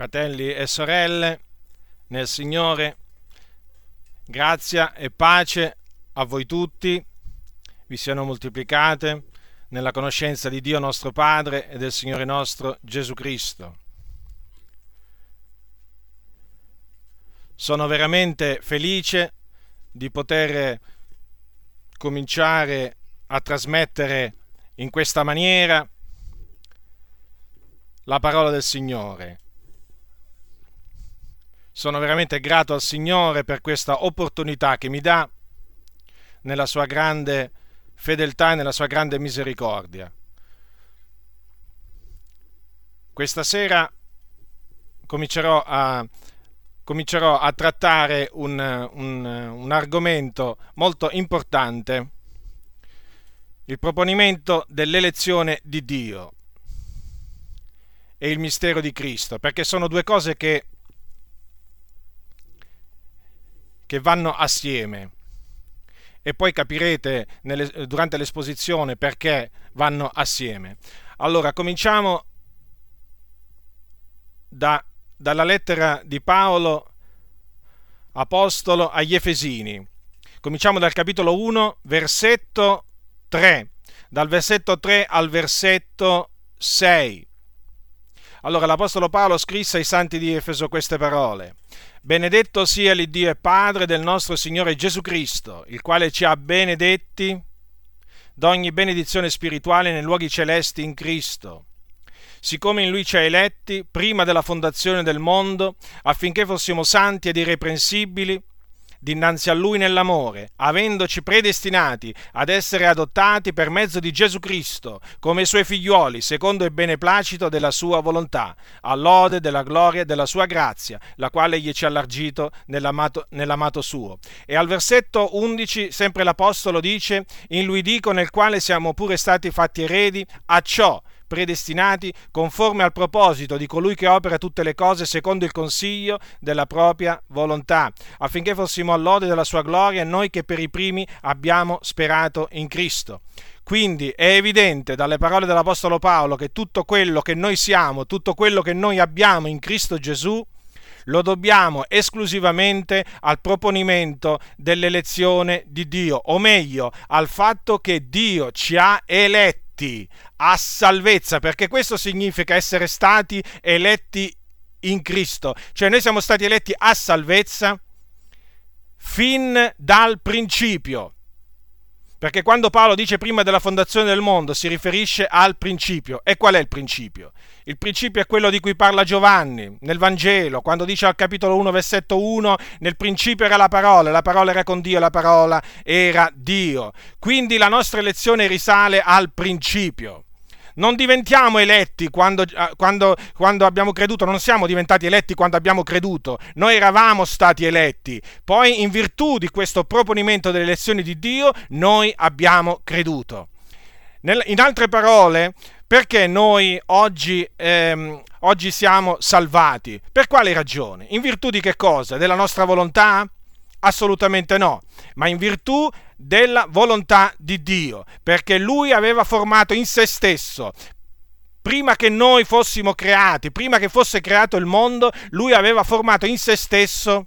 fratelli e sorelle, nel Signore, grazia e pace a voi tutti, vi siano moltiplicate nella conoscenza di Dio nostro Padre e del Signore nostro Gesù Cristo. Sono veramente felice di poter cominciare a trasmettere in questa maniera la parola del Signore sono veramente grato al Signore per questa opportunità che mi dà nella sua grande fedeltà e nella sua grande misericordia. Questa sera comincerò a, comincerò a trattare un, un, un argomento molto importante, il proponimento dell'elezione di Dio e il mistero di Cristo, perché sono due cose che che vanno assieme. E poi capirete nelle, durante l'esposizione perché vanno assieme. Allora, cominciamo da, dalla lettera di Paolo, apostolo agli Efesini. Cominciamo dal capitolo 1, versetto 3, dal versetto 3 al versetto 6. Allora l'Apostolo Paolo scrisse ai santi di Efeso queste parole. Benedetto sia l'Iddio e Padre del nostro Signore Gesù Cristo, il quale ci ha benedetti d'ogni benedizione spirituale nei luoghi celesti in Cristo, siccome in Lui ci ha eletti prima della fondazione del mondo, affinché fossimo santi ed irreprensibili dinanzi a Lui nell'amore, avendoci predestinati ad essere adottati per mezzo di Gesù Cristo come Suoi figliuoli, secondo il beneplacito della Sua volontà, all'ode della gloria e della Sua grazia, la quale Egli ci ha allargito nell'amato, nell'amato Suo. E al versetto 11, sempre l'Apostolo dice, in Lui dico nel quale siamo pure stati fatti eredi, a ciò predestinati conforme al proposito di colui che opera tutte le cose secondo il consiglio della propria volontà, affinché fossimo all'ode della sua gloria noi che per i primi abbiamo sperato in Cristo. Quindi è evidente dalle parole dell'Apostolo Paolo che tutto quello che noi siamo, tutto quello che noi abbiamo in Cristo Gesù, lo dobbiamo esclusivamente al proponimento dell'elezione di Dio, o meglio, al fatto che Dio ci ha eletti a salvezza, perché questo significa essere stati eletti in Cristo, cioè noi siamo stati eletti a salvezza fin dal principio. Perché quando Paolo dice prima della fondazione del mondo si riferisce al principio. E qual è il principio? Il principio è quello di cui parla Giovanni nel Vangelo, quando dice al capitolo 1, versetto 1, nel principio era la parola, la parola era con Dio, la parola era Dio. Quindi la nostra elezione risale al principio. Non diventiamo eletti quando, eh, quando, quando, abbiamo creduto, non siamo diventati eletti quando abbiamo creduto, noi eravamo stati eletti, poi in virtù di questo proponimento delle elezioni di Dio noi abbiamo creduto. in altre parole, perché noi oggi, ehm, oggi siamo salvati? Per quale ragione? In virtù di che cosa? Della nostra volontà? Assolutamente no, ma in virtù della volontà di Dio, perché lui aveva formato in se stesso prima che noi fossimo creati, prima che fosse creato il mondo, lui aveva formato in se stesso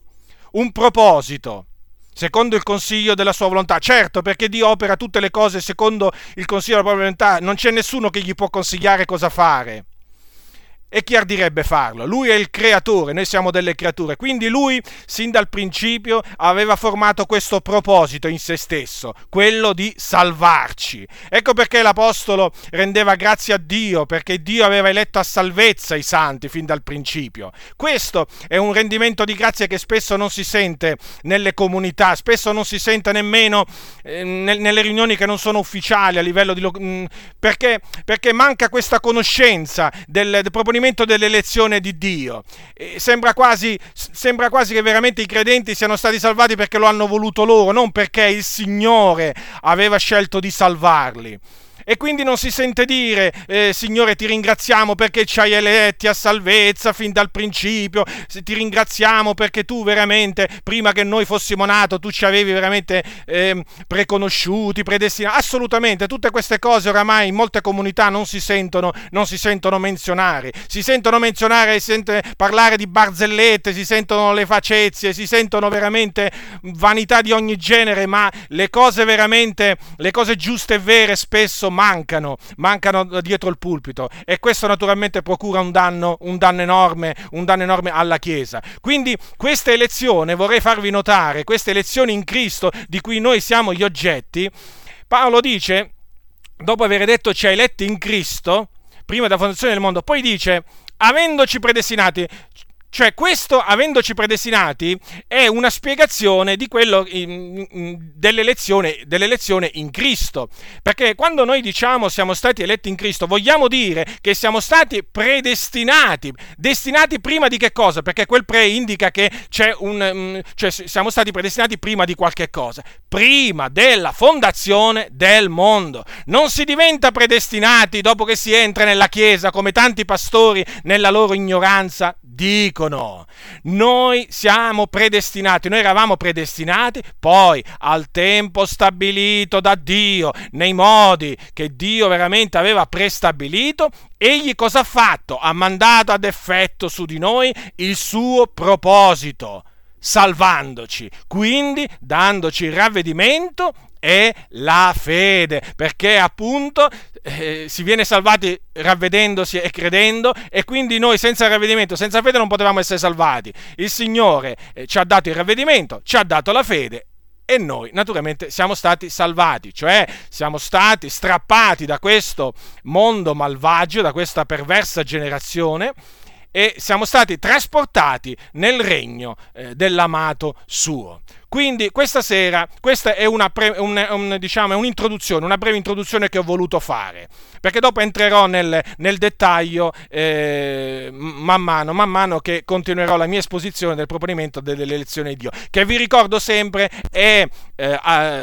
un proposito, secondo il consiglio della sua volontà. Certo, perché Dio opera tutte le cose secondo il consiglio della propria volontà, non c'è nessuno che gli può consigliare cosa fare e chi ardirebbe farlo? Lui è il creatore, noi siamo delle creature, quindi lui sin dal principio aveva formato questo proposito in se stesso, quello di salvarci. Ecco perché l'Apostolo rendeva grazie a Dio, perché Dio aveva eletto a salvezza i santi fin dal principio. Questo è un rendimento di grazia che spesso non si sente nelle comunità, spesso non si sente nemmeno eh, nelle riunioni che non sono ufficiali a livello di... Mh, mm, perché, perché manca questa conoscenza del, del proponimento movimento dell'elezione di Dio. Sembra quasi, sembra quasi che veramente i credenti siano stati salvati perché lo hanno voluto loro, non perché il Signore aveva scelto di salvarli. E quindi non si sente dire, eh, Signore, ti ringraziamo perché ci hai eletti a salvezza fin dal principio, ti ringraziamo perché tu veramente, prima che noi fossimo nati, tu ci avevi veramente eh, preconosciuti, predestinati. Assolutamente, tutte queste cose oramai in molte comunità non si sentono, non si sentono menzionare. Si sentono menzionare, si sente parlare di barzellette, si sentono le facezie, si sentono veramente vanità di ogni genere, ma le cose veramente, le cose giuste e vere spesso mancano, mancano dietro il pulpito e questo naturalmente procura un danno, un danno enorme, un danno enorme alla Chiesa. Quindi questa elezione, vorrei farvi notare, questa elezione in Cristo di cui noi siamo gli oggetti, Paolo dice, dopo aver detto ci hai eletti in Cristo, prima della fondazione del mondo, poi dice, avendoci predestinati, cioè, questo, avendoci predestinati, è una spiegazione di quello dell'elezione, dell'elezione in Cristo. Perché quando noi diciamo siamo stati eletti in Cristo, vogliamo dire che siamo stati predestinati. Destinati prima di che cosa? Perché quel pre indica che c'è un. Mm, cioè, siamo stati predestinati prima di qualche cosa. Prima della fondazione del mondo. Non si diventa predestinati dopo che si entra nella Chiesa, come tanti pastori nella loro ignoranza dicono. Noi siamo predestinati, noi eravamo predestinati, poi al tempo stabilito da Dio, nei modi che Dio veramente aveva prestabilito, egli cosa ha fatto? Ha mandato ad effetto su di noi il suo proposito salvandoci, quindi dandoci il ravvedimento e la fede, perché appunto eh, si viene salvati ravvedendosi e credendo e quindi noi senza ravvedimento, senza fede non potevamo essere salvati. Il Signore eh, ci ha dato il ravvedimento, ci ha dato la fede e noi naturalmente siamo stati salvati, cioè siamo stati strappati da questo mondo malvagio, da questa perversa generazione e siamo stati trasportati nel regno eh, dell'amato suo. Quindi questa sera, questa è una, pre, un, un, diciamo, un'introduzione, una breve introduzione che ho voluto fare, perché dopo entrerò nel, nel dettaglio eh, man mano, man mano che continuerò la mia esposizione del proponimento dell'elezione di Dio, che vi ricordo sempre è, eh,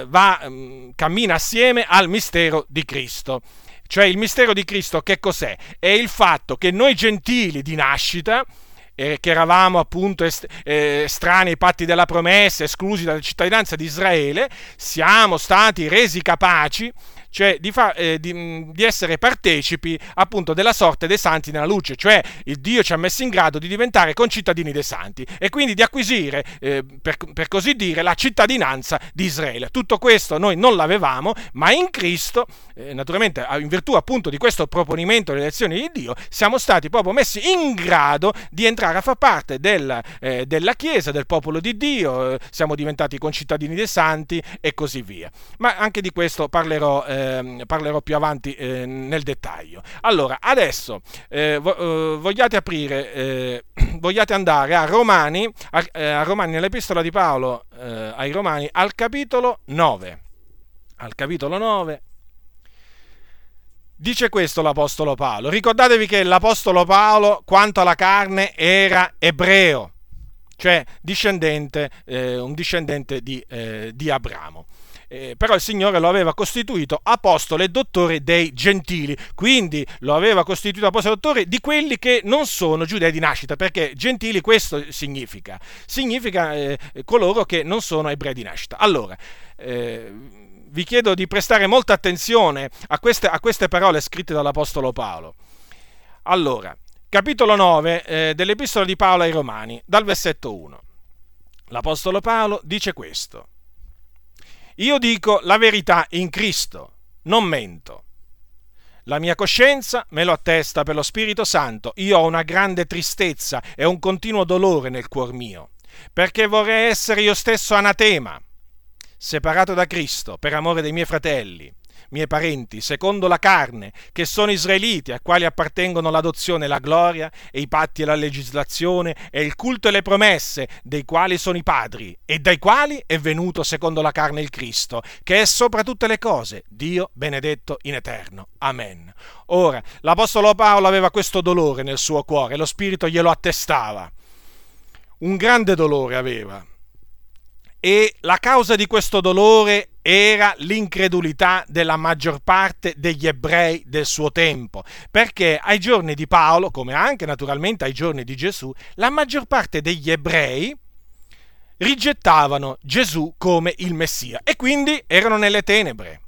va, mm, cammina assieme al mistero di Cristo. Cioè il mistero di Cristo che cos'è? È il fatto che noi gentili di nascita, eh, che eravamo appunto est- eh, strani ai patti della promessa, esclusi dalla cittadinanza di Israele, siamo stati resi capaci cioè di, fa, eh, di, di, essere partecipi appunto della sorte dei santi nella luce, cioè il Dio ci ha messo in grado di diventare concittadini dei santi e quindi di acquisire, eh, per, per, così dire, la cittadinanza di Israele. Tutto questo noi non l'avevamo, ma in Cristo, eh, naturalmente in virtù appunto di questo proponimento delle elezioni di Dio, siamo stati proprio messi in grado di entrare a far parte del, eh, della Chiesa, del popolo di Dio, eh, siamo diventati concittadini dei santi e così via. Ma anche di questo parlerò eh, parlerò più avanti eh, nel dettaglio. Allora, adesso eh, vo- eh, vogliate aprire, eh, vogliate andare a Romani, a, a Romani, nell'epistola di Paolo ai Romani, al capitolo 9. Al capitolo 9. Dice questo l'Apostolo Paolo. Ricordatevi che l'Apostolo Paolo, quanto alla carne, era ebreo, cioè discendente, eh, un discendente di, eh, di Abramo eh, però il Signore lo aveva costituito apostolo e dottore dei gentili, quindi lo aveva costituito apostolo e dottore di quelli che non sono giudei di nascita, perché gentili questo significa, significa eh, coloro che non sono ebrei di nascita. Allora, eh, vi chiedo di prestare molta attenzione a queste, a queste parole scritte dall'Apostolo Paolo. Allora, capitolo 9 eh, dell'Epistola di Paolo ai Romani, dal versetto 1. L'Apostolo Paolo dice questo. Io dico la verità in Cristo, non mento. La mia coscienza me lo attesta per lo Spirito Santo. Io ho una grande tristezza e un continuo dolore nel cuor mio, perché vorrei essere io stesso anatema, separato da Cristo per amore dei miei fratelli miei parenti, secondo la carne, che sono israeliti, a quali appartengono l'adozione la gloria, e i patti e la legislazione, e il culto e le promesse, dei quali sono i padri, e dai quali è venuto secondo la carne il Cristo, che è sopra tutte le cose, Dio benedetto in eterno. Amen. Ora, l'Apostolo Paolo aveva questo dolore nel suo cuore, lo Spirito glielo attestava. Un grande dolore aveva e la causa di questo dolore era l'incredulità della maggior parte degli ebrei del suo tempo, perché ai giorni di Paolo, come anche naturalmente ai giorni di Gesù, la maggior parte degli ebrei rigettavano Gesù come il Messia e quindi erano nelle tenebre.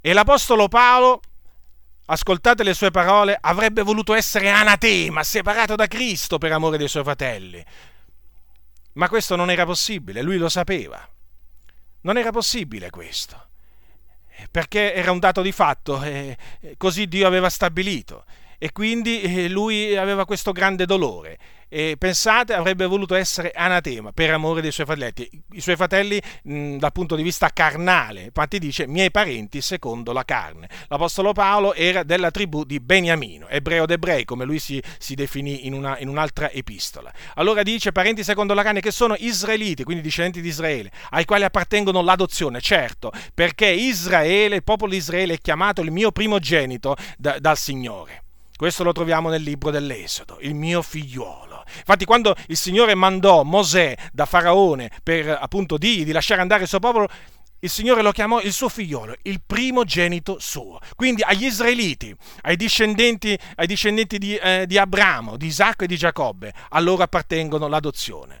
E l'Apostolo Paolo, ascoltate le sue parole, avrebbe voluto essere anatema, separato da Cristo per amore dei suoi fratelli. Ma questo non era possibile, lui lo sapeva. Non era possibile questo, perché era un dato di fatto, e così Dio aveva stabilito e quindi eh, lui aveva questo grande dolore e pensate avrebbe voluto essere anatema per amore dei suoi fratelli, i suoi fratelli mh, dal punto di vista carnale, infatti dice miei parenti secondo la carne. L'Apostolo Paolo era della tribù di Beniamino, ebreo d'ebrei come lui si, si definì in, una, in un'altra epistola. Allora dice parenti secondo la carne che sono israeliti, quindi discendenti di Israele, ai quali appartengono l'adozione, certo, perché Israele, il popolo di Israele è chiamato il mio primogenito da, dal Signore. Questo lo troviamo nel libro dell'Esodo, il mio figliuolo. Infatti quando il Signore mandò Mosè da Faraone per appunto dirgli di lasciare andare il suo popolo, il Signore lo chiamò il suo figliolo, il primogenito suo. Quindi agli israeliti, ai discendenti, ai discendenti di, eh, di Abramo, di Isacco e di Giacobbe, a loro appartengono l'adozione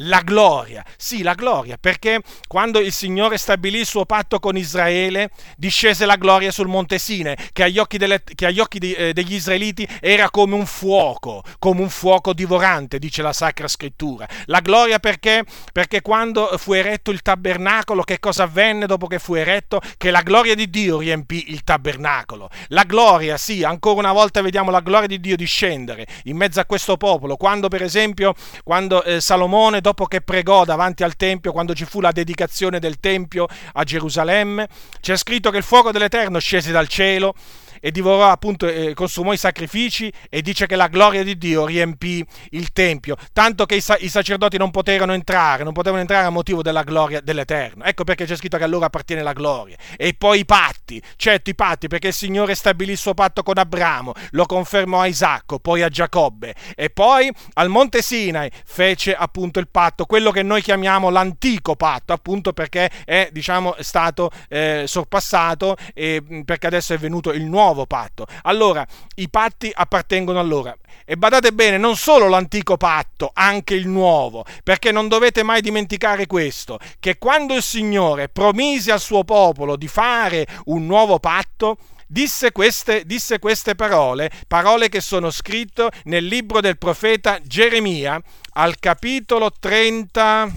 la gloria, sì la gloria, perché quando il Signore stabilì il suo patto con Israele, discese la gloria sul monte Sine, che agli occhi, delle, che agli occhi di, eh, degli israeliti era come un fuoco, come un fuoco divorante, dice la Sacra Scrittura. La gloria perché? Perché quando fu eretto il tabernacolo, che cosa avvenne dopo che fu eretto? Che la gloria di Dio riempì il tabernacolo. La gloria, sì, ancora una volta vediamo la gloria di Dio discendere in mezzo a questo popolo, quando per esempio, quando eh, Salomone dopo che pregò davanti al Tempio, quando ci fu la dedicazione del Tempio a Gerusalemme, c'è scritto che il fuoco dell'Eterno scese dal cielo e divorò appunto, eh, consumò i sacrifici e dice che la gloria di Dio riempì il Tempio, tanto che i, sa- i, sacerdoti non poterono entrare, non potevano entrare a motivo della gloria dell'Eterno. Ecco perché c'è scritto che a loro appartiene la gloria. E poi i patti, certo i patti, perché il Signore stabilì il suo patto con Abramo, lo confermò a Isacco, poi a Giacobbe e poi al Monte Sinai fece appunto il patto, quello che noi chiamiamo l'antico patto, appunto perché è diciamo stato eh, sorpassato e perché adesso è venuto il nuovo nuovo patto. Allora, i patti appartengono a loro. E badate bene, non solo l'antico patto, anche il nuovo, perché non dovete mai dimenticare questo, che quando il Signore promise al suo popolo di fare un nuovo patto, disse queste, disse queste parole, parole che sono scritte nel libro del profeta Geremia, al capitolo 30,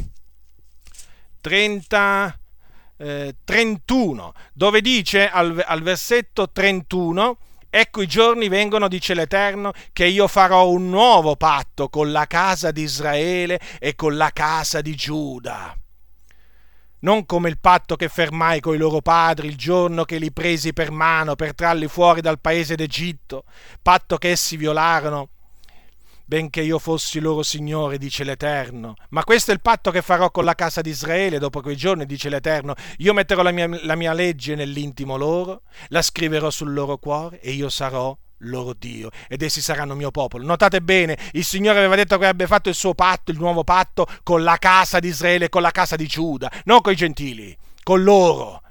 30 eh, 31, dove dice al, al versetto 31, Ecco i giorni vengono, dice l'Eterno, che io farò un nuovo patto con la casa di Israele e con la casa di Giuda. Non come il patto che fermai coi loro padri il giorno che li presi per mano per trarli fuori dal paese d'Egitto, patto che essi violarono benché io fossi loro Signore, dice l'Eterno. Ma questo è il patto che farò con la casa di Israele dopo quei giorni, dice l'Eterno. Io metterò la mia, la mia legge nell'intimo loro, la scriverò sul loro cuore e io sarò loro Dio ed essi saranno mio popolo. Notate bene, il Signore aveva detto che avrebbe fatto il suo patto, il nuovo patto, con la casa di Israele e con la casa di Giuda, non con i gentili, con loro.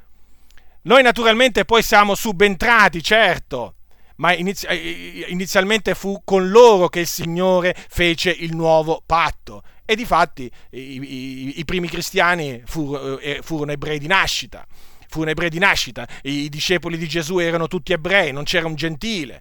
Noi naturalmente poi siamo subentrati, certo, ma eh, eh, inizialmente fu con loro che il Signore fece il nuovo patto. E di fatti i, i, i primi cristiani furono, eh, furono ebrei di nascita fu un ebreo di nascita, i discepoli di Gesù erano tutti ebrei, non c'era un gentile.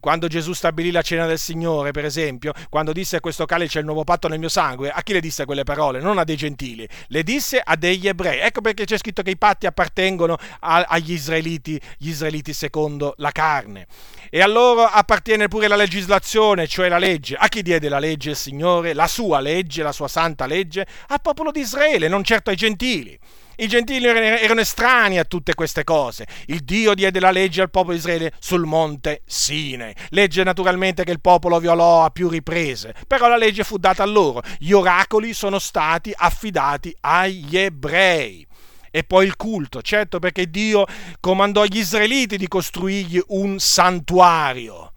quando Gesù stabilì la cena del Signore, per esempio, quando disse questo calice il nuovo patto nel mio sangue, a chi le disse quelle parole? Non a dei gentili, le disse a degli ebrei. Ecco perché c'è scritto che i patti appartengono a, agli israeliti, gli israeliti secondo la carne. E a loro appartiene pure la legislazione, cioè la legge. A chi diede la legge il Signore? La sua legge, la sua santa legge? Al popolo di Israele, non certo ai gentili. I gentili erano estranei a tutte queste cose. Il Dio diede la legge al popolo di Israele sul monte Sine. Legge naturalmente che il popolo violò a più riprese, però la legge fu data a loro. Gli oracoli sono stati affidati agli ebrei. E poi il culto, certo perché Dio comandò agli israeliti di costruirgli un santuario,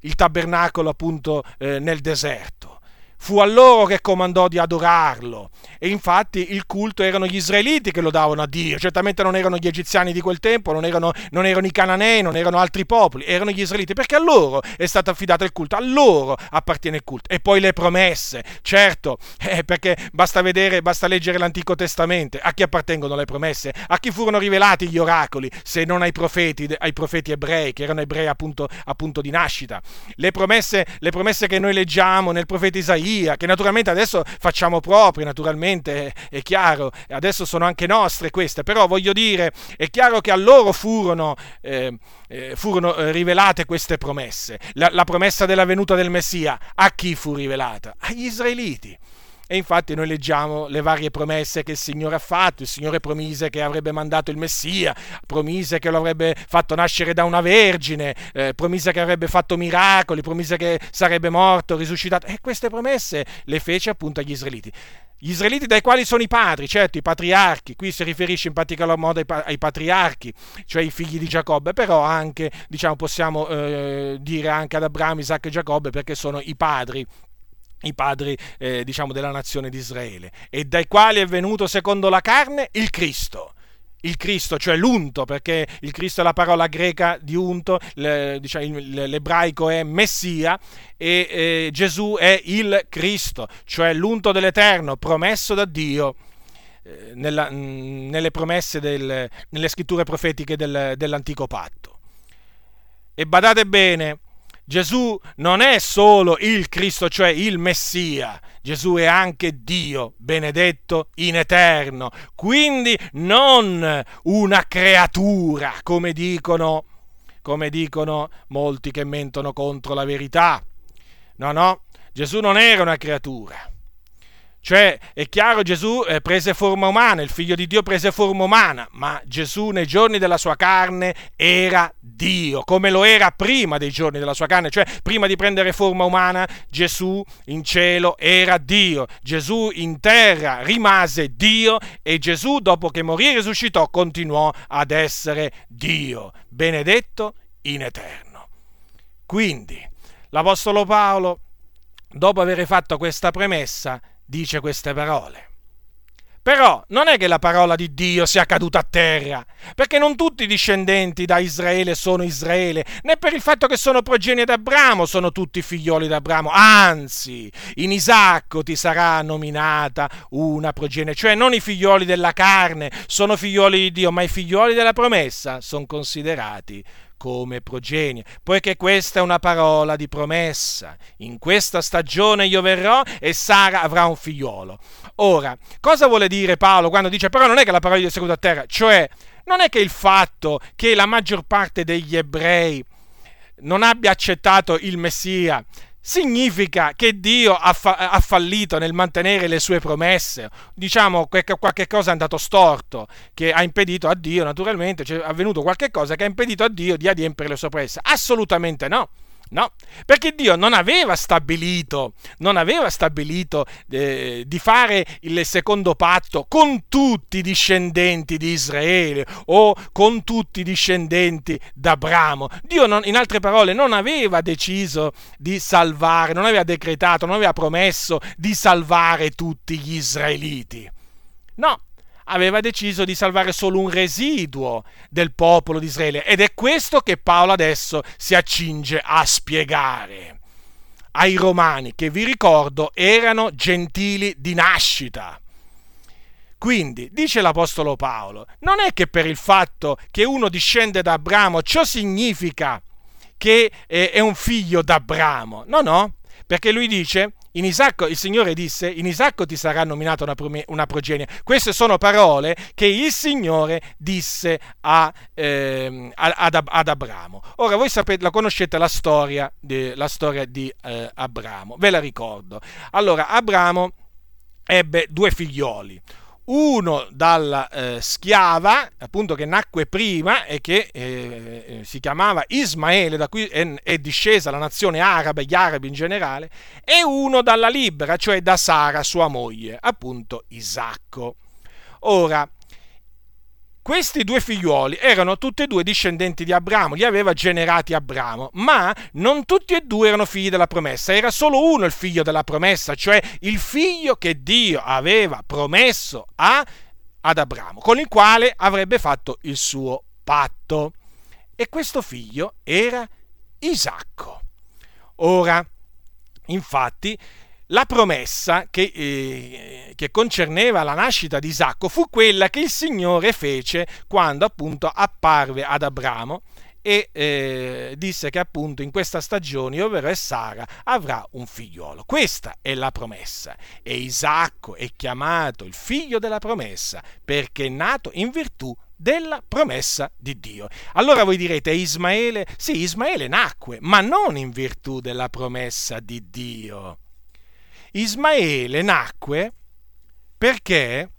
il tabernacolo appunto eh, nel deserto fu a loro che comandò di adorarlo. E infatti il culto erano gli israeliti che lo davano a Dio, certamente non erano gli egiziani di quel tempo, non erano, non erano i cananei, non erano altri popoli, erano gli israeliti, perché a loro è stato affidato il culto, a loro appartiene il culto. E poi le promesse, certo, eh, perché basta vedere, basta leggere l'Antico Testamento, a chi appartengono le promesse, a chi furono rivelati gli oracoli, se non ai profeti, ai profeti ebrei, che erano ebrei appunto, appunto di nascita. Le promesse, le promesse che noi leggiamo nel profeta Isaia, che naturalmente adesso facciamo proprie, naturalmente è chiaro, adesso sono anche nostre queste, però voglio dire, è chiaro che a loro furono, eh, eh, furono eh, rivelate queste promesse. La, la promessa della venuta del Messia, a chi fu rivelata? Agli israeliti. E infatti noi leggiamo le varie promesse che il Signore ha fatto. Il Signore promise che avrebbe mandato il Messia, promise che lo avrebbe fatto nascere da una vergine, eh, promise che avrebbe fatto miracoli, promise che sarebbe morto, risuscitato. E queste promesse le fece appunto agli israeliti. Gli israeliti dai quali sono i padri, certo, i patriarchi, qui si riferisce in particolar modo ai, ai patriarchi, cioè i figli di Giacobbe, però anche, diciamo, possiamo eh, dire anche ad Abramo, Isacco e Giacobbe perché sono i padri i padri eh, diciamo della nazione di Israele e dai quali è venuto secondo la carne il Cristo il Cristo, cioè l'unto, perché il Cristo è la parola greca di unto, le, diciamo, l'ebraico è Messia e eh, Gesù è il Cristo, cioè l'unto dell'Eterno, promesso da Dio eh, nella, mh, nelle promesse, del, nelle scritture profetiche del, dell'antico patto. E badate bene, Gesù non è solo il Cristo, cioè il Messia, Gesù è anche Dio, benedetto in eterno, quindi non una creatura, come dicono, come dicono molti che mentono contro la verità. No, no, Gesù non era una creatura. Cioè, è chiaro, Gesù eh, prese forma umana, il figlio di Dio prese forma umana, ma Gesù nei giorni della sua carne era Dio, come lo era prima dei giorni della sua carne, cioè prima di prendere forma umana, Gesù in cielo era Dio, Gesù in terra rimase Dio e Gesù dopo che morì e risuscitò continuò ad essere Dio, benedetto in eterno. Quindi, l'Apostolo Paolo, dopo aver fatto questa premessa, dice queste parole. Però non è che la parola di Dio sia caduta a terra, perché non tutti i discendenti da Israele sono Israele, né per il fatto che sono progenie d'Abramo sono tutti figlioli d'Abramo, anzi, in Isacco ti sarà nominata una progenie, cioè non i figlioli della carne sono figlioli di Dio, ma i figlioli della promessa sono considerati come progenie, poiché questa è una parola di promessa. In questa stagione io verrò e Sara avrà un figliolo. Ora, cosa vuole dire Paolo quando dice però non è che la parola di Dio caduta a terra? Cioè, non è che il fatto che la maggior parte degli ebrei non abbia accettato il Messia significa che Dio ha, fa- ha, fallito nel mantenere le sue promesse. Diciamo che qualche cosa è andato storto, che ha impedito a Dio, naturalmente, c'è avvenuto qualche cosa che ha impedito a Dio di adempiere le sue promesse. Assolutamente no. No, perché Dio non aveva stabilito, non aveva stabilito eh, di fare il secondo patto con tutti i discendenti di Israele o con tutti i discendenti d'Abramo. Dio, non, in altre parole, non aveva deciso di salvare, non aveva decretato, non aveva promesso di salvare tutti gli israeliti. No, aveva deciso di salvare solo un residuo del popolo di Israele ed è questo che Paolo adesso si accinge a spiegare ai romani che vi ricordo erano gentili di nascita. Quindi, dice l'Apostolo Paolo, non è che per il fatto che uno discende da Abramo ciò significa che è un figlio d'Abramo. No, no, perché lui dice in Isacco, il Signore disse, in Isacco ti sarà nominata una, una, progenie. Queste sono parole che il Signore disse a, eh, ad, ad, Abramo. Ora voi sapete, la conoscete la storia di, la storia di eh, Abramo, ve la ricordo. Allora, Abramo ebbe due figlioli uno dalla eh, schiava, appunto che nacque prima e che eh, eh, si chiamava Ismaele, da cui è, è, discesa la nazione araba, gli arabi in generale, e uno dalla libera, cioè da Sara, sua moglie, appunto Isacco. Ora, questi due figliuoli erano tutti e due discendenti di Abramo, li aveva generati Abramo, ma non tutti e due erano figli della promessa, era solo uno il figlio della promessa, cioè il figlio che Dio aveva promesso a, ad Abramo, con il quale avrebbe fatto il suo patto. E questo figlio era Isacco. Ora, infatti, la promessa che, eh, che, concerneva la nascita di Isacco fu quella che il Signore fece quando appunto apparve ad Abramo e eh, disse che appunto in questa stagione ovvero Sara avrà un figliolo. Questa è la promessa e Isacco è chiamato il figlio della promessa perché è nato in virtù della promessa di Dio. Allora voi direte, Ismaele? Sì, Ismaele nacque, ma non in virtù della promessa di Dio. Ismaele nacque perché,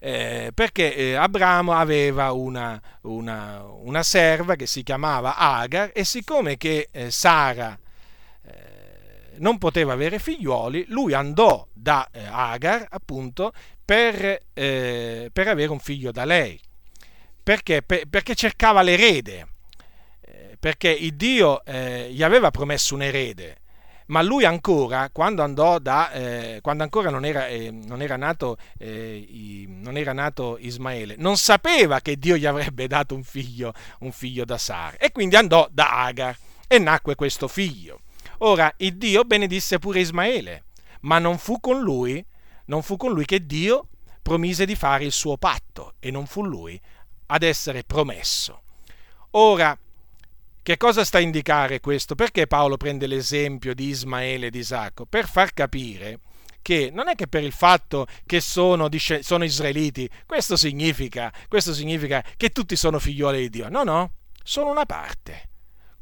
eh, perché eh, Abramo aveva una, una, una, serva che si chiamava Agar e siccome che eh, Sara eh, non poteva avere figliuoli, lui andò da eh, Agar appunto per, eh, per, avere un figlio da lei, perché, per, perché cercava l'erede, perché Dio gli aveva promesso un erede ma lui ancora, quando andò da, eh, quando ancora non era, eh, non, era nato, eh, i, non era, nato, Ismaele, non sapeva che Dio gli avrebbe dato un figlio, un figlio da Sara, e quindi andò da Agar e nacque questo figlio. Ora, il Dio benedisse pure Ismaele, ma non fu con lui, non fu con lui che Dio promise di fare il suo patto, e non fu lui ad essere promesso. Ora, che cosa sta a indicare questo? Perché Paolo prende l'esempio di Ismaele e di Isacco? Per far capire che non è che per il fatto che sono, sono israeliti, questo significa, questo significa che tutti sono figlioli di Dio. No, no, sono una parte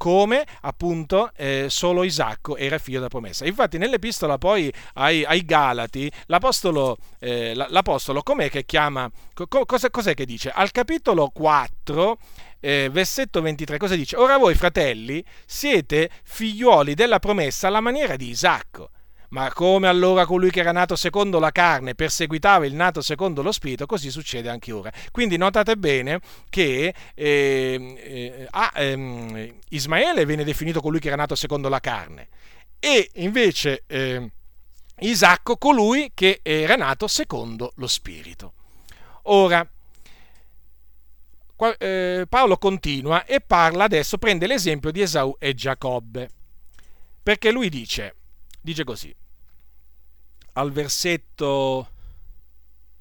come appunto eh, solo Isacco era figlio della promessa. Infatti nell'epistola poi ai, ai Galati l'apostolo, eh, l'apostolo com'è che chiama, co- cos'è, cos'è, che dice? Al capitolo 4, eh, versetto 23, cosa dice? Ora voi fratelli siete figliuoli della promessa alla maniera di Isacco. Ma come allora colui che era nato secondo la carne perseguitava il nato secondo lo spirito, così succede anche ora. Quindi notate bene che eh, eh, ah, ehm, Ismaele viene definito colui che era nato secondo la carne e invece eh, Isacco colui che era nato secondo lo spirito. Ora, eh, Paolo continua e parla adesso, prende l'esempio di Esau e Giacobbe, perché lui dice, dice così, al versetto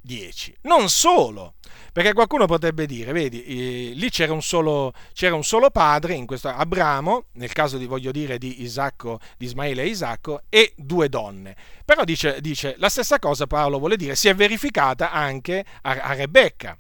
10. Non solo, perché qualcuno potrebbe dire, vedi, eh, lì c'era un, solo, c'era un solo padre, in questo Abramo, nel caso di, voglio dire, di Isacco, di Ismaele e Isacco, e due donne. Però dice, dice, la stessa cosa Paolo vuole dire, si è verificata anche a, a Rebecca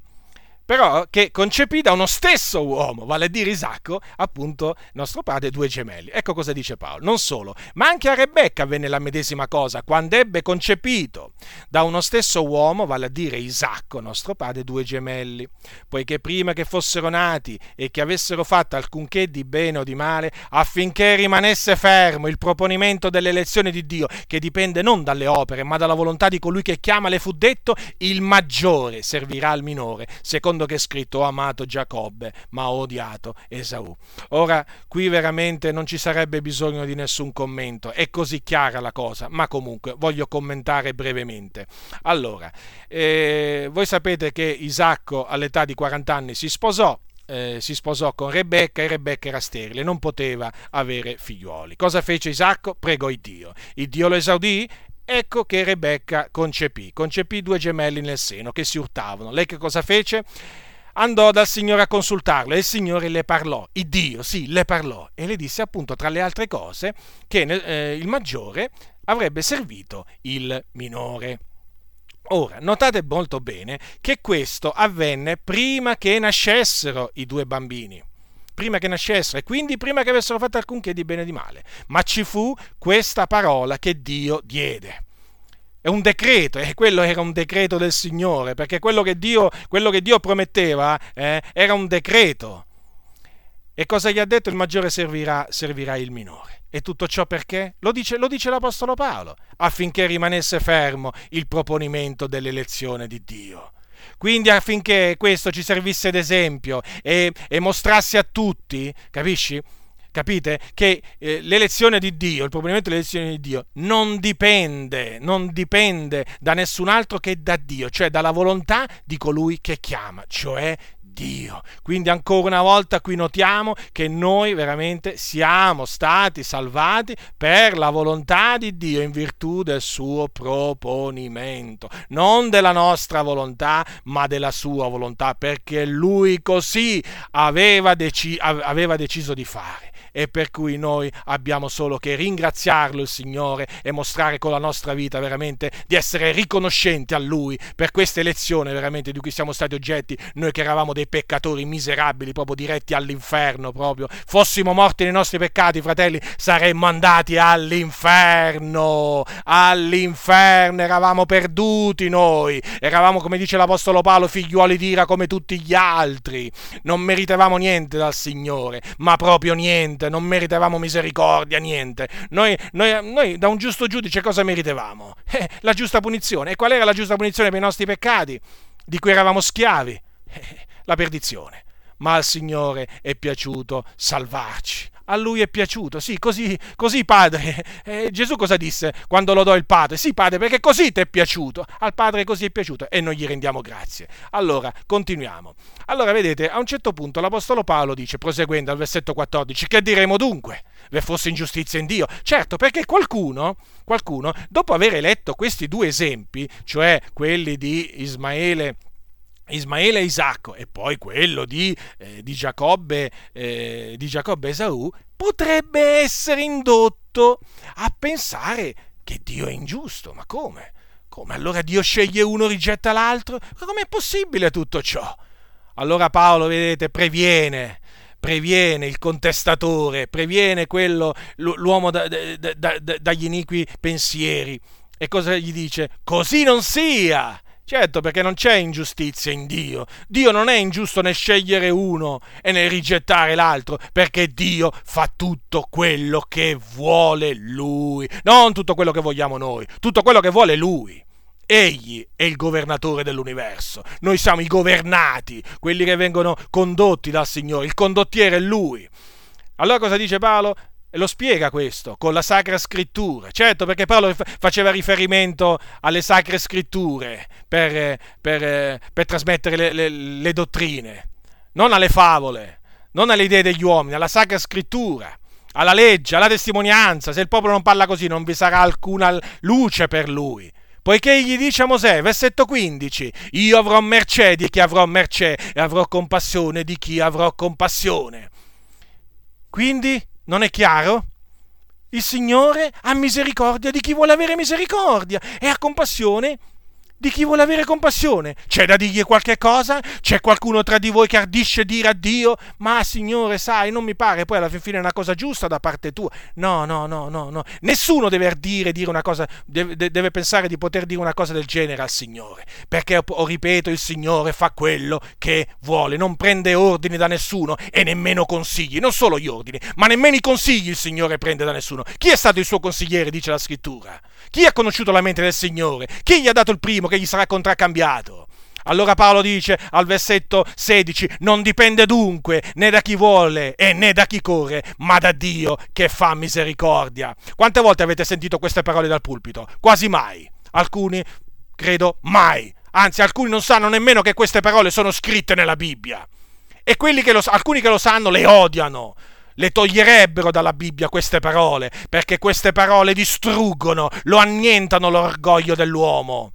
però che concepì da uno stesso uomo, vale a dire Isacco, appunto nostro padre, due gemelli. Ecco cosa dice Paolo. Non solo, ma anche a Rebecca avvenne la medesima cosa, quando ebbe concepito da uno stesso uomo, vale a dire Isacco, nostro padre, due gemelli. Poiché prima che fossero nati e che avessero fatto alcunché di bene o di male, affinché rimanesse fermo il proponimento dell'elezione di Dio, che dipende non dalle opere, ma dalla volontà di colui che chiama, le fu detto, il maggiore servirà al minore, secondo secondo che è scritto ho amato Giacobbe, ma ho odiato Esaù. Ora, qui veramente non ci sarebbe bisogno di nessun commento, è così chiara la cosa, ma comunque voglio commentare brevemente. Allora, eh, voi sapete che Isacco all'età di 40 anni si sposò, eh, si sposò con Rebecca e Rebecca era sterile, non poteva avere figliuoli. Cosa fece Isacco? Pregò il Dio. Il Dio lo esaudì Ecco che Rebecca concepì, concepì due gemelli nel seno che si urtavano. Lei che cosa fece? Andò dal Signore a consultarlo e il Signore le parlò, il Dio, sì, le parlò e le disse appunto tra le altre cose che eh, il maggiore avrebbe servito il minore. Ora, notate molto bene che questo avvenne prima che nascessero i due bambini prima che nascessero e quindi prima che avessero fatto alcunché di bene o di male. Ma ci fu questa parola che Dio diede. È un decreto, e quello era un decreto del Signore, perché quello che Dio, quello che Dio prometteva eh, era un decreto. E cosa gli ha detto? Il maggiore servirà, servirà il minore. E tutto ciò perché? Lo dice, lo dice l'Apostolo Paolo, affinché rimanesse fermo il proponimento dell'elezione di Dio. Quindi affinché questo ci servisse d'esempio e, e mostrasse a tutti, capisci? Capite? Che eh, l'elezione di Dio, il provvedimento dell'elezione di Dio, non dipende, non dipende da nessun altro che da Dio, cioè dalla volontà di colui che chiama, cioè Dio. Quindi ancora una volta qui notiamo che noi veramente siamo stati salvati per la volontà di Dio in virtù del suo proponimento, non della nostra volontà, ma della sua volontà, perché lui così aveva, deci- aveva deciso di fare e per cui noi abbiamo solo che ringraziarlo il Signore e mostrare con la nostra vita veramente di essere riconoscenti a Lui per questa elezione veramente di cui siamo stati oggetti, noi che eravamo dei peccatori miserabili, proprio diretti all'inferno, proprio. Fossimo morti nei nostri peccati, fratelli, saremmo andati all'inferno, all'inferno, eravamo perduti noi, eravamo come dice l'Apostolo Paolo, figliuoli d'ira come tutti gli altri, non meritavamo niente dal Signore, ma proprio niente niente, non meritavamo misericordia, niente. Noi, noi, noi da un giusto giudice cosa meritavamo? Eh, la giusta punizione. E qual era la giusta punizione per i nostri peccati? Di cui eravamo schiavi? Eh, la perdizione. Ma al Signore è piaciuto salvarci a lui è piaciuto. Sì, così, così padre. Eh, Gesù cosa disse quando lodò il padre? Sì, padre, perché così ti è piaciuto. Al padre così è piaciuto e noi gli rendiamo grazie. Allora, continuiamo. Allora, vedete, a un certo punto l'Apostolo Paolo dice, proseguendo al versetto 14, che diremo dunque? Ve fosse ingiustizia in Dio? Certo, perché qualcuno, qualcuno, dopo aver letto questi due esempi, cioè quelli di Ismaele Ismaele e Isacco e poi quello di, eh, di, Giacobbe, eh, di Giacobbe Esaù, potrebbe essere indotto a pensare che Dio è ingiusto. Ma come? Come allora Dio sceglie uno e rigetta l'altro? Com'è possibile tutto ciò? Allora Paolo, vedete, previene, previene il contestatore, previene quello, l'uomo da, da, da, dagli iniqui pensieri. E cosa gli dice? Così non sia! Certo, perché non c'è ingiustizia in Dio. Dio non è ingiusto nel scegliere uno e nel rigettare l'altro, perché Dio fa tutto quello che vuole Lui, non tutto quello che vogliamo noi, tutto quello che vuole Lui. Egli è il governatore dell'universo, noi siamo i governati, quelli che vengono condotti dal Signore, il condottiere è Lui. Allora cosa dice Paolo? E lo spiega questo con la Sacra Scrittura. Certo, perché Paolo faceva riferimento alle Sacre Scritture per, per, per trasmettere le, le, le, dottrine, non alle favole, non alle idee degli uomini, alla Sacra Scrittura, alla legge, alla testimonianza. Se il popolo non parla così non vi sarà alcuna luce per lui. Poiché gli dice a Mosè, versetto 15, io avrò mercè di chi avrò mercè e avrò compassione di chi avrò compassione. Quindi non è chiaro? Il Signore ha misericordia di chi vuole avere misericordia e ha compassione di chi vuole avere compassione. C'è da dirgli qualche cosa? C'è qualcuno tra di voi che ardisce dire a Dio, ma Signore, sai, non mi pare poi alla fine è una cosa giusta da parte tua. No, no, no, no, no. Nessuno deve ardire dire una cosa, deve, deve pensare di poter dire una cosa del genere al Signore, perché, o ripeto, il Signore fa quello che vuole, non prende ordini da nessuno e nemmeno consigli, non solo gli ordini, ma nemmeno i consigli il Signore prende da nessuno. Chi è stato il suo consigliere, dice la scrittura? Chi ha conosciuto la mente del Signore? Chi gli ha dato il primo che gli sarà contraccambiato? Allora Paolo dice al versetto 16, non dipende dunque né da chi vuole e né da chi corre, ma da Dio che fa misericordia. Quante volte avete sentito queste parole dal pulpito? Quasi mai. Alcuni, credo, mai. Anzi, alcuni non sanno nemmeno che queste parole sono scritte nella Bibbia. E che lo, alcuni che lo sanno le odiano le toglierebbero dalla Bibbia queste parole, perché queste parole distruggono, lo annientano l'orgoglio dell'uomo.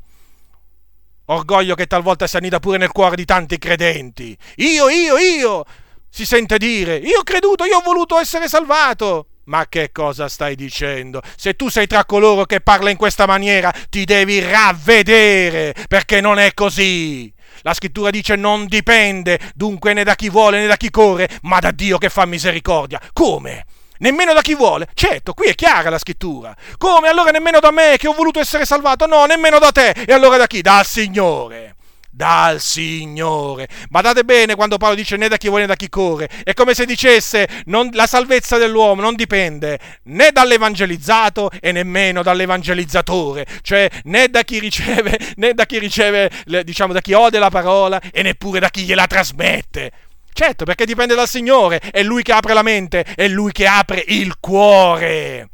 Orgoglio che talvolta si annida pure nel cuore di tanti credenti. Io, io, io! Si sente dire, io ho creduto, io ho voluto essere salvato. Ma che cosa stai dicendo? Se tu sei tra coloro che parla in questa maniera, ti devi ravvedere, perché non è così. La scrittura dice non dipende dunque né da chi vuole né da chi corre, ma da Dio che fa misericordia. Come? Nemmeno da chi vuole? Certo, qui è chiara la scrittura. Come? Allora nemmeno da me che ho voluto essere salvato? No, nemmeno da te. E allora da chi? Dal Signore. Dal Signore. Badate bene quando Paolo dice né da chi vuole né da chi corre. È come se dicesse non, la salvezza dell'uomo non dipende né dall'evangelizzato e nemmeno dall'evangelizzatore, cioè né da chi riceve, né da chi riceve, diciamo, da chi ode la parola e neppure da chi gliela trasmette. Certo, perché dipende dal Signore, è Lui che apre la mente, è Lui che apre il cuore.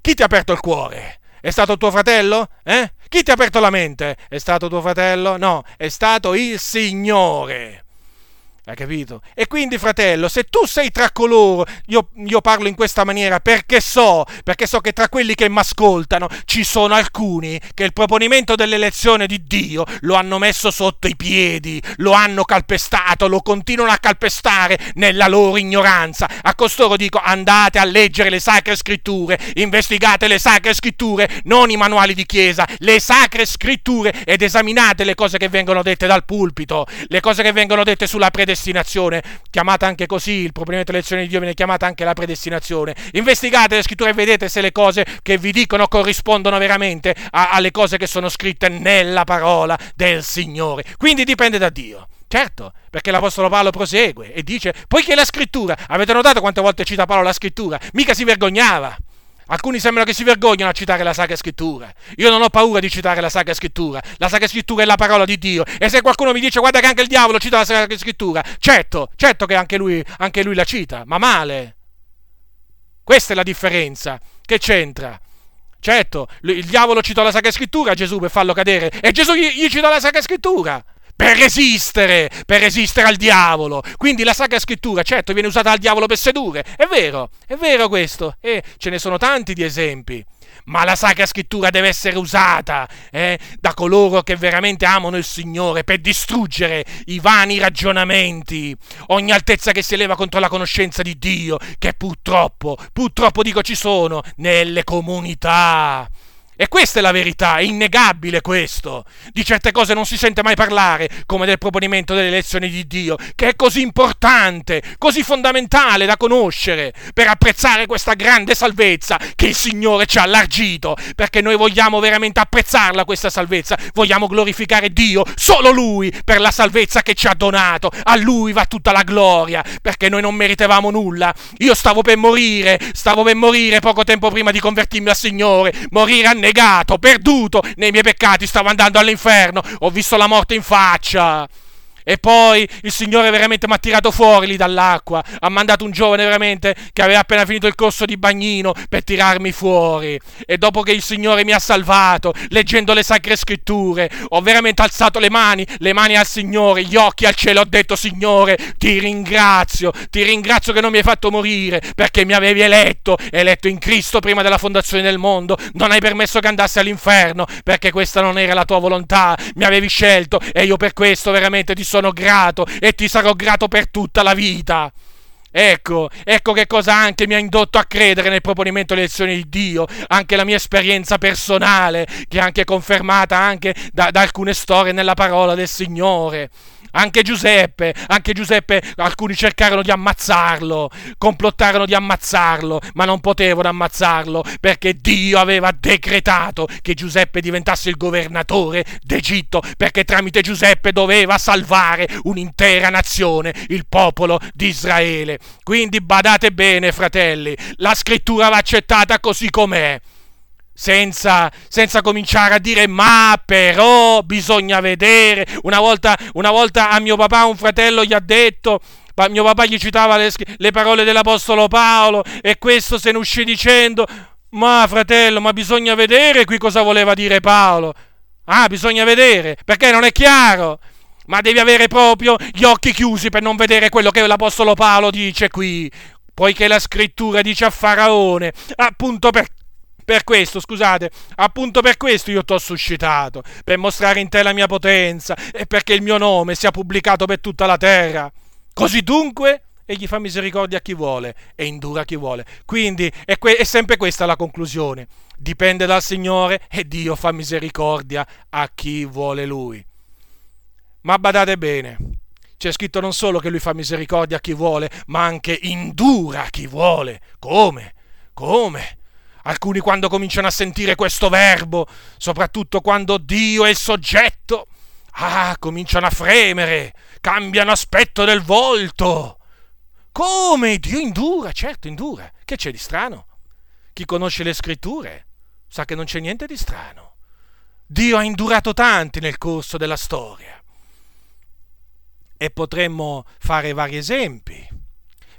Chi ti ha aperto il cuore? È stato tuo fratello? Eh? Chi ti ha aperto la mente? È stato tuo fratello? No, è stato il Signore. Hai capito? E quindi, fratello, se tu sei tra coloro, io, io parlo in questa maniera perché so, perché so che tra quelli che mi ascoltano ci sono alcuni che il proponimento dell'elezione di Dio lo hanno messo sotto i piedi, lo hanno calpestato, lo continuano a calpestare nella loro ignoranza. A costoro dico andate a leggere le sacre scritture, investigate le sacre scritture, non i manuali di chiesa, le sacre scritture ed esaminate le cose che vengono dette dal pulpito, le cose che vengono dette sulla predestinazione predestinazione, chiamata anche così, il proponimento dell'elezione di Dio viene chiamata anche la predestinazione. Investigate le scritture e vedete se le cose che vi dicono corrispondono veramente a, alle cose che sono scritte nella parola del Signore. Quindi dipende da Dio. Certo, perché l'Apostolo Paolo prosegue e dice, poiché la scrittura, avete notato quante volte cita Paolo la scrittura? Mica si vergognava. Alcuni sembrano che si vergognano a citare la Sacra Scrittura. Io non ho paura di citare la Sacra Scrittura. La Sacra Scrittura è la parola di Dio. E se qualcuno mi dice guarda che anche il diavolo cita la Sacra Scrittura, certo, certo che anche lui, anche lui la cita, ma male. Questa è la differenza. Che c'entra? Certo, il diavolo citò la Sacra Scrittura a Gesù per farlo cadere e Gesù gli, gli citò la Sacra Scrittura per resistere, per resistere al diavolo. Quindi la Sacra Scrittura, certo, viene usata dal diavolo per sedurre. È vero, è vero questo. E ce ne sono tanti di esempi. Ma la Sacra Scrittura deve essere usata eh, da coloro che veramente amano il Signore per distruggere i vani ragionamenti, ogni altezza che si eleva contro la conoscenza di Dio, che purtroppo, purtroppo dico ci sono nelle comunità. E questa è la verità, è innegabile questo. Di certe cose non si sente mai parlare, come del proponimento delle elezioni di Dio, che è così importante, così fondamentale da conoscere, per apprezzare questa grande salvezza che il Signore ci ha allargito, perché noi vogliamo veramente apprezzarla questa salvezza, vogliamo glorificare Dio, solo Lui, per la salvezza che ci ha donato. A Lui va tutta la gloria, perché noi non meritavamo nulla. Io stavo per morire, stavo per morire poco tempo prima di convertirmi al Signore, morire a negato, perduto nei miei peccati, stavo andando all'inferno, ho visto la morte in faccia. E poi il Signore veramente mi ha tirato fuori lì dall'acqua, ha mandato un giovane veramente che aveva appena finito il corso di bagnino per tirarmi fuori. E dopo che il Signore mi ha salvato, leggendo le sacre scritture, ho veramente alzato le mani, le mani al Signore, gli occhi al cielo, ho detto Signore, ti ringrazio, ti ringrazio che non mi hai fatto morire, perché mi avevi eletto, eletto in Cristo prima della fondazione del mondo, non hai permesso che andassi all'inferno, perché questa non era la tua volontà, mi avevi scelto e io per questo veramente ti sono grato e ti sarò grato per tutta la vita. Ecco, ecco che cosa anche mi ha indotto a credere nel proponimento delle elezioni di Dio, anche la mia esperienza personale, che è anche confermata anche da, da alcune storie nella parola del Signore. Anche Giuseppe, anche Giuseppe, alcuni cercarono di ammazzarlo, complottarono di ammazzarlo, ma non potevano ammazzarlo perché Dio aveva decretato che Giuseppe diventasse il governatore d'Egitto, perché tramite Giuseppe doveva salvare un'intera nazione, il popolo di Israele. Quindi badate bene, fratelli, la scrittura va accettata così com'è senza, senza, cominciare a dire ma però bisogna vedere. Una volta, una volta a mio papà un fratello gli ha detto, mio papà gli citava le, le parole dell'Apostolo Paolo e questo se ne uscì dicendo ma fratello, ma bisogna vedere qui cosa voleva dire Paolo. Ah, bisogna vedere, perché non è chiaro. Ma devi avere proprio gli occhi chiusi per non vedere quello che l'Apostolo Paolo dice qui, poiché la scrittura dice a Faraone, appunto per, per questo, scusate, appunto per questo io ti ho suscitato, per mostrare in te la mia potenza e perché il mio nome sia pubblicato per tutta la terra. Così dunque, egli fa misericordia a chi vuole e indura a chi vuole. Quindi è, que- è sempre questa la conclusione. Dipende dal Signore e Dio fa misericordia a chi vuole Lui. Ma badate bene, c'è scritto non solo che Lui fa misericordia a chi vuole, ma anche indura a chi vuole. Come? Come? Alcuni quando cominciano a sentire questo verbo, soprattutto quando Dio è il soggetto, Ah, cominciano a fremere, cambiano aspetto del volto. Come? Dio indura, certo, indura. Che c'è di strano? Chi conosce le scritture sa che non c'è niente di strano. Dio ha indurato tanti nel corso della storia. E potremmo fare vari esempi.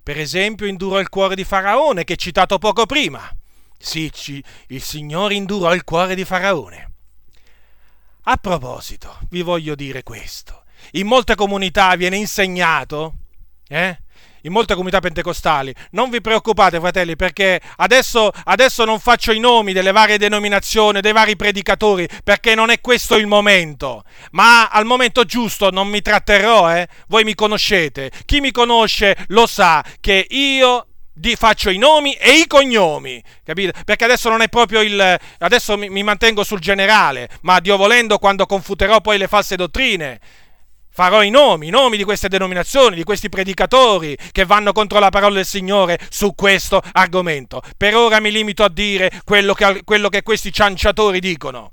Per esempio, indurò il cuore di Faraone, che citato poco prima. Sì, il Signore indurò il cuore di Faraone. A proposito, vi voglio dire questo. In molte comunità viene insegnato, eh? in molte comunità pentecostali. Non vi preoccupate, fratelli, perché adesso, adesso, non faccio i nomi delle varie denominazioni, dei vari predicatori, perché non è questo il momento. Ma al momento giusto non mi tratterrò, eh? Voi mi conoscete. Chi mi conosce lo sa che io di, faccio i nomi e i cognomi, capite? Perché adesso non è proprio il. Adesso mi, mi mantengo sul generale, ma Dio volendo, quando confuterò poi le false dottrine farò i nomi, i nomi di queste denominazioni, di questi predicatori che vanno contro la parola del Signore su questo argomento. Per ora mi limito a dire quello che, quello che questi cianciatori dicono.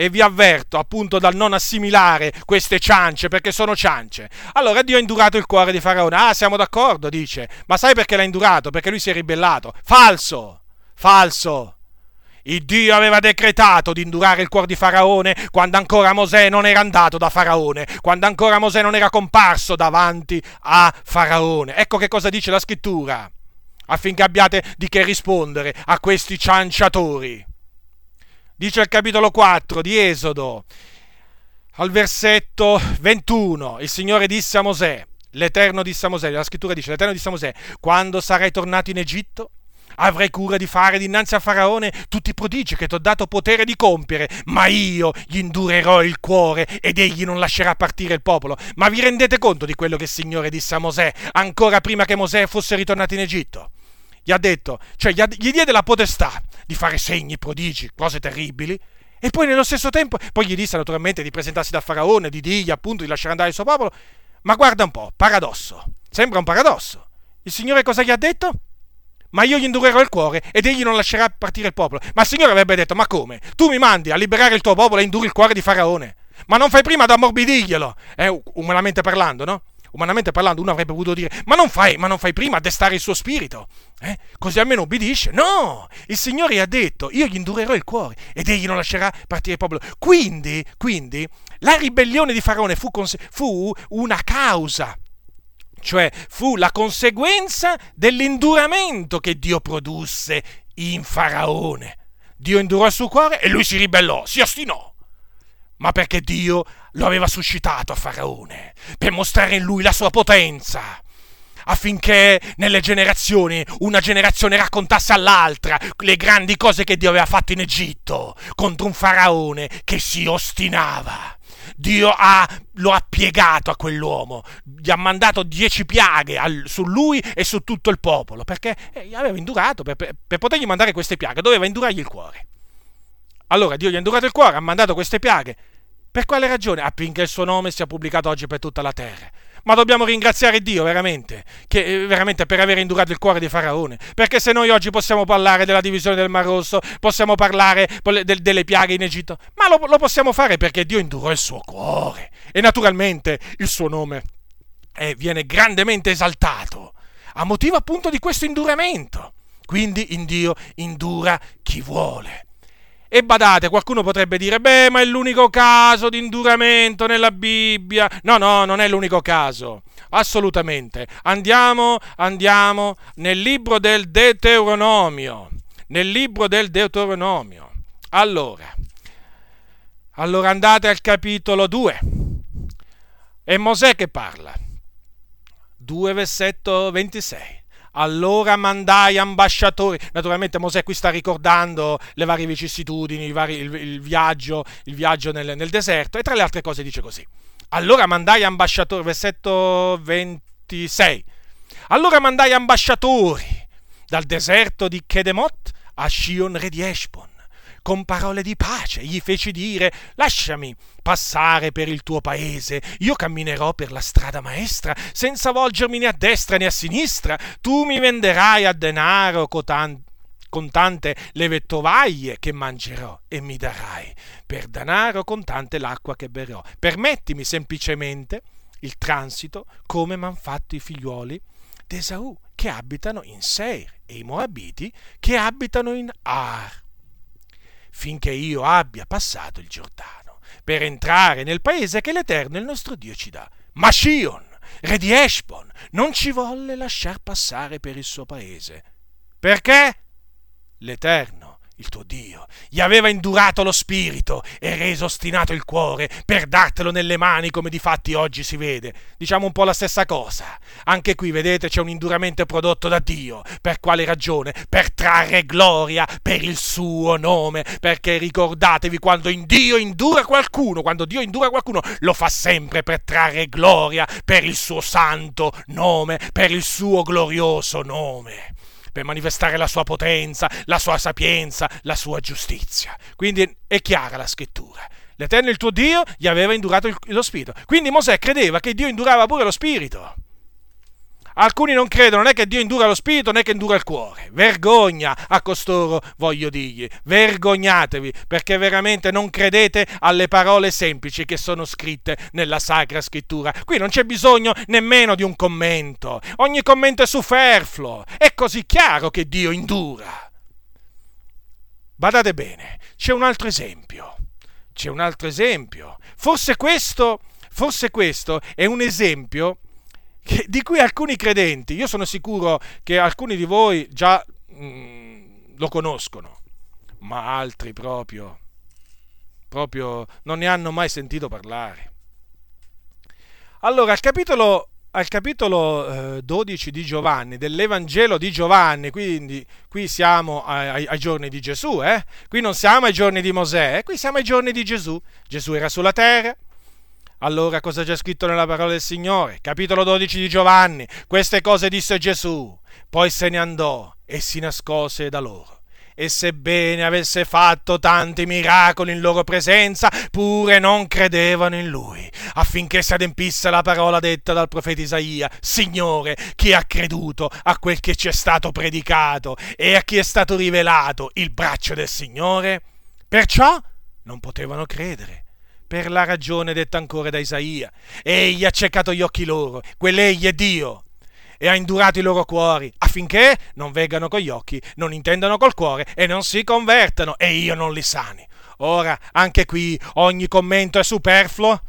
E vi avverto appunto dal non assimilare queste ciance perché sono ciance. Allora Dio ha indurato il cuore di Faraone. Ah, siamo d'accordo, dice. Ma sai perché l'ha indurato? Perché lui si è ribellato. Falso! Falso! Il Dio aveva decretato di indurare il cuore di Faraone quando ancora Mosè non era andato da Faraone, quando ancora Mosè non era comparso davanti a Faraone. Ecco che cosa dice la scrittura, affinché abbiate di che rispondere a questi cianciatori. Dice il capitolo 4 di Esodo, al versetto 21, il Signore disse a Mosè, l'Eterno disse a Mosè, la scrittura dice, l'Eterno disse a Mosè, quando sarai tornato in Egitto, avrai cura di fare dinanzi a Faraone tutti i prodigi che ti ho dato potere di compiere, ma io gli indurerò il cuore ed egli non lascerà partire il popolo. Ma vi rendete conto di quello che il Signore disse a Mosè ancora prima che Mosè fosse ritornato in Egitto? Gli ha detto, cioè gli, ha, gli diede la potestà di fare segni, prodigi, cose terribili, e poi nello stesso tempo, poi gli disse naturalmente di presentarsi da Faraone, di dirgli appunto di lasciare andare il suo popolo, ma guarda un po', paradosso, sembra un paradosso. Il Signore cosa gli ha detto? ma io gli indurerò il cuore ed egli non lascerà partire il popolo. Ma il Signore avrebbe detto, ma come? Tu mi mandi a liberare il tuo popolo e induri il cuore di Faraone, ma non fai prima ad ammorbidirglielo, eh, umanamente parlando, no? Umanamente parlando, uno avrebbe potuto dire: Ma non fai, ma non fai prima a destare il suo spirito? Eh? Così almeno ubbidisce? No! Il Signore ha detto: Io gli indurerò il cuore ed egli non lascerà partire il popolo. Quindi, quindi la ribellione di Faraone fu, fu una causa cioè fu la conseguenza dell'induramento che Dio produsse in Faraone. Dio indurò il suo cuore e lui si ribellò, si ostinò. Ma perché Dio lo aveva suscitato a Faraone, per mostrare in lui la sua potenza affinché nelle generazioni una generazione raccontasse all'altra le grandi cose che Dio aveva fatto in Egitto contro un faraone che si ostinava. Dio ha, lo ha piegato a quell'uomo, gli ha mandato dieci piaghe al, su lui e su tutto il popolo, perché eh, aveva indurato, per, per, per potergli mandare queste piaghe, doveva indurargli il cuore. Allora Dio gli ha indurato il cuore, ha mandato queste piaghe. Per quale ragione? Affinché il suo nome sia pubblicato oggi per tutta la terra ma dobbiamo ringraziare Dio veramente, che, eh, veramente per aver indurato il cuore di Faraone, perché se noi oggi possiamo parlare della divisione del Mar Rosso, possiamo parlare delle piaghe in Egitto, ma lo, lo possiamo fare perché Dio indurò il suo cuore e naturalmente il suo nome eh, viene grandemente esaltato a motivo appunto di questo induramento. Quindi in Dio indura chi vuole. E badate, qualcuno potrebbe dire, beh, ma è l'unico caso di induramento nella Bibbia. No, no, non è l'unico caso. Assolutamente. Andiamo, andiamo nel libro del Deuteronomio. Nel libro del Deuteronomio. Allora, allora andate al capitolo 2. È Mosè che parla. 2 versetto 26 allora mandai ambasciatori. Naturalmente Mosè qui sta ricordando le varie vicissitudini, vari, il, il, viaggio, il viaggio nel, nel, deserto e tra le altre cose dice così. Allora mandai ambasciatori, versetto 26. Allora mandai ambasciatori dal deserto di Kedemot a Shion re di Eshbon con parole di pace, gli feci dire lasciami passare per il tuo paese, io camminerò per la strada maestra, senza volgermi né a destra né a sinistra, tu mi venderai a denaro cotanto con tante le vettovaglie che mangerò e mi darai per denaro contante l'acqua che berrò. Permettimi semplicemente il transito come m'han fatto i figliuoli d'Esaù che abitano in Seir e i Moabiti che abitano in Ar, finché io abbia passato il Giordano, per entrare nel paese che l'Eterno il nostro Dio ci dà. Ma Shion, re di Eshbon, non ci volle lasciar passare per il suo paese. Perché? L'Eterno il tuo Dio, gli aveva indurato lo spirito e reso ostinato il cuore per dartelo nelle mani come di fatti oggi si vede. Diciamo un po' la stessa cosa. Anche qui, vedete, c'è un induramento prodotto da Dio. Per quale ragione? Per trarre gloria per il suo nome. Perché ricordatevi, quando in Dio indura qualcuno, quando Dio indura qualcuno, lo fa sempre per trarre gloria per il suo santo nome, per il suo glorioso nome per manifestare la sua potenza, la sua sapienza, la sua giustizia. Quindi è chiara la scrittura. L'Eterno il tuo Dio gli aveva indurato lo spirito. Quindi Mosè credeva che Dio indurava pure lo spirito. Alcuni non credono né che Dio indura lo spirito né che indura il cuore. Vergogna a costoro, voglio dirgli. Vergognatevi perché veramente non credete alle parole semplici che sono scritte nella Sacra Scrittura. Qui non c'è bisogno nemmeno di un commento. Ogni commento è superfluo. È così chiaro che Dio indura. Badate bene, c'è un altro esempio. C'è un altro esempio. Forse questo, forse questo è un esempio di cui alcuni credenti, io sono sicuro che alcuni di voi già mm, lo conoscono, ma altri proprio, proprio non ne hanno mai sentito parlare. Allora, al capitolo, al capitolo eh, 12 di Giovanni, dell'Evangelo di Giovanni, quindi qui siamo ai, ai giorni di Gesù, eh? qui non siamo ai giorni di Mosè, eh? qui siamo ai giorni di Gesù. Gesù era sulla terra, allora cosa c'è scritto nella parola del Signore? Capitolo 12 di Giovanni. Queste cose disse Gesù, poi se ne andò e si nascose da loro. E sebbene avesse fatto tanti miracoli in loro presenza, pure non credevano in lui, affinché si adempisse la parola detta dal profeta Isaia, Signore, chi ha creduto a quel che ci è stato predicato e a chi è stato rivelato il braccio del Signore? Perciò non potevano credere per la ragione detta ancora da Isaia. Egli ha ceccato gli occhi loro, quell'egli è Dio, e ha indurato i loro cuori, affinché non veggano con gli occhi, non intendano col cuore e non si convertano, e io non li sani. Ora, anche qui ogni commento è superfluo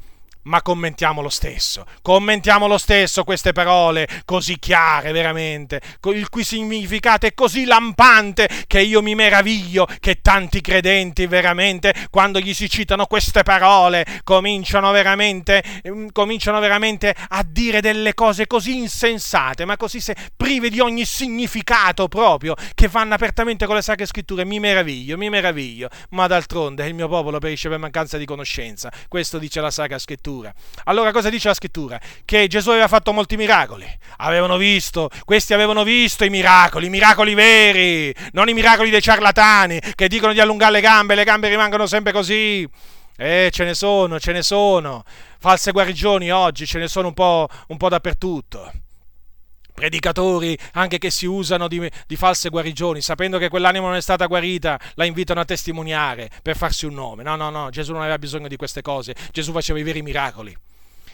ma commentiamo lo stesso, commentiamo lo stesso queste parole così chiare veramente, il cui significato è così lampante che io mi meraviglio che tanti credenti veramente quando gli si citano queste parole cominciano veramente, mm, cominciano veramente a dire delle cose così insensate, ma così prive di ogni significato proprio, che vanno apertamente con le sacre scritture, mi meraviglio, mi meraviglio, ma d'altronde il mio popolo perisce per mancanza di conoscenza, questo dice la sacra scrittura scrittura. Allora cosa dice la scrittura? Che Gesù aveva fatto molti miracoli. Avevano visto, questi avevano visto i miracoli, i miracoli veri, non i miracoli dei ciarlatani che dicono di allungare le gambe, le gambe rimangono sempre così. Eh, ce ne sono, ce ne sono. False guarigioni oggi ce ne sono un po', un po dappertutto predicatori anche che si usano di, di, false guarigioni, sapendo che quell'anima non è stata guarita, la invitano a testimoniare per farsi un nome. No, no, no, Gesù non aveva bisogno di queste cose, Gesù faceva i veri miracoli.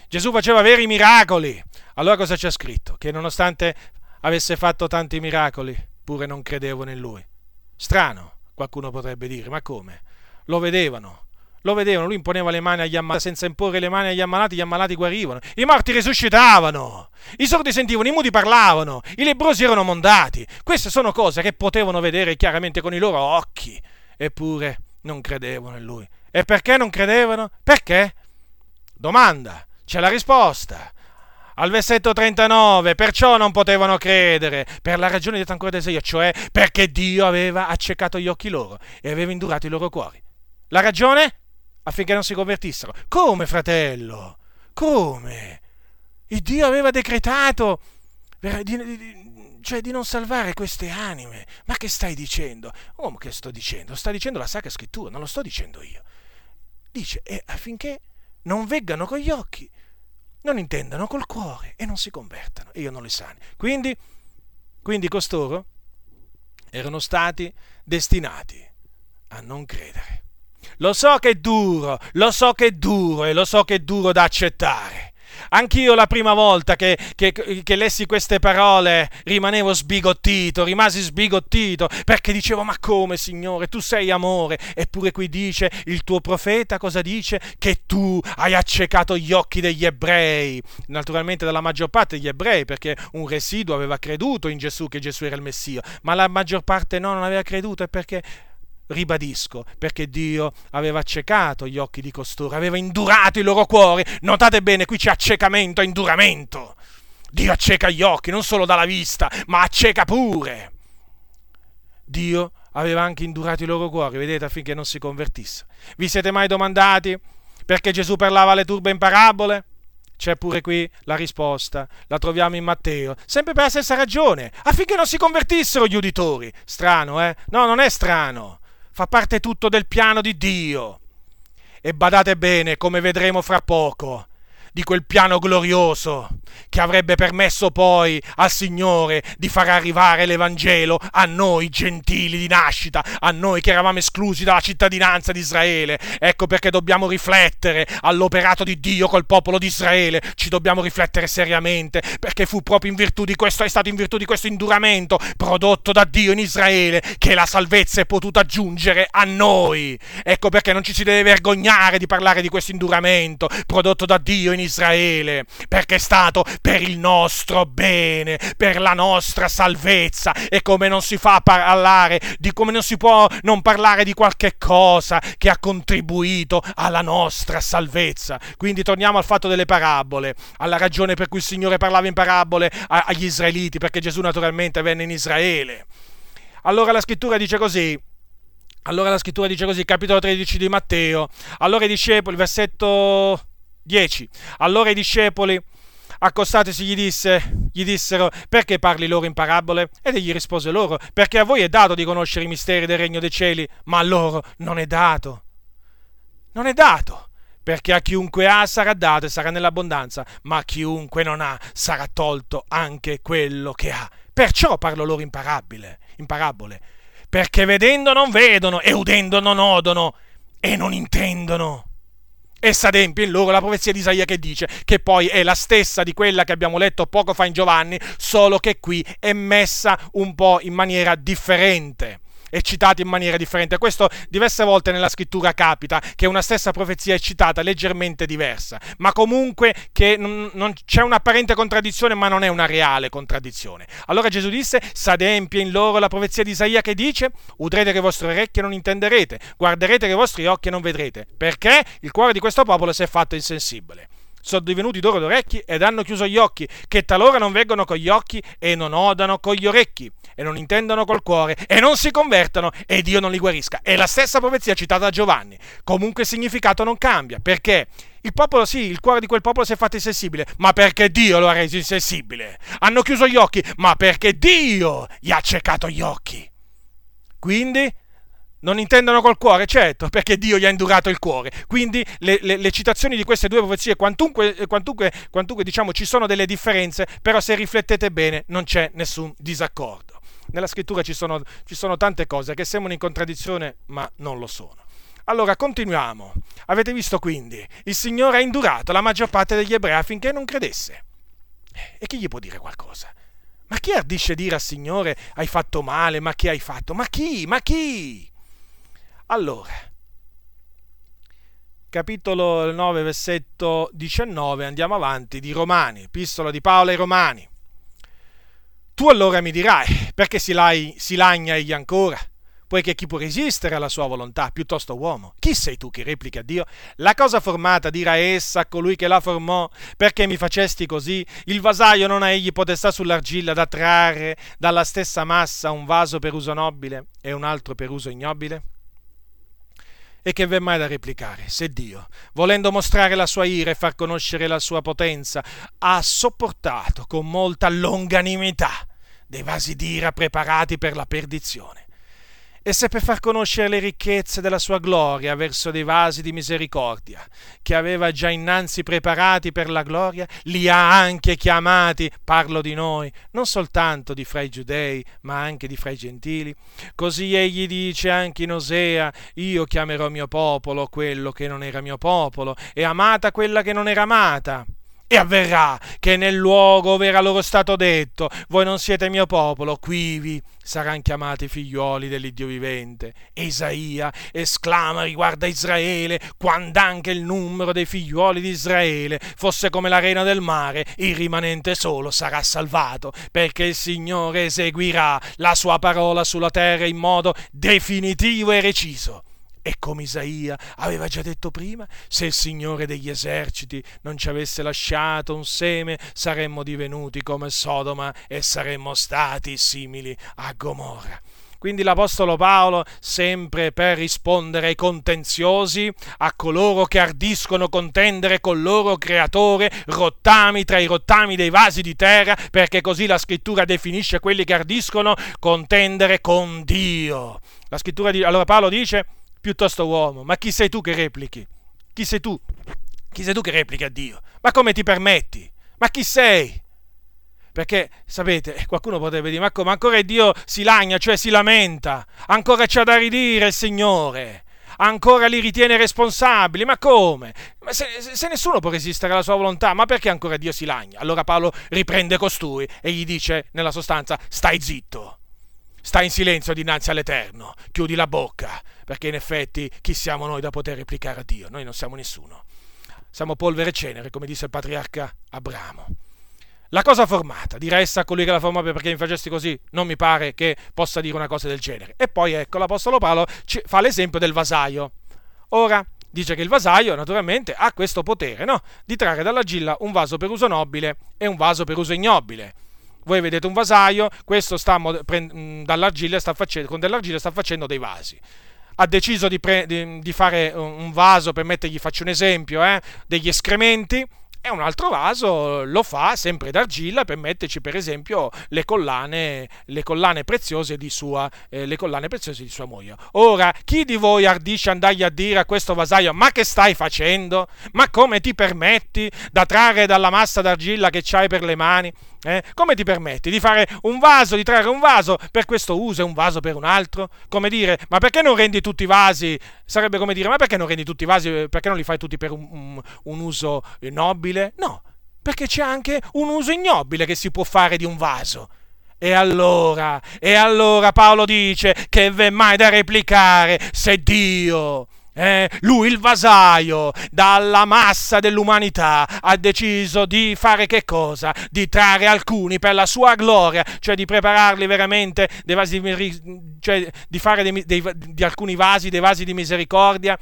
Gesù faceva veri miracoli. Allora cosa c'è scritto? Che nonostante avesse fatto tanti miracoli, pure non credevano in lui. Strano, qualcuno potrebbe dire, ma come? Lo vedevano, lo vedevano, lui imponeva le mani agli ammalati, senza imporre le mani agli ammalati, gli ammalati guarivano, i morti risuscitavano, i sordi sentivano, i muti parlavano, i lebrosi erano mondati. Queste sono cose che potevano vedere chiaramente con i loro occhi, eppure non credevano in lui. E perché non credevano? Perché? Domanda, c'è la risposta. Al versetto 39, perciò non potevano credere, per la ragione detta ancora da Isaia, cioè perché Dio aveva accecato gli occhi loro e aveva indurato i loro cuori. La ragione? Affinché non si convertissero. Come, fratello? Come? Il Dio aveva decretato di, di, cioè di non salvare queste anime. Ma che stai dicendo? Oh, ma che sto dicendo? Sta dicendo la Sacra Scrittura, non lo sto dicendo io. Dice, e affinché non veggano con gli occhi, non intendano col cuore e non si convertano, e io non li sani. Quindi, quindi costoro erano stati destinati a non credere. Lo so che è duro, lo so che è duro e lo so che è duro da accettare. Anch'io la prima volta che, che, che, lessi queste parole rimanevo sbigottito, rimasi sbigottito, perché dicevo, ma come Signore, tu sei amore, eppure qui dice, il tuo profeta cosa dice? Che tu hai accecato gli occhi degli ebrei, naturalmente dalla maggior parte degli ebrei, perché un residuo aveva creduto in Gesù, che Gesù era il Messia, ma la maggior parte no, non aveva creduto, e perché Ribadisco, perché Dio aveva accecato gli occhi di costoro, aveva indurato i loro cuori. Notate bene, qui c'è accecamento e induramento. Dio acceca gli occhi, non solo dalla vista, ma acceca pure. Dio aveva anche indurato i loro cuori, vedete, affinché non si convertisse. Vi siete mai domandati perché Gesù parlava alle turbe in parabole? C'è pure qui la risposta, la troviamo in Matteo, sempre per la stessa ragione, affinché non si convertissero gli uditori. Strano, eh? No, non è strano fa parte tutto del piano di Dio. E badate bene, come vedremo fra poco, di quel piano glorioso che avrebbe permesso poi al Signore di far arrivare l'Evangelo a noi gentili di nascita, a noi che eravamo esclusi dalla cittadinanza di Israele. Ecco perché dobbiamo riflettere all'operato di Dio col popolo di Israele, ci dobbiamo riflettere seriamente, perché fu proprio in virtù di questo, è stato in virtù di questo induramento prodotto da Dio in Israele che la salvezza è potuta giungere a noi. Ecco perché non ci si deve vergognare di parlare di questo induramento prodotto da Dio in Israele, perché è stato per il nostro bene, per la nostra salvezza. E come non si fa a parlare, di come non si può non parlare di qualche cosa che ha contribuito alla nostra salvezza. Quindi torniamo al fatto delle parabole, alla ragione per cui il Signore parlava in parabole agli israeliti, perché Gesù naturalmente venne in Israele. Allora la scrittura dice così, allora la scrittura dice così, capitolo 13 di Matteo. Allora i discepoli, versetto 10. Allora i discepoli accostatisi gli, disse, gli dissero perché parli loro in parabole? Ed egli rispose loro perché a voi è dato di conoscere i misteri del regno dei cieli, ma a loro non è dato. Non è dato, perché a chiunque ha sarà dato e sarà nell'abbondanza, ma a chiunque non ha sarà tolto anche quello che ha. Perciò parlo loro in parabole, in parabole, perché vedendo non vedono e udendo non odono e non intendono e s'adempie in loro la profezia di Isaia che dice che poi è la stessa di quella che abbiamo letto poco fa in Giovanni, solo che qui è messa un po' in maniera differente è citata in maniera differente. Questo diverse volte nella scrittura capita, che una stessa profezia è citata leggermente diversa, ma comunque che non, non c'è un'apparente contraddizione, ma non è una reale contraddizione. Allora Gesù disse, s'adempie in loro la profezia di Isaia che dice, udrete che i vostri orecchi non intenderete, guarderete che i vostri occhi non vedrete, perché il cuore di questo popolo si è fatto insensibile sono divenuti d'oro d'orecchi ed hanno chiuso gli occhi, che talora non veggono con gli occhi e non odano con gli orecchi e non intendono col cuore e non si convertano e Dio non li guarisca. È la stessa profezia citata da Giovanni. Comunque il significato non cambia, perché il popolo sì, il cuore di quel popolo si è fatto insensibile, ma perché Dio lo ha reso insensibile. Hanno chiuso gli occhi, ma perché Dio gli ha accecato gli occhi. Quindi non intendono col cuore, certo, perché Dio gli ha indurato il cuore. Quindi le, le, le citazioni di queste due profezie, quantunque, quantunque, quantunque diciamo, ci sono delle differenze, però se riflettete bene non c'è nessun disaccordo. Nella scrittura ci sono, ci sono tante cose che sembrano in contraddizione, ma non lo sono. Allora, continuiamo. Avete visto quindi, il Signore ha indurato la maggior parte degli ebrei affinché non credesse. E chi gli può dire qualcosa? Ma chi ardisce dire al Signore hai fatto male, ma che hai fatto? Ma chi? Ma chi? Allora, capitolo 9, versetto 19, andiamo avanti, di Romani, epistola di Paolo ai Romani. Tu allora mi dirai, perché si, lai, si lagna egli ancora? Poiché chi può resistere alla sua volontà, piuttosto uomo? Chi sei tu che replica a Dio? La cosa formata dirà essa a colui che la formò, perché mi facesti così? Il vasaio non ha egli potestà sull'argilla da trarre dalla stessa massa un vaso per uso nobile e un altro per uso ignobile? E che v'è mai da replicare se Dio, volendo mostrare la sua ira e far conoscere la sua potenza, ha sopportato con molta longanimità dei vasi d'ira preparati per la perdizione? E se per far conoscere le ricchezze della sua gloria verso dei vasi di misericordia, che aveva già innanzi preparati per la gloria, li ha anche chiamati, parlo di noi, non soltanto di fra i giudei, ma anche di fra i gentili. Così egli dice anche in Osea, io chiamerò mio popolo quello che non era mio popolo, e amata quella che non era amata. E avverrà che nel luogo dove era loro stato detto, voi non siete mio popolo, quivi saranno chiamati figlioli dell'Iddio vivente. Isaia esclama riguardo a Israele, quando anche il numero dei figlioli di Israele fosse come l'arena del mare, il rimanente solo sarà salvato, perché il Signore eseguirà la sua parola sulla terra in modo definitivo e reciso. E come Isaia aveva già detto prima, se il Signore degli eserciti non ci avesse lasciato un seme, saremmo divenuti come Sodoma e saremmo stati simili a Gomorra. Quindi l'Apostolo Paolo, sempre per rispondere ai contenziosi, a coloro che ardiscono contendere col loro creatore, rottami tra i rottami dei vasi di terra, perché così la scrittura definisce quelli che ardiscono contendere con Dio. La scrittura di, allora Paolo dice piuttosto uomo, ma chi sei tu che replichi? Chi sei tu? Chi sei tu che replichi a Dio? Ma come ti permetti? Ma chi sei? Perché, sapete, qualcuno potrebbe dire, ma come ancora Dio si lagna, cioè si lamenta, ancora c'ha da ridire il Signore, ancora li ritiene responsabili, ma come? Ma se, se, nessuno può resistere alla sua volontà, ma perché ancora Dio si lagna? Allora Paolo riprende costui e gli dice, nella sostanza, stai zitto, stai in silenzio dinanzi all'Eterno, chiudi la bocca, perché in effetti chi siamo noi da poter replicare a Dio? Noi non siamo nessuno. Siamo polvere e cenere, come disse il patriarca Abramo. La cosa formata, dirà essa a colui che la formò perché mi facesti così, non mi pare che possa dire una cosa del genere. E poi ecco, l'Apostolo Paolo fa l'esempio del vasaio. Ora, dice che il vasaio naturalmente ha questo potere, no? Di trarre dall'argilla un vaso per uso nobile e un vaso per uso ignobile. Voi vedete un vasaio, questo sta dall'argilla sta facendo, con dell'argilla sta facendo dei vasi ha deciso di, pre- di, di, fare un vaso per mettergli, faccio un esempio, eh, degli escrementi e un altro vaso lo fa sempre d'argilla per metterci per esempio le collane, le collane, preziose, di sua, eh, le collane preziose di sua moglie. Ora, chi di voi ardisce andargli a dire a questo vasaio ma che stai facendo? Ma come ti permetti da trarre dalla massa d'argilla che c'hai per le mani? Eh? Come ti permetti di fare un vaso, di trarre un vaso per questo uso e un vaso per un altro? Come dire, ma perché non rendi tutti i vasi? Sarebbe come dire, ma perché non rendi tutti i vasi? Perché non li fai tutti per un, un, un uso nobile? No, perché c'è anche un uso ignobile che si può fare di un vaso. E allora, e allora Paolo dice che v'è mai da replicare se Dio eh, lui, il vasaio, dalla massa dell'umanità, ha deciso di fare che cosa? Di trarre alcuni per la sua gloria, cioè di prepararli veramente, vasi cioè di fare dei, dei, di alcuni vasi, dei vasi di misericordia.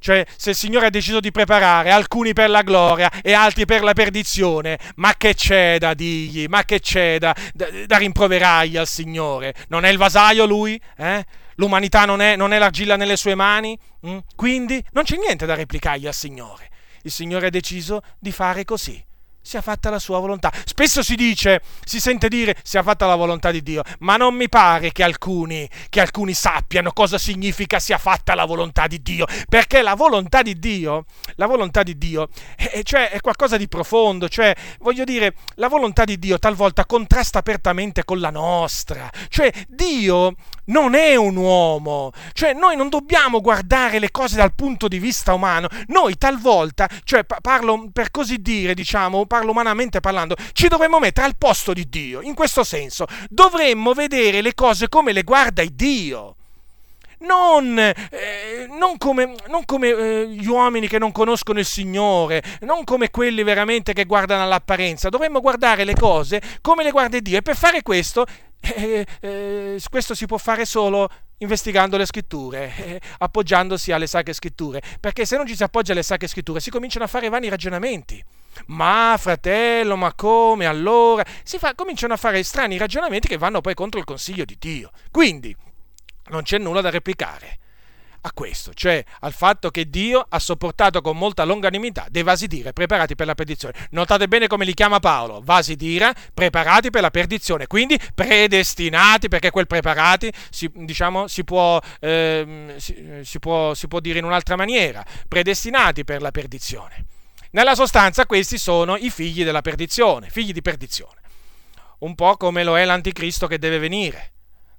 Cioè, se il Signore ha deciso di preparare alcuni per la gloria e altri per la perdizione, ma che c'è da dirgli? Ma che c'è da, da, da rimproverargli al Signore? Non è il vasaio lui? Eh? L'umanità non è, non è l'argilla nelle sue mani, mm? quindi non c'è niente da replicargli al Signore. Il Signore ha deciso di fare così sia fatta la sua volontà. Spesso si dice, si sente dire sia fatta la volontà di Dio, ma non mi pare che alcuni, che alcuni sappiano cosa significa sia fatta la volontà di Dio, perché la volontà di Dio, la volontà di Dio è, cioè, è qualcosa di profondo, cioè voglio dire, la volontà di Dio talvolta contrasta apertamente con la nostra, cioè Dio non è un uomo, cioè noi non dobbiamo guardare le cose dal punto di vista umano, noi talvolta, cioè parlo per così dire, diciamo, parlo umanamente parlando, ci dovremmo mettere al posto di Dio. In questo senso, dovremmo vedere le cose come le guarda Dio. Non, eh, non, come, non come eh, gli uomini che non conoscono il Signore, non come quelli veramente che guardano all'apparenza, dovremmo guardare le cose come le guarda Dio e per fare questo, eh, eh questo si può fare solo investigando le scritture, eh, appoggiandosi alle sacre scritture, perché se non ci si appoggia alle sacre scritture si cominciano a fare vani ragionamenti. Ma fratello, ma come allora? Si fa, cominciano a fare strani ragionamenti che vanno poi contro il consiglio di Dio. Quindi non c'è nulla da replicare. A questo, cioè al fatto che Dio ha sopportato con molta longanimità dei vasi d'ira preparati per la perdizione. Notate bene come li chiama Paolo, vasi d'ira preparati per la perdizione, quindi predestinati, perché quel preparati si, diciamo, si, può, eh, si, si, può, si può dire in un'altra maniera, predestinati per la perdizione. Nella sostanza questi sono i figli della perdizione, figli di perdizione. Un po' come lo è l'anticristo che deve venire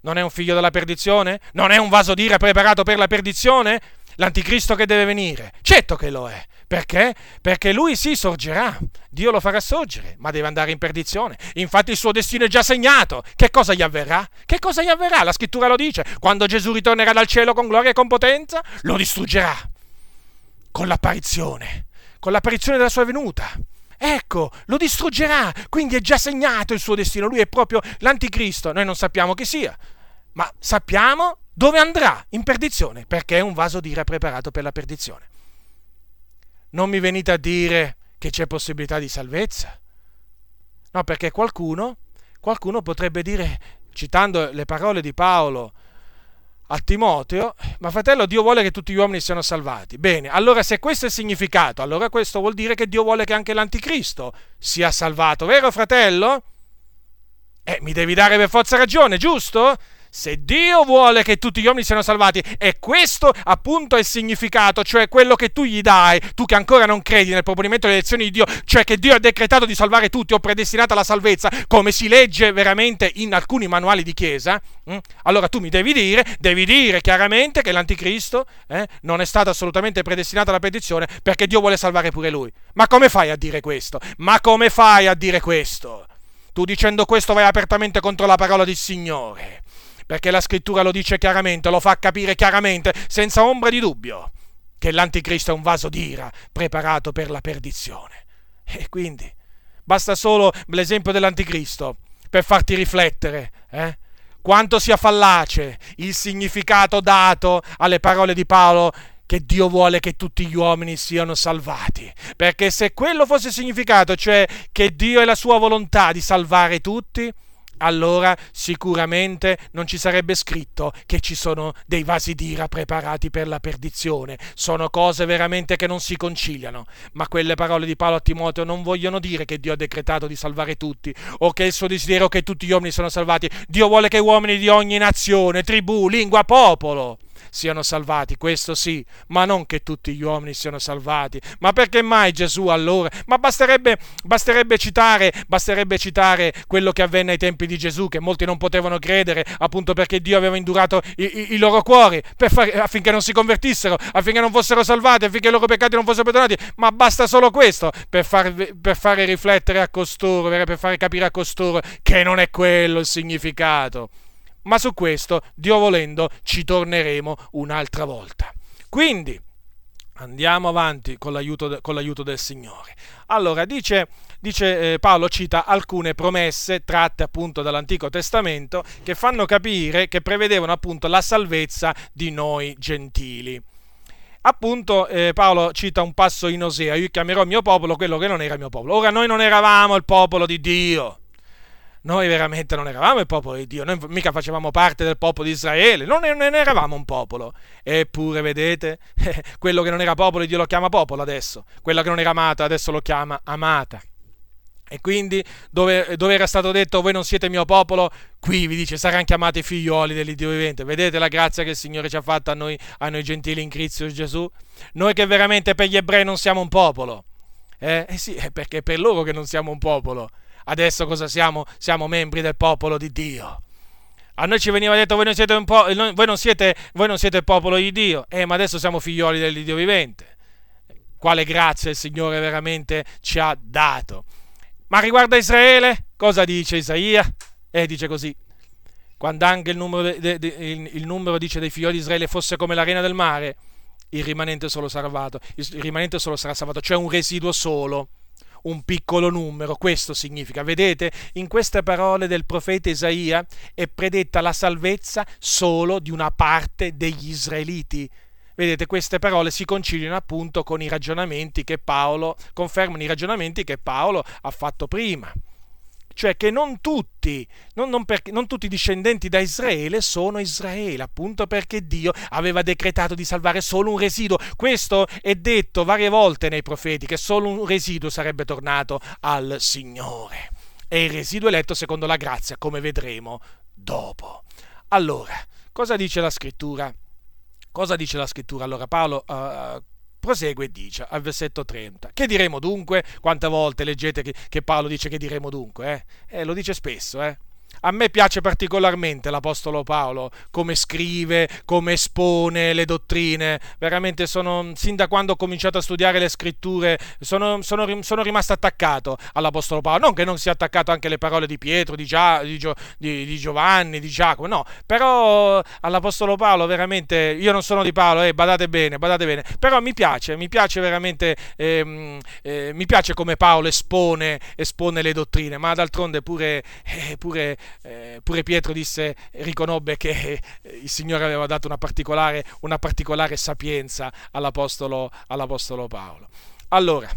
non è un figlio della perdizione? Non è un vaso d'ira preparato per la perdizione? L'anticristo che deve venire? Certo che lo è. Perché? Perché lui sì sorgerà, Dio lo farà sorgere, ma deve andare in perdizione. Infatti il suo destino è già segnato. Che cosa gli avverrà? Che cosa gli avverrà? La scrittura lo dice. Quando Gesù ritornerà dal cielo con gloria e con potenza, lo distruggerà. Con l'apparizione, con l'apparizione della sua venuta. Ecco, lo distruggerà, quindi è già segnato il suo destino, lui è proprio l'anticristo, noi non sappiamo chi sia, ma sappiamo dove andrà in perdizione, perché è un vaso d'ira preparato per la perdizione. Non mi venite a dire che c'è possibilità di salvezza. No, perché qualcuno, qualcuno potrebbe dire, citando le parole di Paolo a Timoteo, ma fratello, Dio vuole che tutti gli uomini siano salvati. Bene, allora se questo è il significato, allora questo vuol dire che Dio vuole che anche l'anticristo sia salvato, vero fratello? Eh, mi devi dare per forza ragione, giusto? Se Dio vuole che tutti gli uomini siano salvati, e questo appunto è il significato, cioè quello che tu gli dai, tu che ancora non credi nel proponimento delle elezioni di Dio, cioè che Dio ha decretato di salvare tutti o predestinato alla salvezza, come si legge veramente in alcuni manuali di chiesa, hm? allora tu mi devi dire, devi dire chiaramente che l'anticristo eh, non è stato assolutamente predestinato alla perdizione perché Dio vuole salvare pure lui. Ma come fai a dire questo? Ma come fai a dire questo? Tu dicendo questo vai apertamente contro la parola del Signore perché la scrittura lo dice chiaramente, lo fa capire chiaramente, senza ombra di dubbio, che l'anticristo è un vaso d'ira preparato per la perdizione. E quindi basta solo l'esempio dell'anticristo per farti riflettere, eh? quanto sia fallace il significato dato alle parole di Paolo che Dio vuole che tutti gli uomini siano salvati. Perché se quello fosse significato, cioè che Dio è la sua volontà di salvare tutti, allora sicuramente non ci sarebbe scritto che ci sono dei vasi d'ira preparati per la perdizione. Sono cose veramente che non si conciliano. Ma quelle parole di Paolo a Timoteo non vogliono dire che Dio ha decretato di salvare tutti o che è il suo desiderio che tutti gli uomini siano salvati. Dio vuole che uomini di ogni nazione, tribù, lingua, popolo siano salvati, questo sì, ma non che tutti gli uomini siano salvati. Ma perché mai Gesù allora? Ma basterebbe, basterebbe, citare, basterebbe citare quello che avvenne ai tempi di Gesù, che molti non potevano credere, appunto perché Dio aveva indurato i, i, i loro cuori far, affinché non si convertissero, affinché non fossero salvati, affinché i loro peccati non fossero perdonati. Ma basta solo questo per, far, per fare riflettere a costoro, per fare capire a costoro che non è quello il significato ma su questo, Dio volendo, ci torneremo un'altra volta. Quindi, andiamo avanti con l'aiuto, de, con l'aiuto del Signore. Allora, dice, dice eh, Paolo, cita alcune promesse tratte appunto dall'Antico Testamento che fanno capire che prevedevano appunto la salvezza di noi gentili appunto eh, Paolo cita un passo in Osea, io chiamerò mio popolo quello che non era mio popolo. Ora noi non eravamo il popolo di Dio, noi veramente non eravamo il popolo di Dio, noi mica facevamo parte del popolo di Israele, non, eravamo un popolo. Eppure, vedete, quello che non era popolo di Dio lo chiama popolo adesso, quella che non era amata adesso lo chiama amata. E quindi dove, dove, era stato detto voi non siete mio popolo, qui vi dice saranno chiamati figlioli dell'Iddio vivente. Vedete la grazia che il Signore ci ha fatto a noi, a noi gentili in Cristo Gesù? Noi che veramente per gli ebrei non siamo un popolo. Eh, eh sì, è perché è per loro che non siamo un popolo. Adesso cosa siamo? Siamo membri del popolo di Dio. A noi ci veniva detto voi non siete, po- voi non siete, voi non siete il popolo di Dio, eh, ma adesso siamo figlioli del Dio vivente. Quale grazia il Signore veramente ci ha dato. Ma riguardo a Israele, cosa dice Isaia? Eh, dice così. Quando anche il numero, de, de, il, il numero dice dei figlioli di Israele fosse come l'arena del mare, il rimanente solo salvato, il rimanente solo sarà salvato, cioè un residuo solo un piccolo numero, questo significa. Vedete, in queste parole del profeta Isaia è predetta la salvezza solo di una parte degli israeliti. Vedete, queste parole si conciliano appunto con i ragionamenti che Paolo, confermano i ragionamenti che Paolo ha fatto prima cioè che non tutti, non, non, perché, non tutti i discendenti da Israele sono Israele, appunto perché Dio aveva decretato di salvare solo un residuo. Questo è detto varie volte nei profeti, che solo un residuo sarebbe tornato al Signore. E il residuo eletto secondo la grazia, come vedremo dopo. Allora, cosa dice la scrittura? Cosa dice la scrittura? Allora Paolo uh, prosegue e dice al versetto 30. Che diremo dunque? Quante volte leggete che, che Paolo dice che diremo dunque? Eh? Eh, lo dice spesso, eh? A me piace particolarmente l'Apostolo Paolo, come scrive, come espone le dottrine. Veramente sono, sin da quando ho cominciato a studiare le scritture, sono, sono, sono rimasto attaccato all'Apostolo Paolo. Non che non sia attaccato anche alle parole di Pietro, di, Gia, di, Gio, di, di Giovanni, di Giacomo, no. Però all'Apostolo Paolo veramente, io non sono di Paolo, eh, badate bene, badate bene. Però mi piace, mi piace veramente, eh, eh, mi piace come Paolo espone, espone le dottrine, ma d'altronde pure, eh, pure eh, pure Pietro disse, riconobbe che eh, il Signore aveva dato una particolare, una particolare sapienza all'apostolo, all'apostolo Paolo. Allora,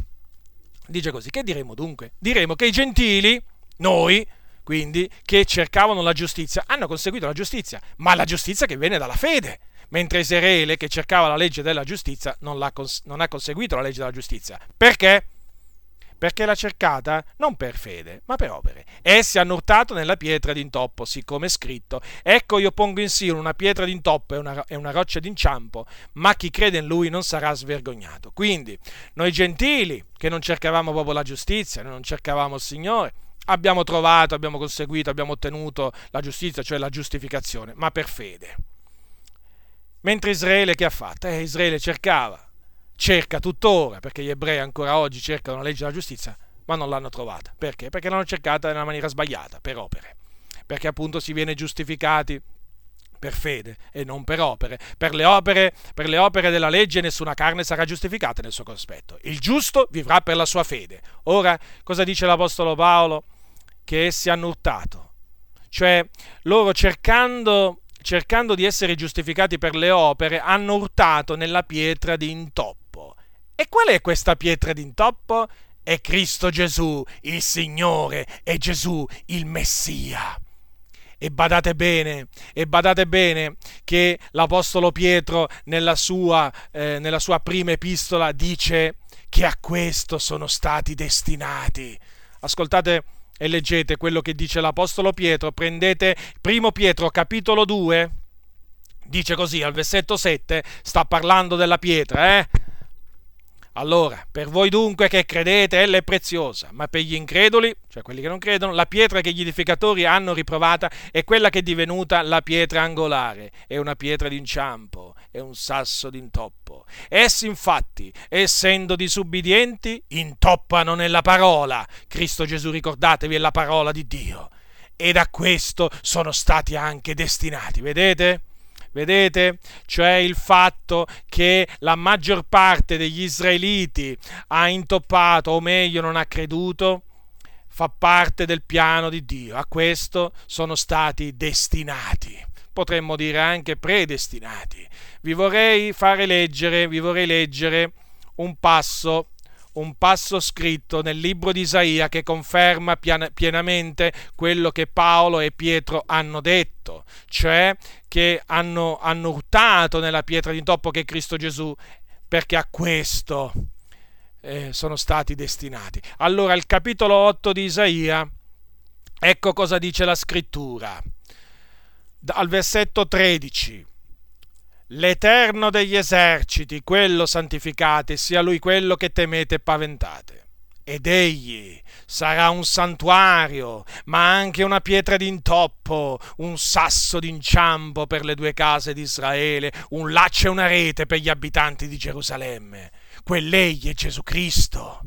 dice così, che diremo dunque? Diremo che i gentili, noi, quindi, che cercavano la giustizia, hanno conseguito la giustizia, ma la giustizia che viene dalla fede mentre Israele, che cercava la legge della giustizia, non, non, ha conseguito la legge della giustizia. Perché? Perché l'ha cercata non per fede, ma per opere. Essi hanno urtato nella pietra d'intoppo, siccome è scritto, ecco io pongo in Sion una pietra d'intoppo e una, e una roccia d'inciampo, ma chi crede in lui non sarà svergognato. Quindi, noi gentili, che non cercavamo proprio la giustizia, non cercavamo il Signore, abbiamo trovato, abbiamo conseguito, abbiamo ottenuto la giustizia, cioè la giustificazione, ma per fede. Mentre Israele che ha fatto? Eh, Israele cercava cerca tuttora, perché gli ebrei ancora oggi cercano la legge della giustizia, ma non l'hanno trovata. Perché? Perché l'hanno cercata nella maniera sbagliata, per opere. Perché appunto si viene giustificati per fede e non per opere. Per le opere, per le opere della legge nessuna carne sarà giustificata nel suo cospetto. Il giusto vivrà per la sua fede. Ora, cosa dice l'Apostolo Paolo? Che essi hanno urtato. Cioè, loro cercando, cercando di essere giustificati per le opere, hanno urtato nella pietra di intoppo e qual è questa pietra d'intoppo? È Cristo Gesù, il Signore, è Gesù, il Messia. E badate bene, e badate bene che l'Apostolo Pietro nella sua, eh, nella sua prima epistola dice che a questo sono stati destinati. Ascoltate e leggete quello che dice l'Apostolo Pietro, prendete primo Pietro capitolo 2, dice così al versetto 7, sta parlando della pietra, eh? Allora, per voi dunque che credete, ella è preziosa, ma per gli increduli, cioè quelli che non credono, la pietra che gli edificatori hanno riprovata è quella che è divenuta la pietra angolare, è una pietra d'inciampo, è un sasso d'intoppo. Essi infatti, essendo disubbidienti, intoppano nella parola. Cristo Gesù, ricordatevi, è la parola di Dio. Ed a questo sono stati anche destinati, vedete? Vedete? Cioè il fatto che la maggior parte degli israeliti ha intoppato, o meglio non ha creduto, fa parte del piano di Dio. A questo sono stati destinati. Potremmo dire anche predestinati. Vi vorrei fare leggere, vi vorrei leggere un passo un passo scritto nel libro di Isaia che conferma pienamente quello che Paolo e Pietro hanno detto, cioè che hanno, hanno urtato nella pietra d'intoppo che è Cristo Gesù, perché a questo eh, sono stati destinati. Allora, il capitolo 8 di Isaia, ecco cosa dice la scrittura. Al versetto 13 l'Eterno degli eserciti, quello santificate, sia lui quello che temete e paventate. Ed egli sarà un santuario, ma anche una pietra d'intoppo, un sasso d'inciampo per le due case di Israele, un laccio e una rete per gli abitanti di Gerusalemme. Quell'egli è Gesù Cristo.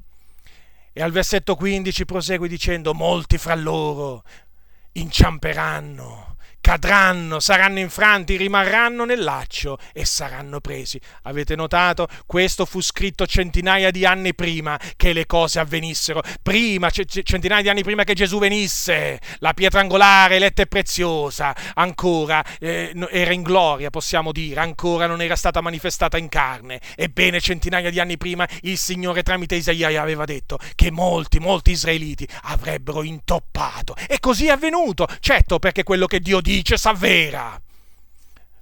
E al versetto 15 prosegue dicendo, molti fra loro inciamperanno cadranno, saranno infranti, rimarranno nel laccio e saranno presi. Avete notato? Questo fu scritto centinaia di anni prima che le cose avvenissero, prima, c- centinaia di anni prima che Gesù venisse. La pietra angolare, eletta e preziosa, ancora eh, era in gloria, possiamo dire, ancora non era stata manifestata in carne. Ebbene, centinaia di anni prima il Signore tramite Isaia aveva detto che molti, molti israeliti avrebbero intoppato. E così è avvenuto, certo perché quello che Dio dice s'avvera,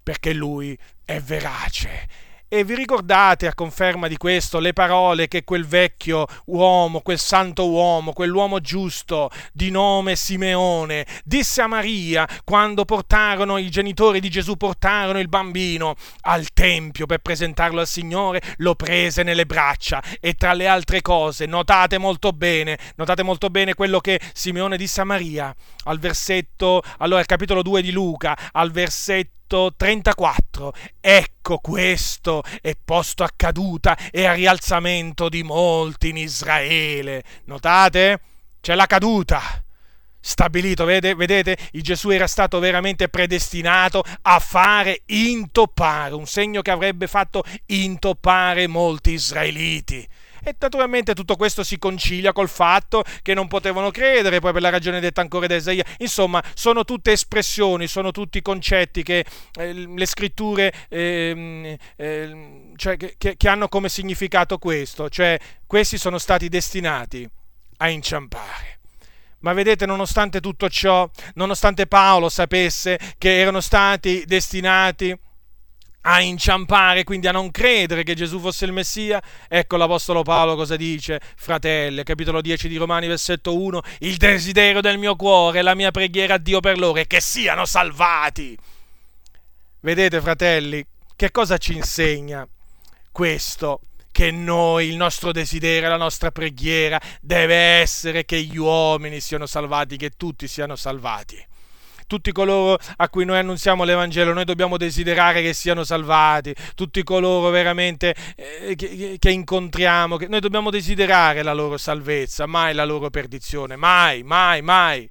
perché Lui è verace e vi ricordate, a conferma di questo, le parole che quel vecchio uomo, quel santo uomo, quell'uomo giusto di nome Simeone, disse a Maria quando portarono, i genitori di Gesù portarono il bambino al Tempio per presentarlo al Signore, lo prese nelle braccia. E tra le altre cose, notate molto bene, notate molto bene quello che Simeone disse a Maria, al versetto, allora al capitolo 2 di Luca, al versetto 34. Ecco questo è posto a caduta e a rialzamento di molti in Israele. Notate? C'è la caduta. Stabilito, vedete, vedete, il Gesù era stato veramente predestinato a fare intoppare, un segno che avrebbe fatto intoppare molti israeliti. E naturalmente tutto questo si concilia col fatto che non potevano credere, poi per la ragione detta ancora da Isaia. Insomma, sono tutte espressioni, sono tutti concetti che eh, le scritture eh, eh, cioè, che, che hanno come significato questo, cioè questi sono stati destinati a inciampare. Ma vedete, nonostante tutto ciò, nonostante Paolo sapesse che erano stati destinati a inciampare, quindi a non credere che Gesù fosse il Messia. Ecco l'Apostolo Paolo cosa dice, fratelli, capitolo 10 di Romani, versetto 1, il desiderio del mio cuore, la mia preghiera a Dio per loro è che siano salvati. Vedete, fratelli, che cosa ci insegna questo? Che noi, il nostro desiderio, la nostra preghiera deve essere che gli uomini siano salvati, che tutti siano salvati tutti coloro a cui noi annunziamo l'Evangelo, noi dobbiamo desiderare che siano salvati, tutti coloro veramente eh, che, che, incontriamo, che noi dobbiamo desiderare la loro salvezza, mai la loro perdizione, mai, mai, mai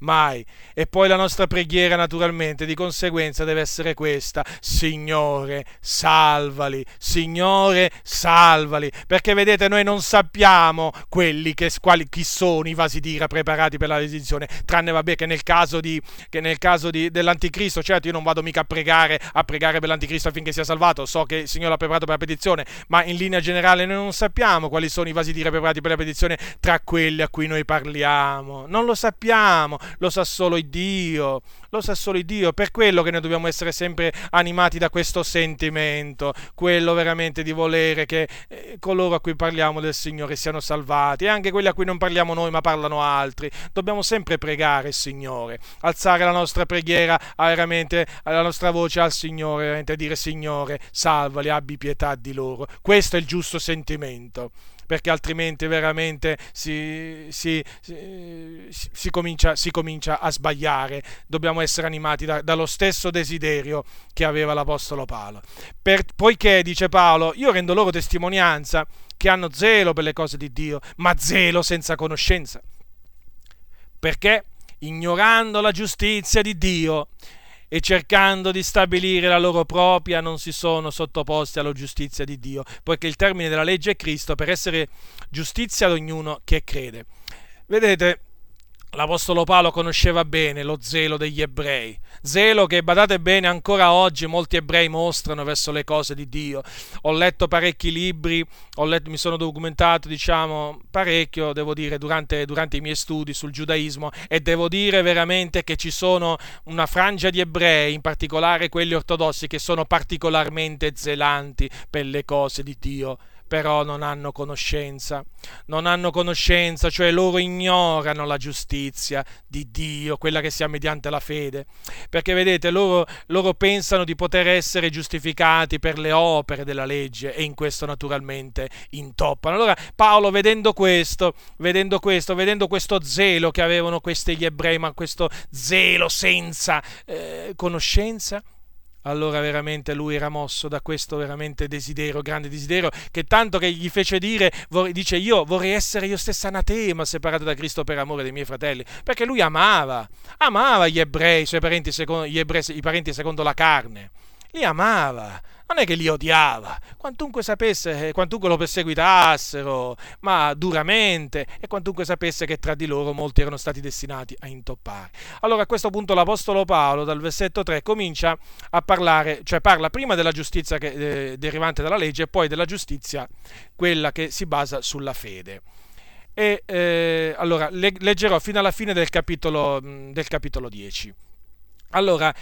mai. E poi la nostra preghiera naturalmente di conseguenza deve essere questa, Signore, salvali, Signore, salvali, perché vedete noi non sappiamo quelli che, quali, chi sono i vasi d'ira preparati per la decisione, tranne vabbè che nel caso, di, che nel caso di, dell'anticristo, certo io non vado mica a pregare, a pregare per l'anticristo affinché sia salvato, so che il Signore l'ha preparato per la petizione, ma in linea generale noi non sappiamo quali sono i vasi d'ira preparati per la petizione tra quelli a cui noi parliamo, non lo sappiamo, lo sa solo Dio, lo sa solo Dio, per quello che noi dobbiamo essere sempre animati da questo sentimento, quello veramente di volere che eh, coloro a cui parliamo del Signore siano salvati e anche quelli a cui non parliamo noi ma parlano altri. Dobbiamo sempre pregare il Signore, alzare la nostra preghiera veramente la nostra voce al Signore, veramente dire Signore, salvali, abbi pietà di loro. Questo è il giusto sentimento perché altrimenti veramente si, si, si, si comincia, comincia, a sbagliare. Dobbiamo essere animati da, dallo stesso desiderio che aveva l'Apostolo Paolo. Per, poiché, dice Paolo, io rendo loro testimonianza che hanno zelo per le cose di Dio, ma zelo senza conoscenza. Perché? Ignorando la giustizia di Dio e cercando di stabilire la loro propria non si sono sottoposti alla giustizia di Dio, poiché il termine della legge è Cristo per essere giustizia ad ognuno che crede. Vedete, L'Apostolo Paolo conosceva bene lo zelo degli ebrei, zelo che, badate bene, ancora oggi molti ebrei mostrano verso le cose di Dio. Ho letto parecchi libri, letto, mi sono documentato, diciamo, parecchio, devo dire, durante, durante i miei studi sul giudaismo e devo dire veramente che ci sono una frangia di ebrei, in particolare quelli ortodossi, che sono particolarmente zelanti per le cose di Dio però non hanno conoscenza, non hanno conoscenza, cioè loro ignorano la giustizia di Dio, quella che sia mediante la fede, perché vedete, loro, loro pensano di poter essere giustificati per le opere della legge e in questo naturalmente intoppano. Allora Paolo, vedendo questo, vedendo questo, vedendo questo zelo che avevano questi gli ebrei, ma questo zelo senza eh, conoscenza, allora veramente lui era mosso da questo veramente desiderio, grande desiderio, che tanto che gli fece dire, dice io vorrei essere io stesso anatema separato da Cristo per amore dei miei fratelli, perché lui amava, amava gli ebrei, i suoi parenti secondo, ebrei, i parenti secondo la carne, li amava, non è che li odiava, quantunque sapesse, quantunque lo perseguitassero, ma duramente, e quantunque sapesse che tra di loro molti erano stati destinati a intoppare. Allora a questo punto l'Apostolo Paolo, dal versetto 3, comincia a parlare, cioè parla prima della giustizia che, eh, derivante dalla legge e poi della giustizia, quella che si basa sulla fede. E eh, allora leggerò fino alla fine del capitolo, del capitolo 10. Allora,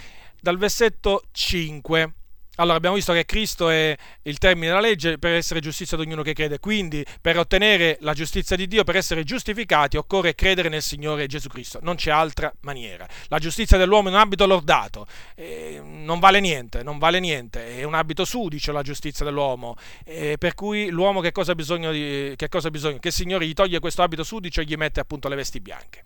dal versetto 5 allora abbiamo visto che Cristo è il termine della legge per essere giustizia di ognuno che crede, quindi per ottenere la giustizia di Dio, per essere giustificati, occorre credere nel Signore Gesù Cristo, non c'è altra maniera. La giustizia dell'uomo è un abito lordato, eh, non vale niente, non vale niente, è un abito sudicio la giustizia dell'uomo, eh, per cui l'uomo che cosa ha bisogno? Di, che, cosa ha bisogno? che il Signore gli toglie questo abito sudicio e gli mette appunto le vesti bianche.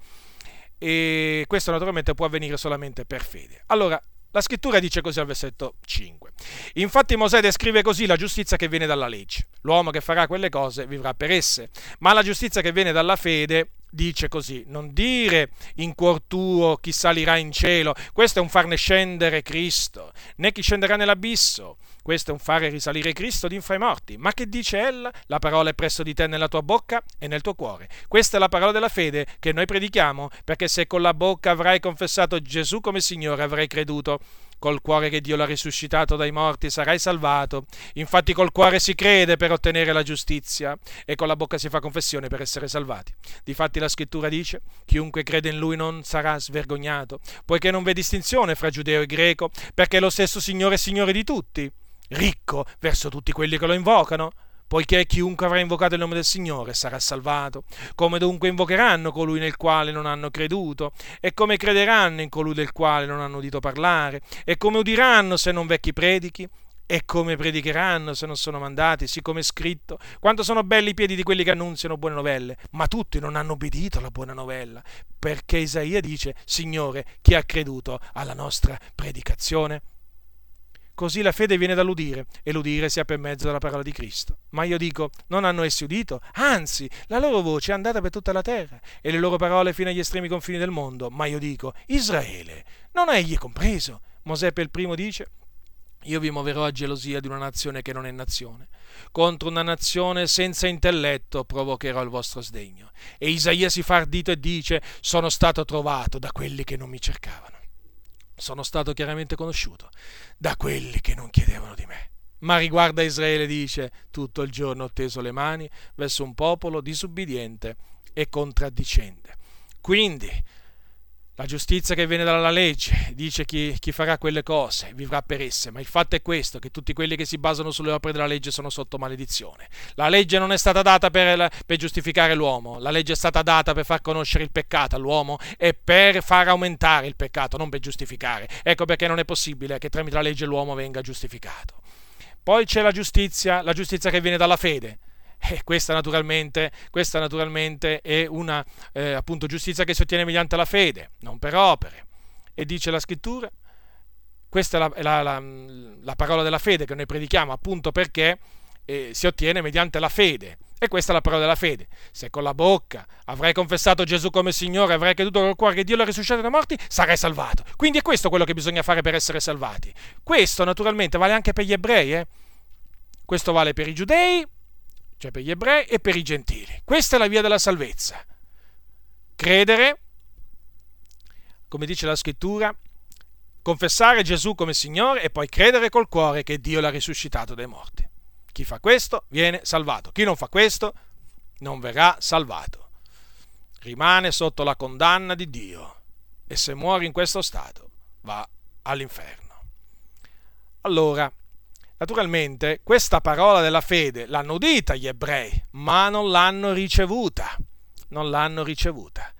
E questo naturalmente può avvenire solamente per fede. Allora, la scrittura dice così al versetto 5. Infatti Mosè descrive così la giustizia che viene dalla legge. L'uomo che farà quelle cose vivrà per esse, ma la giustizia che viene dalla fede dice così, non dire in cuor tuo chi salirà in cielo, questo è un farne scendere Cristo, né chi scenderà nell'abisso, questo è un fare risalire Cristo di fra i morti. Ma che dice ella? La parola è presso di te nella tua bocca e nel tuo cuore. Questa è la parola della fede che noi predichiamo, perché se con la bocca avrai confessato Gesù come Signore, avrai creduto col cuore che Dio l'ha risuscitato dai morti sarai salvato. Infatti col cuore si crede per ottenere la giustizia e con la bocca si fa confessione per essere salvati. Difatti la scrittura dice, chiunque crede in lui non sarà svergognato, poiché non v'è distinzione fra giudeo e greco, perché lo stesso Signore è Signore di tutti, ricco verso tutti quelli che lo invocano poiché chiunque avrà invocato il nome del Signore sarà salvato. Come dunque invocheranno colui nel quale non hanno creduto? E come crederanno in colui del quale non hanno udito parlare? E come udiranno se non vecchi predichi? E come predicheranno se non sono mandati, siccome è scritto? Quanto sono belli i piedi di quelli che annunziano buone novelle, ma tutti non hanno obbedito alla buona novella, perché Isaia dice, Signore, chi ha creduto alla nostra predicazione? Così la fede viene dall'udire e l'udire sia per mezzo della parola di Cristo. Ma io dico, non hanno essi udito? Anzi, la loro voce è andata per tutta la terra e le loro parole fino agli estremi confini del mondo. Ma io dico, Israele, non è egli compreso? Mosè per primo dice, io vi muoverò a gelosia di una nazione che non è nazione. Contro una nazione senza intelletto provocherò il vostro sdegno. E Isaia si fa ardito e dice, sono stato trovato da quelli che non mi cercavano sono stato chiaramente conosciuto da quelli che non chiedevano di me. Ma riguarda Israele dice, tutto il giorno ho teso le mani verso un popolo disubbidiente e contraddicente. Quindi la giustizia che viene dalla legge dice chi, chi, farà quelle cose vivrà per esse, ma il fatto è questo, che tutti quelli che si basano sulle opere della legge sono sotto maledizione. La legge non è stata data per, per giustificare l'uomo, la legge è stata data per far conoscere il peccato all'uomo e per far aumentare il peccato, non per giustificare. Ecco perché non è possibile che tramite la legge l'uomo venga giustificato. Poi c'è la giustizia, la giustizia che viene dalla fede. E questa naturalmente, questa naturalmente è una eh, appunto, giustizia che si ottiene mediante la fede, non per opere. E dice la scrittura, questa è la, la, la, la parola della fede che noi predichiamo appunto perché eh, si ottiene mediante la fede. E questa è la parola della fede. Se con la bocca avrai confessato Gesù come Signore, avrai creduto col cuore che Dio l'ha risuscitato dai morti, sarai salvato. Quindi è questo quello che bisogna fare per essere salvati. Questo naturalmente vale anche per gli ebrei. Eh? Questo vale per i giudei, cioè per gli ebrei e per i gentili. Questa è la via della salvezza. Credere, come dice la scrittura, confessare Gesù come Signore e poi credere col cuore che Dio l'ha risuscitato dai morti. Chi fa questo viene salvato, chi non fa questo non verrà salvato. Rimane sotto la condanna di Dio e se muore in questo stato va all'inferno. Allora, Naturalmente questa parola della fede l'hanno udita gli ebrei, ma non l'hanno ricevuta. Non l'hanno ricevuta.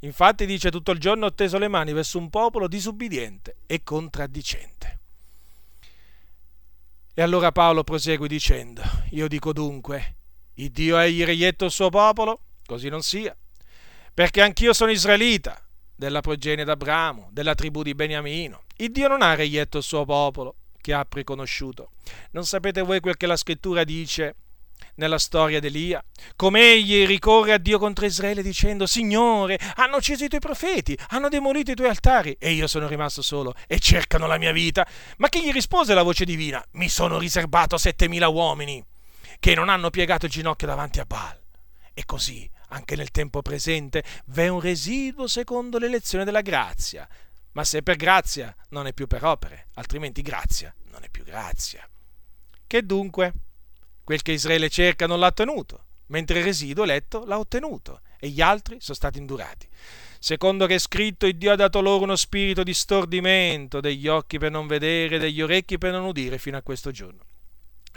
Infatti dice tutto il giorno ho teso le mani verso un popolo disubbidiente e contraddicente. E allora Paolo prosegue dicendo, io dico dunque, il Dio egli reietto il suo popolo? Così non sia. Perché anch'io sono israelita, della progenie d'Abramo, della tribù di Beniamino, Il Dio non ha reietto il suo popolo, che ha preconosciuto. Non sapete voi quel che la scrittura dice nella storia di Elia, come egli ricorre a Dio contro Israele dicendo, Signore, hanno ucciso i tuoi profeti, hanno demolito i tuoi altari e io sono rimasto solo e cercano la mia vita. Ma che gli rispose la voce divina? Mi sono riservato settemila uomini che non hanno piegato il ginocchio davanti a Baal. E così, anche nel tempo presente, v'è un residuo secondo l'elezione della grazia. Ma se è per grazia, non è più per opere, altrimenti grazia non è più grazia. Che dunque? Quel che Israele cerca non l'ha ottenuto, mentre il residuo eletto l'ha ottenuto e gli altri sono stati indurati. Secondo che è scritto, il Dio ha dato loro uno spirito di stordimento, degli occhi per non vedere, degli orecchi per non udire fino a questo giorno.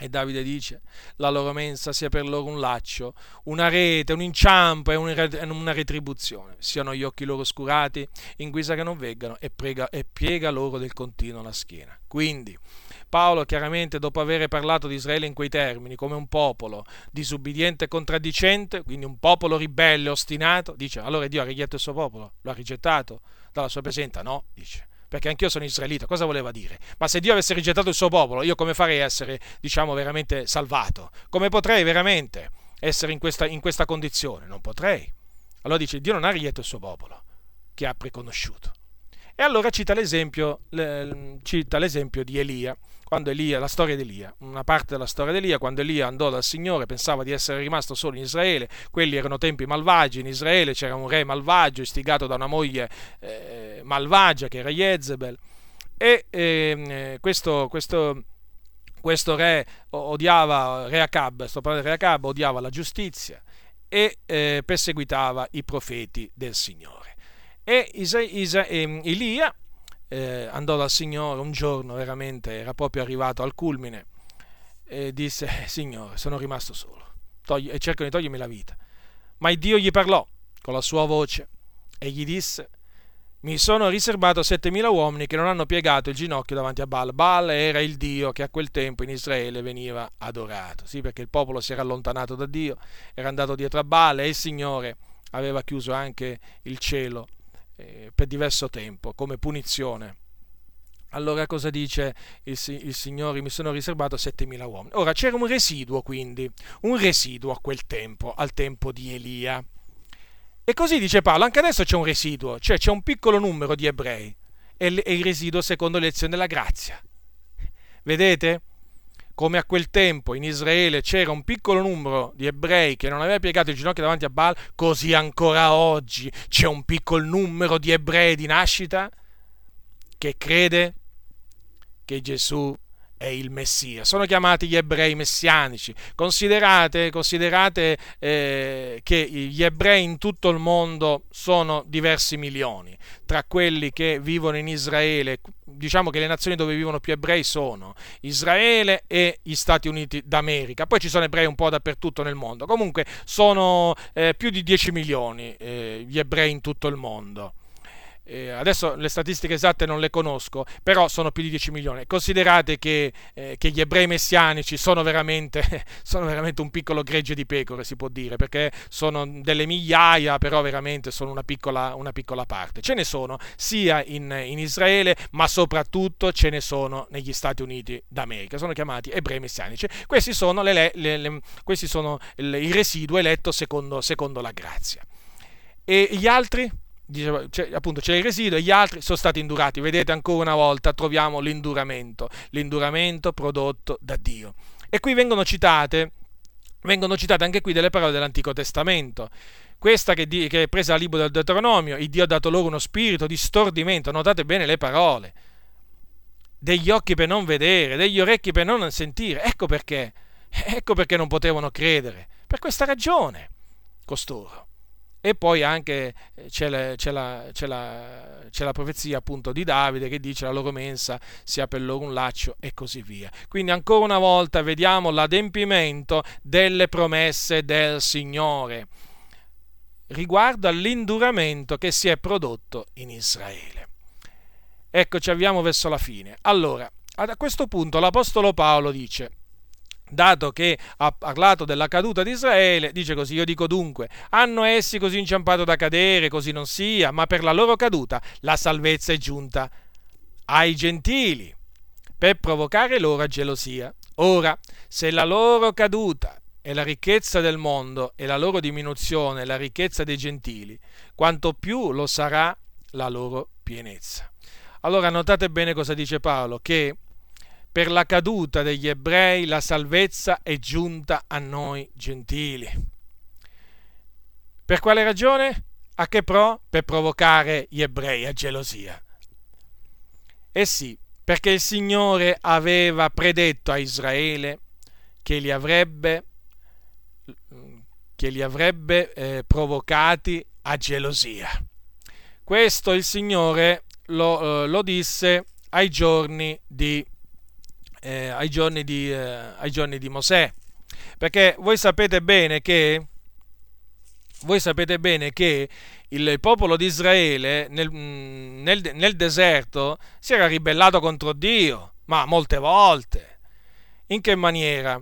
E Davide dice, la loro mensa sia per loro un laccio, una rete, un inciampo e una retribuzione. Siano gli occhi loro scurati in guisa che non veggano e, prega, e piega loro del continuo la schiena. Quindi, Paolo chiaramente dopo aver parlato di Israele in quei termini, come un popolo disubbidiente e contraddicente, quindi un popolo ribelle, ostinato, dice allora Dio ha rigetto il suo popolo, lo ha rigettato dalla sua presenza? No, dice perché anch'io sono israelita, cosa voleva dire? Ma se Dio avesse rigettato il suo popolo, io come farei a essere, diciamo, veramente salvato? Come potrei veramente essere in questa, in questa condizione? Non potrei. Allora dice, Dio non ha rigetto il suo popolo, che ha preconosciuto. E allora cita l'esempio, cita l'esempio di Elia, quando Elia, la storia di Elia, una parte della storia di Elia, quando Elia andò dal Signore, pensava di essere rimasto solo in Israele, quelli erano tempi malvagi, in Israele c'era un re malvagio, istigato da una moglie eh, malvagia che era Jezebel, e eh, questo, questo, questo, re odiava, re Acab, sto parlando di re Acab, odiava la giustizia e eh, perseguitava i profeti del Signore. E Isa, Isa, ehm, Elia eh, andò dal Signore un giorno, veramente era proprio arrivato al culmine, e disse, Signore, sono rimasto solo, togli, e cercano di togliermi la vita. Ma Dio gli parlò con la sua voce e gli disse, mi sono riservato settemila uomini che non hanno piegato il ginocchio davanti a Baal. Baal era il Dio che a quel tempo in Israele veniva adorato. Sì, perché il popolo si era allontanato da Dio, era andato dietro a Baal e il Signore aveva chiuso anche il cielo eh, per diverso tempo come punizione. Allora cosa dice il, il Signore? Mi sono riservato 7.000 uomini. Ora c'era un residuo quindi, un residuo a quel tempo, al tempo di Elia. E così dice Paolo, anche adesso c'è un residuo, cioè c'è un piccolo numero di ebrei e il residuo secondo l'elezione della grazia. Vedete? Come a quel tempo in Israele c'era un piccolo numero di ebrei che non aveva piegato il ginocchio davanti a Baal, così ancora oggi c'è un piccolo numero di ebrei di nascita che crede che Gesù è il Messia. Sono chiamati gli ebrei messianici. Considerate, considerate eh, che gli ebrei in tutto il mondo sono diversi milioni. Tra quelli che vivono in Israele, diciamo che le nazioni dove vivono più ebrei sono Israele e gli Stati Uniti d'America. Poi ci sono ebrei un po' dappertutto nel mondo. Comunque sono eh, più di 10 milioni eh, gli ebrei in tutto il mondo eh, adesso le statistiche esatte non le conosco, però sono più di 10 milioni. Considerate che, eh, che gli ebrei messianici sono veramente, sono veramente, un piccolo gregge di pecore, si può dire, perché sono delle migliaia, però veramente sono una piccola, una piccola parte. Ce ne sono sia in, in, Israele, ma soprattutto ce ne sono negli Stati Uniti d'America. Sono chiamati ebrei messianici. Questi sono, le, le, le, questi sono il residuo eletto secondo, secondo la grazia. E gli altri? Diceva, cioè, appunto c'è il residuo e gli altri sono stati indurati. Vedete ancora una volta troviamo l'induramento, l'induramento prodotto da Dio. E qui vengono citate, vengono citate anche qui delle parole dell'Antico Testamento. Questa che, che è presa dal libro del Deuteronomio, il Dio ha dato loro uno spirito di stordimento, notate bene le parole, degli occhi per non vedere, degli orecchi per non sentire. Ecco perché, ecco perché non potevano credere, per questa ragione, costoro. E poi anche eh, c'è la, c'è, la, c'è, la, c'è la, profezia appunto di Davide che dice la loro mensa sia per loro un laccio e così via. Quindi ancora una volta vediamo l'adempimento delle promesse del Signore riguardo all'induramento che si è prodotto in Israele. Ecco, ci avviamo verso la fine. Allora, a questo punto l'Apostolo Paolo dice, dato che ha parlato della caduta di Israele, dice così, io dico dunque, hanno essi così inciampato da cadere, così non sia, ma per la loro caduta la salvezza è giunta ai gentili per provocare loro a gelosia. Ora, se la loro caduta è la ricchezza del mondo e la loro diminuzione è la ricchezza dei gentili, quanto più lo sarà la loro pienezza. Allora notate bene cosa dice Paolo, che per la caduta degli ebrei la salvezza è giunta a noi gentili. Per quale ragione? A che pro? Per provocare gli ebrei a gelosia. Eh sì, perché il Signore aveva predetto a Israele che li avrebbe, che li avrebbe eh, provocati a gelosia. Questo il Signore lo, eh, lo disse ai giorni di, eh, ai, giorni di, eh, ai giorni di Mosè. Perché voi sapete bene che voi sapete bene che il popolo di Israele nel, nel, nel, deserto si era ribellato contro Dio, ma molte volte. In che maniera?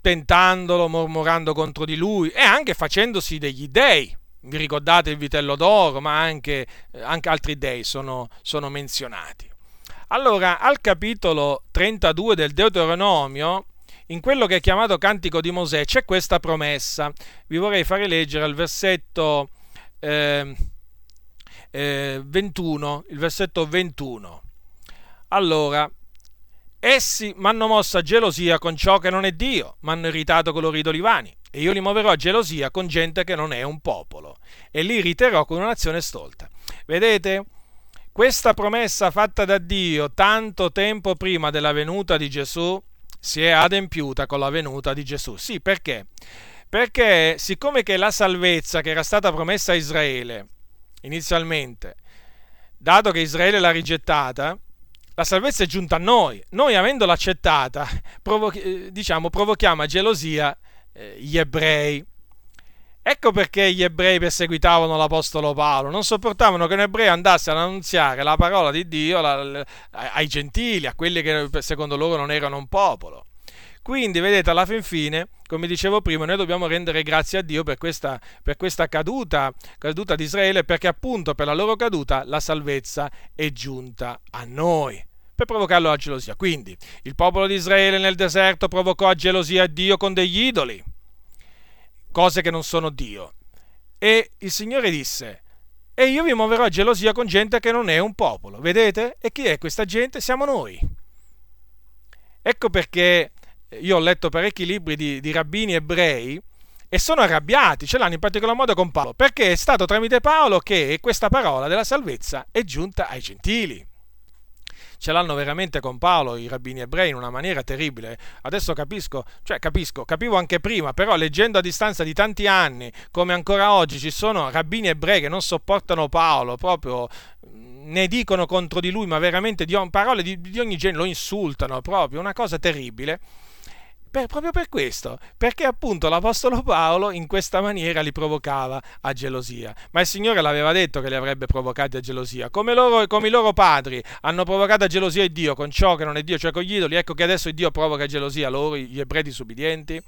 Tentandolo, mormorando contro di lui e anche facendosi degli dei. Vi ricordate il vitello d'oro, ma anche, anche altri dei sono, sono menzionati. Allora, al capitolo 32 del Deuteronomio, in quello che è chiamato Cantico di Mosè c'è questa promessa. Vi vorrei fare leggere al versetto eh, eh, 21, il versetto 21. Allora, essi mi hanno mosso a gelosia con ciò che non è Dio, mi hanno irritato con loro idoli vani, e io li muoverò a gelosia con gente che non è un popolo, e li irriterò con una nazione stolta. Vedete? Questa promessa fatta da Dio tanto tempo prima della venuta di Gesù si è adempiuta con la venuta di Gesù. Sì, perché? Perché siccome che la salvezza che era stata promessa a Israele inizialmente, dato che Israele l'ha rigettata, la salvezza è giunta a noi. Noi avendola accettata, provo- eh, diciamo, provochiamo a gelosia eh, gli ebrei. Ecco perché gli ebrei perseguitavano l'Apostolo Paolo, non sopportavano che un ebreo andasse ad annunziare la parola di Dio ai gentili, a quelli che secondo loro non erano un popolo. Quindi, vedete, alla fin fine, come dicevo prima, noi dobbiamo rendere grazie a Dio per questa, per questa caduta, caduta di Israele, perché appunto per la loro caduta la salvezza è giunta a noi per provocarlo a gelosia. Quindi il popolo di Israele nel deserto provocò a gelosia a Dio con degli idoli cose che non sono Dio. E il Signore disse, e io vi muoverò a gelosia con gente che non è un popolo. Vedete? E chi è questa gente? Siamo noi. Ecco perché io ho letto parecchi libri di, di rabbini ebrei e sono arrabbiati, ce l'hanno in particolar modo con Paolo, perché è stato tramite Paolo che questa parola della salvezza è giunta ai gentili ce l'hanno veramente con Paolo i rabbini ebrei in una maniera terribile. Adesso capisco, cioè capisco, capivo anche prima, però leggendo a distanza di tanti anni, come ancora oggi ci sono rabbini ebrei che non sopportano Paolo, proprio ne dicono contro di lui, ma veramente di, parole di, di ogni genere, lo insultano proprio, una cosa terribile. Per, proprio per questo, perché appunto l'Apostolo Paolo in questa maniera li provocava a gelosia. Ma il Signore l'aveva detto che li avrebbe provocati a gelosia, come, loro, come i loro padri hanno provocato a gelosia il Dio con ciò che non è Dio, cioè con gli idoli. Ecco che adesso il Dio provoca gelosia loro, gli ebrei disubbidienti,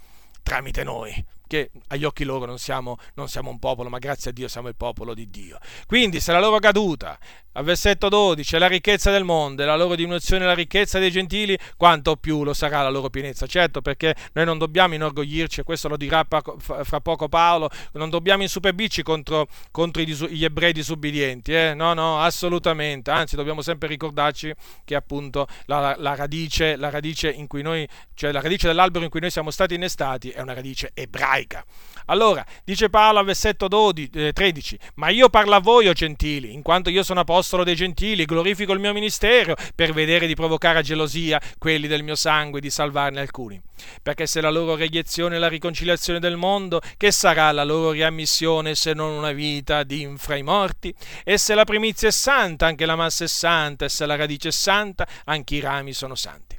tramite noi che agli occhi loro non siamo, non siamo, un popolo, ma grazie a Dio siamo il popolo di Dio. Quindi se la loro caduta, al versetto 12, è la ricchezza del mondo e la loro diminuzione è la ricchezza dei gentili, quanto più lo sarà la loro pienezza. Certo, perché noi non dobbiamo inorgoglirci, e questo lo dirà fra poco Paolo, non dobbiamo insuperbirci contro, contro gli ebrei disubbidienti, eh? no, no, assolutamente, anzi dobbiamo sempre ricordarci che appunto la, la, radice, la radice noi, cioè la radice dell'albero in cui noi siamo stati innestati è una radice ebraica. Allora, dice Paolo al versetto 12, eh, 13, ma io parlo a voi, o gentili, in quanto io sono apostolo dei gentili, glorifico il mio ministero per vedere di provocare a gelosia quelli del mio sangue e di salvarne alcuni. Perché se la loro reiezione è la riconciliazione del mondo, che sarà la loro riammissione se non una vita di infra i morti? E se la primizia è santa, anche la massa è santa, e se la radice è santa, anche i rami sono santi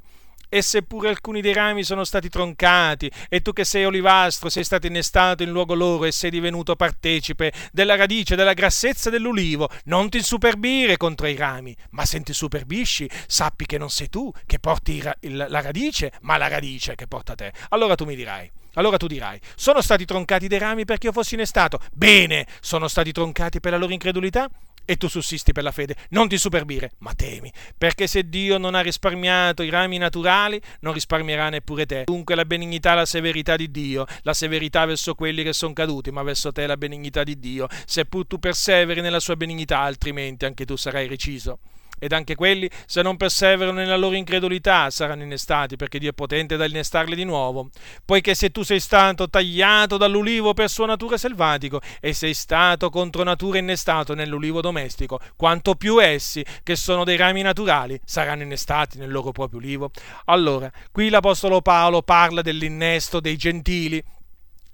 e seppure alcuni dei rami sono stati troncati, e tu che sei olivastro sei stato innestato in luogo loro e sei divenuto partecipe della radice della grassezza dell'ulivo, non ti insuperbire contro i rami, ma se ti superbisci, sappi che non sei tu che porti la radice, ma la radice che porta te. Allora tu mi dirai, allora tu dirai, sono stati troncati dei rami perché io fossi innestato? Bene, sono stati troncati per la loro incredulità? E tu sussisti per la fede. Non ti superbire, ma temi, perché se Dio non ha risparmiato i rami naturali, non risparmierà neppure te. Dunque la benignità la severità di Dio, la severità verso quelli che sono caduti, ma verso te la benignità di Dio, seppur tu perseveri nella sua benignità, altrimenti anche tu sarai reciso ed anche quelli, se non perseverano nella loro incredulità, saranno innestati, perché Dio è potente da innestarli di nuovo. Poiché se tu sei stato tagliato dall'ulivo per sua natura selvatico e sei stato contro natura innestato nell'ulivo domestico, quanto più essi, che sono dei rami naturali, saranno innestati nel loro proprio ulivo. Allora, qui l'Apostolo Paolo parla dell'innesto dei gentili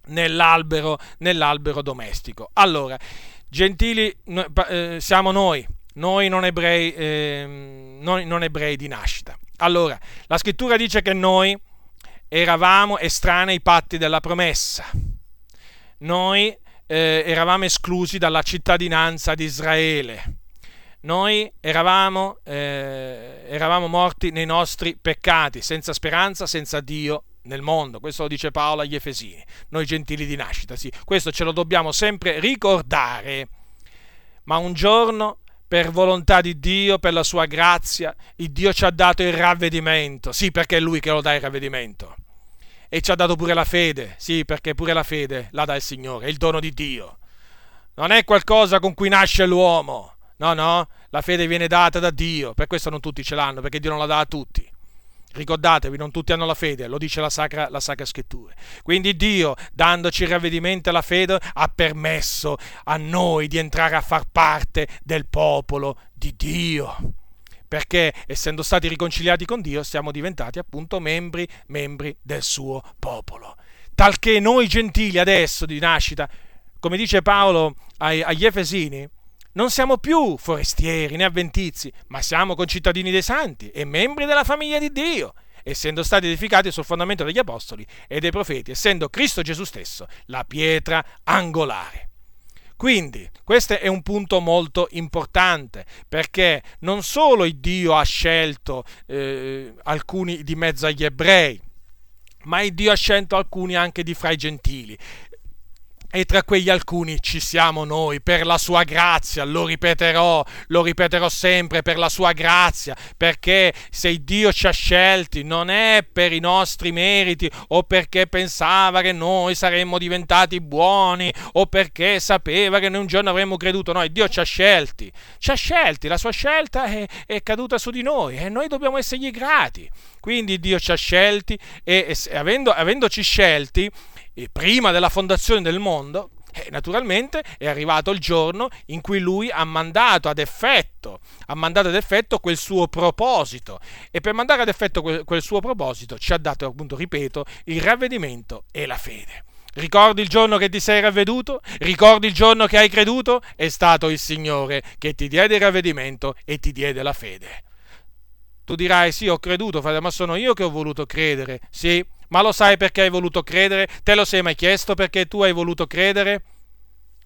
nell'albero, nell'albero domestico. Allora, gentili eh, siamo noi noi non ebrei, eh, non, non ebrei di nascita. Allora, la scrittura dice che noi eravamo estranei ai patti della promessa. Noi eh, eravamo esclusi dalla cittadinanza di Israele. Noi eravamo, eh, eravamo morti nei nostri peccati, senza speranza, senza Dio nel mondo. Questo lo dice Paolo agli Efesini. Noi gentili di nascita, sì. Questo ce lo dobbiamo sempre ricordare. Ma un giorno per volontà di Dio, per la sua grazia, il Dio ci ha dato il ravvedimento. Sì, perché è Lui che lo dà il ravvedimento. E ci ha dato pure la fede. Sì, perché pure la fede la dà il Signore, è il dono di Dio. Non è qualcosa con cui nasce l'uomo. No, no, la fede viene data da Dio. Per questo non tutti ce l'hanno, perché Dio non la dà a tutti. Ricordatevi, non tutti hanno la fede, lo dice la Sacra, la Sacra Scrittura. Quindi Dio, dandoci il ravvedimento e la fede, ha permesso a noi di entrare a far parte del popolo di Dio. Perché essendo stati riconciliati con Dio siamo diventati appunto membri, membri del suo popolo. Talché noi gentili adesso di nascita, come dice Paolo agli Efesini, non siamo più forestieri né avventizi, ma siamo concittadini dei santi e membri della famiglia di Dio, essendo stati edificati sul fondamento degli apostoli e dei profeti, essendo Cristo Gesù stesso la pietra angolare. Quindi, questo è un punto molto importante, perché non solo Dio ha scelto eh, alcuni di mezzo agli ebrei, ma Dio ha scelto alcuni anche di fra i gentili e tra quegli alcuni ci siamo noi, per la sua grazia, lo ripeterò, lo ripeterò sempre, per la sua grazia, perché se Dio ci ha scelti non è per i nostri meriti o perché pensava che noi saremmo diventati buoni o perché sapeva che noi un giorno avremmo creduto, no, Dio ci ha scelti, ci ha scelti, la sua scelta è, è caduta su di noi e noi dobbiamo essergli grati. Quindi Dio ci ha scelti e, e avendo, avendoci scelti, prima della fondazione del mondo, e naturalmente è arrivato il giorno in cui lui ha mandato ad effetto, ha mandato ad effetto quel suo proposito e per mandare ad effetto quel, quel suo proposito ci ha dato, appunto, ripeto, il ravvedimento e la fede. Ricordi il giorno che ti sei ravveduto? Ricordi il giorno che hai creduto? È stato il Signore che ti diede il ravvedimento e ti diede la fede. Tu dirai, sì, ho creduto, ma sono io che ho voluto credere. Sì, ma lo sai perché hai voluto credere? Te lo sei mai chiesto perché tu hai voluto credere?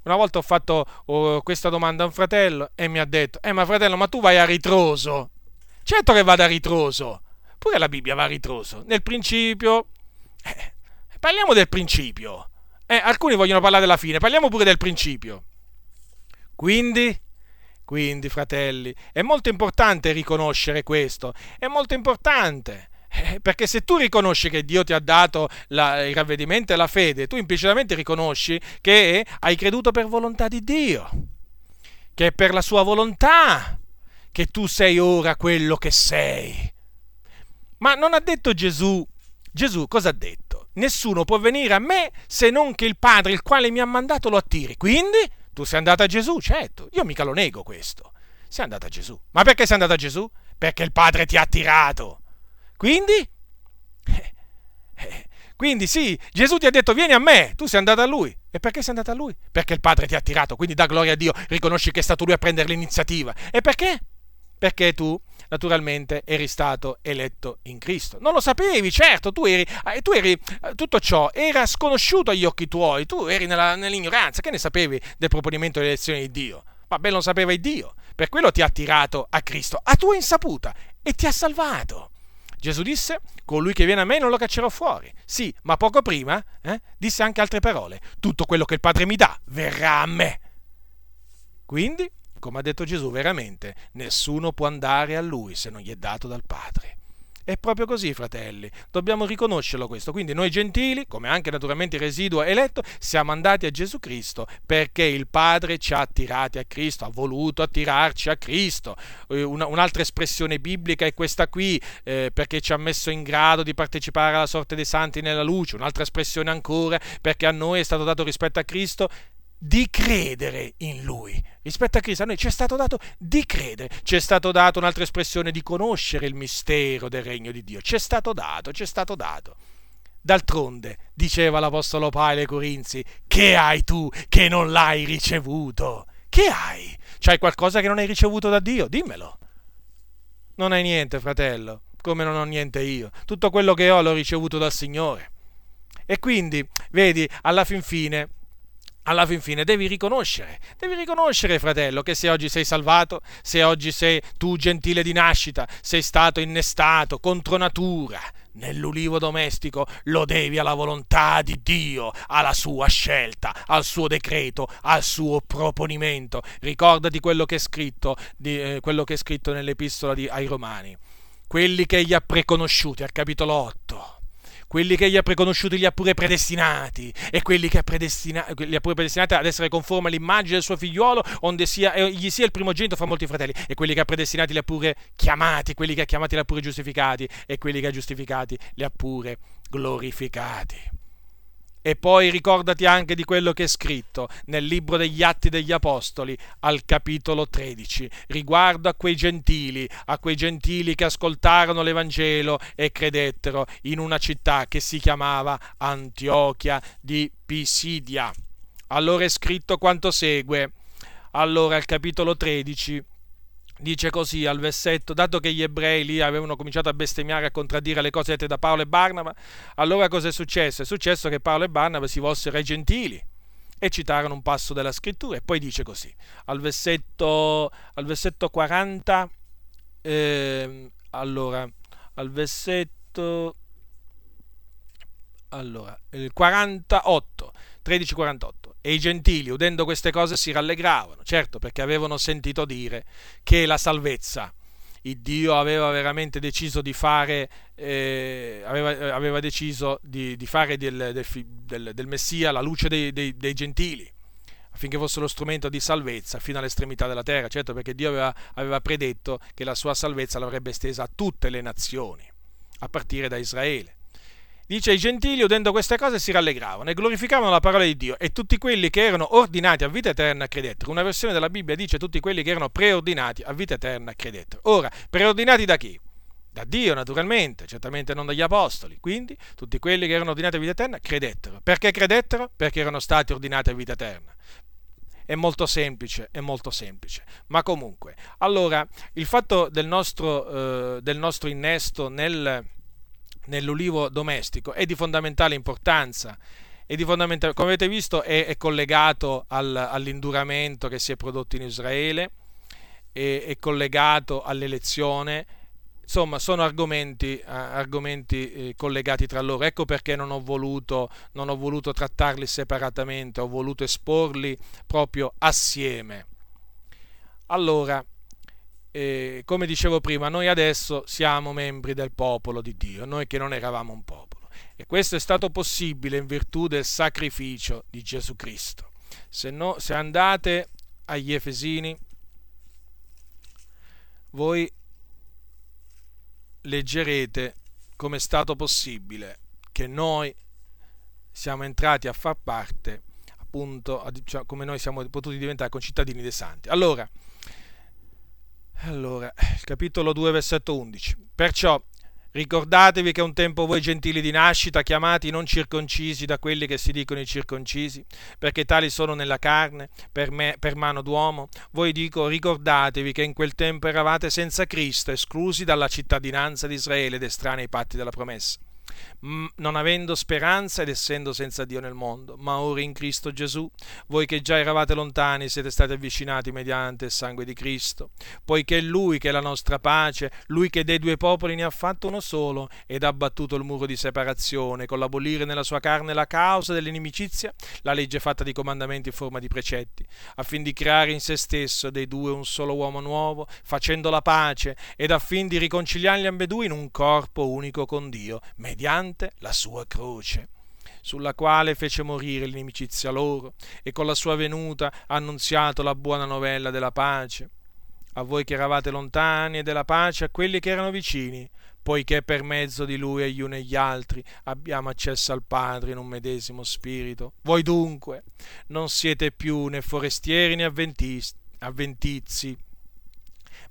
Una volta ho fatto oh, questa domanda a un fratello e mi ha detto: Eh, ma fratello, ma tu vai a ritroso. Certo che vado a ritroso. Pure la Bibbia va a ritroso. Nel principio. Eh, parliamo del principio. Eh, alcuni vogliono parlare della fine, parliamo pure del principio. Quindi. Quindi, fratelli, è molto importante riconoscere questo. È molto importante. Eh, perché se tu riconosci che Dio ti ha dato la, il ravvedimento e la fede, tu implicitamente riconosci che hai creduto per volontà di Dio, che è per la sua volontà che tu sei ora quello che sei. Ma non ha detto Gesù, Gesù cosa ha detto? Nessuno può venire a me se non che il Padre, il quale mi ha mandato, lo attiri. Quindi tu sei andato a Gesù, certo, io mica lo nego questo. Sei andato a Gesù. Ma perché sei andato a Gesù? Perché il Padre ti ha attirato. Quindi? Quindi sì, Gesù ti ha detto vieni a me, tu sei andato a lui. E perché sei andato a lui? Perché il Padre ti ha attirato, quindi da gloria a Dio, riconosci che è stato lui a prendere l'iniziativa. E perché? Perché tu, naturalmente, eri stato eletto in Cristo. Non lo sapevi, certo, tu eri, eh, tu eri eh, tutto ciò era sconosciuto agli occhi tuoi, tu eri nella, nell'ignoranza, che ne sapevi del proponimento dell'elezione di Dio? Vabbè, lo sapeva il Dio, per quello ti ha attirato a Cristo, a tua insaputa, e ti ha salvato. Gesù disse, colui che viene a me non lo caccerò fuori. Sì, ma poco prima eh, disse anche altre parole. Tutto quello che il Padre mi dà verrà a me. Quindi, come ha detto Gesù, veramente nessuno può andare a lui se non gli è dato dal Padre. È proprio così, fratelli, dobbiamo riconoscerlo questo. Quindi noi gentili, come anche naturalmente il residuo eletto, siamo andati a Gesù Cristo perché il Padre ci ha attirati a Cristo, ha voluto attirarci a Cristo. Eh, una, un'altra espressione biblica è questa qui, eh, perché ci ha messo in grado di partecipare alla sorte dei santi nella luce. Un'altra espressione ancora, perché a noi è stato dato rispetto a Cristo di credere in Lui. Rispetto a Cristo, a noi ci è stato dato di credere, ci è stato dato un'altra espressione di conoscere il mistero del regno di Dio. Ci è stato dato, ci è stato dato. D'altronde, diceva l'Apostolo Paolo ai Corinzi, che hai tu che non l'hai ricevuto? Che hai? C'hai qualcosa che non hai ricevuto da Dio? Dimmelo. Non hai niente, fratello, come non ho niente io. Tutto quello che ho l'ho ricevuto dal Signore. E quindi, vedi, alla fin fine, alla fin fine devi riconoscere, devi riconoscere, fratello, che se oggi sei salvato, se oggi sei tu gentile di nascita, sei stato innestato contro natura nell'ulivo domestico, lo devi alla volontà di Dio, alla sua scelta, al suo decreto, al suo proponimento. Ricordati quello che è scritto, di, eh, quello che è scritto nell'epistola di, ai Romani. Quelli che egli ha preconosciuti, al capitolo 8 quelli che gli ha preconosciuti li ha pure predestinati. E quelli che ha predestina- li ha pure predestinati ad essere conformi all'immagine del suo figliuolo onde sia, egli sia il primogenito fra molti fratelli. E quelli che ha predestinati li ha pure chiamati quelli che ha chiamati li ha pure giustificati. E quelli che ha giustificati li ha pure glorificati e poi ricordati anche di quello che è scritto nel libro degli Atti degli Apostoli al capitolo 13, riguardo a quei gentili, a quei gentili che ascoltarono l'Evangelo e credettero in una città che si chiamava Antiochia di Pisidia. Allora è scritto quanto segue. Allora al capitolo 13 dice così al versetto, dato che gli ebrei lì avevano cominciato a bestemmiare, a contraddire le cose dette da Paolo e Barnaba, allora cosa è successo? È successo che Paolo e Barnaba si volsero ai gentili e citarono un passo della scrittura e poi dice così, al versetto, al versetto 40, eh, allora, al versetto, allora, il 48, 1348. E i gentili, udendo queste cose, si rallegravano, certo perché avevano sentito dire che la salvezza, il Dio aveva veramente deciso di fare, eh, aveva, aveva, deciso di, di fare del, del, del, Messia la luce dei, dei, dei, gentili, affinché fosse lo strumento di salvezza fino all'estremità della terra, certo perché Dio aveva, aveva predetto che la sua salvezza l'avrebbe estesa a tutte le nazioni, a partire da Israele. Dice i gentili udendo queste cose si rallegravano e glorificavano la parola di Dio e tutti quelli che erano ordinati a vita eterna credettero. Una versione della Bibbia dice tutti quelli che erano preordinati a vita eterna credettero. Ora, preordinati da chi? Da Dio naturalmente, certamente non dagli apostoli. Quindi tutti quelli che erano ordinati a vita eterna credettero. Perché credettero? Perché erano stati ordinati a vita eterna. È molto semplice, è molto semplice. Ma comunque, allora, il fatto del nostro, eh, del nostro innesto nel nell'ulivo domestico è di fondamentale importanza. Di fondamentale, come avete visto è, è collegato al, all'induramento che si è prodotto in Israele, è, è collegato all'elezione, insomma sono argomenti, argomenti eh, collegati tra loro. Ecco perché non ho, voluto, non ho voluto trattarli separatamente, ho voluto esporli proprio assieme. Allora, eh, come dicevo prima, noi adesso siamo membri del popolo di Dio, noi che non eravamo un popolo. E questo è stato possibile in virtù del sacrificio di Gesù Cristo. Se, no, se andate agli Efesini, voi leggerete come è stato possibile che noi siamo entrati a far parte, appunto, cioè, come noi siamo potuti diventare concittadini dei santi. Allora, allora, capitolo 2, versetto 11. Perciò ricordatevi che un tempo voi gentili di nascita, chiamati non circoncisi da quelli che si dicono i circoncisi, perché tali sono nella carne, per, me, per mano d'uomo, voi dico ricordatevi che in quel tempo eravate senza Cristo, esclusi dalla cittadinanza di Israele ed estranei ai patti della promessa non avendo speranza ed essendo senza Dio nel mondo, ma ora in Cristo Gesù, voi che già eravate lontani siete stati avvicinati mediante il sangue di Cristo, poiché Lui che è la nostra pace, Lui che dei due popoli ne ha fatto uno solo ed ha battuto il muro di separazione, con l'abolire nella sua carne la causa dell'inimicizia, la legge fatta di comandamenti in forma di precetti, affin di creare in se stesso dei due un solo uomo nuovo, facendo la pace ed affin di riconciliarli ambedue in un corpo unico con Dio, mediante mediante la sua croce sulla quale fece morire l'inimicizia loro, e con la sua venuta ha annunziato la buona novella della pace. A voi che eravate lontani e della pace, a quelli che erano vicini, poiché per mezzo di lui e gli uni e gli altri abbiamo accesso al Padre in un medesimo spirito. Voi dunque non siete più né forestieri né avventizi,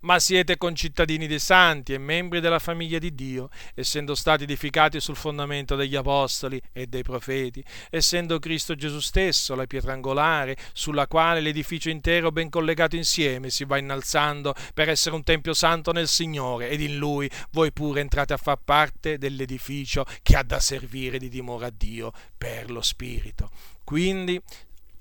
ma siete concittadini dei santi e membri della famiglia di Dio, essendo stati edificati sul fondamento degli apostoli e dei profeti, essendo Cristo Gesù stesso la pietra angolare, sulla quale l'edificio intero ben collegato insieme si va innalzando per essere un tempio santo nel Signore, ed in lui voi pure entrate a far parte dell'edificio che ha da servire di dimora a Dio per lo Spirito. Quindi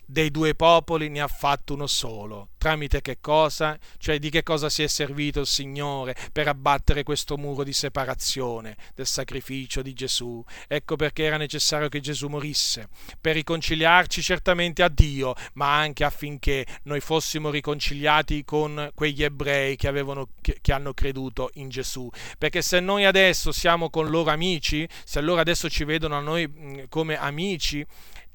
dei due popoli ne ha fatto uno solo. Tramite che cosa? Cioè di che cosa si è servito il Signore per abbattere questo muro di separazione del sacrificio di Gesù. Ecco perché era necessario che Gesù morisse, per riconciliarci certamente a Dio, ma anche affinché noi fossimo riconciliati con quegli ebrei che, avevano, che, che hanno creduto in Gesù. Perché se noi adesso siamo con loro amici, se loro adesso ci vedono a noi come amici,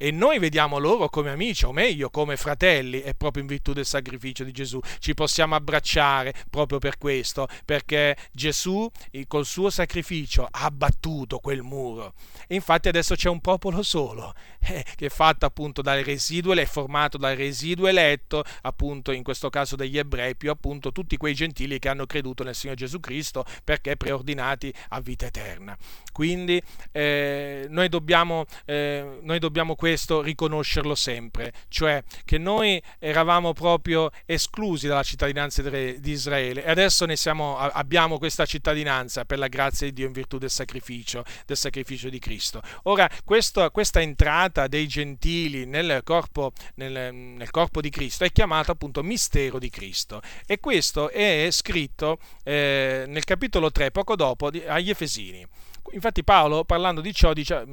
e noi vediamo loro come amici, o meglio come fratelli, e proprio in virtù del sacrificio di Gesù ci possiamo abbracciare proprio per questo, perché Gesù col suo sacrificio ha abbattuto quel muro. E infatti adesso c'è un popolo solo, eh, che è fatto appunto dal residuo, è formato dal residuo eletto, appunto in questo caso degli ebrei, più appunto tutti quei gentili che hanno creduto nel Signore Gesù Cristo perché preordinati a vita eterna. Quindi eh, noi, dobbiamo, eh, noi dobbiamo questo riconoscerlo sempre, cioè che noi eravamo proprio esclusi dalla cittadinanza di Israele e adesso siamo, abbiamo questa cittadinanza per la grazia di Dio in virtù del sacrificio, del sacrificio di Cristo. Ora, questo, questa entrata dei gentili nel corpo, nel, nel corpo, di Cristo è chiamata appunto mistero di Cristo e questo è scritto eh, nel capitolo 3, poco dopo, agli Efesini. Infatti Paolo, parlando di ciò, dice,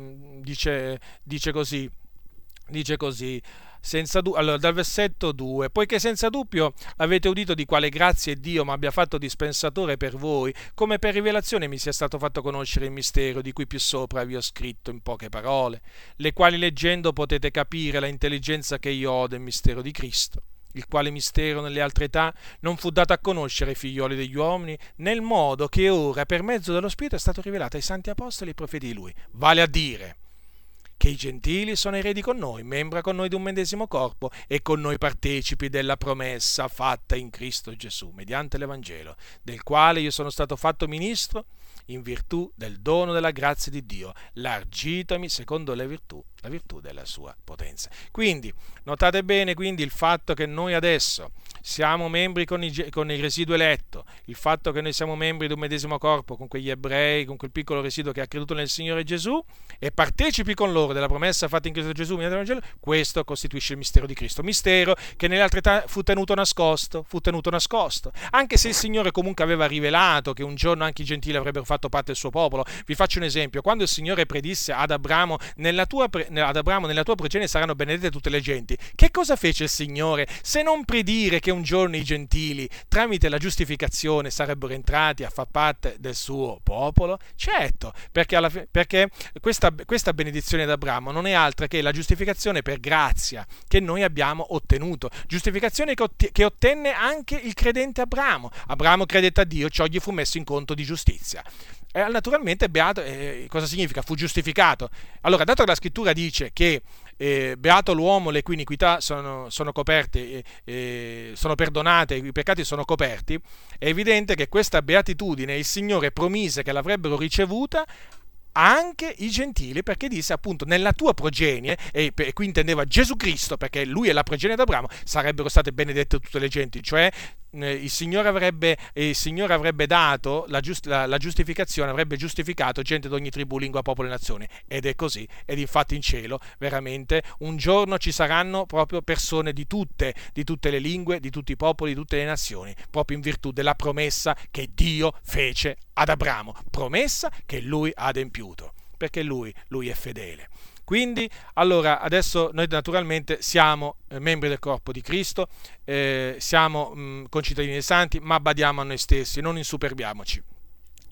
dice, dice così, dice così du- allora, dal versetto 2, poiché senza dubbio avete udito di quale grazie Dio mi abbia fatto dispensatore per voi, come per rivelazione mi sia stato fatto conoscere il mistero di cui più sopra vi ho scritto in poche parole, le quali leggendo potete capire la intelligenza che io ho del mistero di Cristo il quale mistero nelle altre età non fu dato a conoscere ai figlioli degli uomini, nel modo che ora per mezzo dello Spirito è stato rivelato ai santi apostoli e profeti di lui. Vale a dire che i gentili sono eredi con noi, membra con noi di un medesimo corpo e con noi partecipi della promessa fatta in Cristo Gesù, mediante l'Evangelo, del quale io sono stato fatto ministro in virtù del dono della grazia di Dio, largitami secondo le virtù la virtù della sua potenza. Quindi, notate bene quindi il fatto che noi adesso siamo membri con, i, con il residuo eletto, il fatto che noi siamo membri di un medesimo corpo con quegli ebrei, con quel piccolo residuo che ha creduto nel Signore Gesù e partecipi con loro della promessa fatta in Cristo Gesù questo costituisce il mistero di Cristo, mistero che nelle altre età fu tenuto nascosto, fu tenuto nascosto, anche se il Signore comunque aveva rivelato che un giorno anche i gentili avrebbero fatto parte del suo popolo. Vi faccio un esempio, quando il Signore predisse ad Abramo nella tua, ad Abramo, nella tua progenie saranno benedette tutte le genti. Che cosa fece il Signore? Se non predire che un giorno i gentili, tramite la giustificazione, sarebbero entrati a far parte del suo popolo? Certo, perché, alla, perché questa, questa benedizione ad Abramo non è altra che la giustificazione per grazia che noi abbiamo ottenuto. Giustificazione che ottenne anche il credente Abramo. Abramo credette a Dio, ciò gli fu messo in conto di giustizia. E naturalmente beato, eh, cosa significa? Fu giustificato. Allora, dato che la scrittura dice che eh, beato l'uomo, le cui iniquità sono, sono coperte, eh, sono perdonate, i peccati sono coperti, è evidente che questa beatitudine il Signore promise che l'avrebbero ricevuta anche i gentili, perché disse appunto nella tua progenie, e, e qui intendeva Gesù Cristo, perché lui è la progenie d'Abramo, sarebbero state benedette tutte le genti, cioè eh, il, Signore avrebbe, il Signore avrebbe dato la, giust, la, la, giustificazione, avrebbe giustificato gente di ogni tribù, lingua, popolo e nazione. Ed è così. Ed infatti in cielo, veramente, un giorno ci saranno proprio persone di tutte, di tutte le lingue, di tutti i popoli, di tutte le nazioni, proprio in virtù della promessa che Dio fece ad Abramo. Promessa che lui ha adempiuto, perché lui, lui è fedele. Quindi, allora, adesso noi naturalmente siamo eh, membri del corpo di Cristo, eh, siamo mh, mm, concittadini dei santi, ma badiamo a noi stessi, non insuperbiamoci.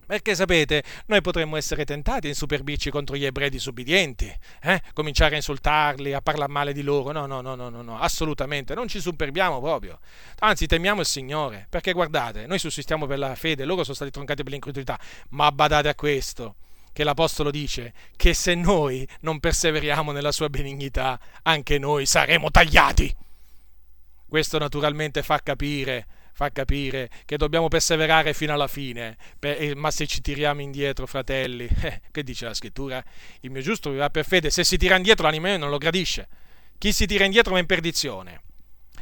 Perché sapete, noi potremmo essere tentati a insuperbirci contro gli ebrei disubbidienti, eh? cominciare a insultarli, a parlare male di loro. No, no, no, no, no, no, assolutamente, non ci superbiamo proprio. Anzi, temiamo il Signore, perché guardate, noi sussistiamo per la fede, loro sono stati troncati per l'incredulità, ma badate a questo che l'Apostolo dice che se noi non perseveriamo nella sua benignità, anche noi saremo tagliati. Questo naturalmente fa capire, fa capire che dobbiamo perseverare fino alla fine, per, ma se ci tiriamo indietro, fratelli, eh, che dice la scrittura? Il mio giusto vivrà per fede, se si tira indietro l'anima non lo gradisce. Chi si tira indietro va in perdizione.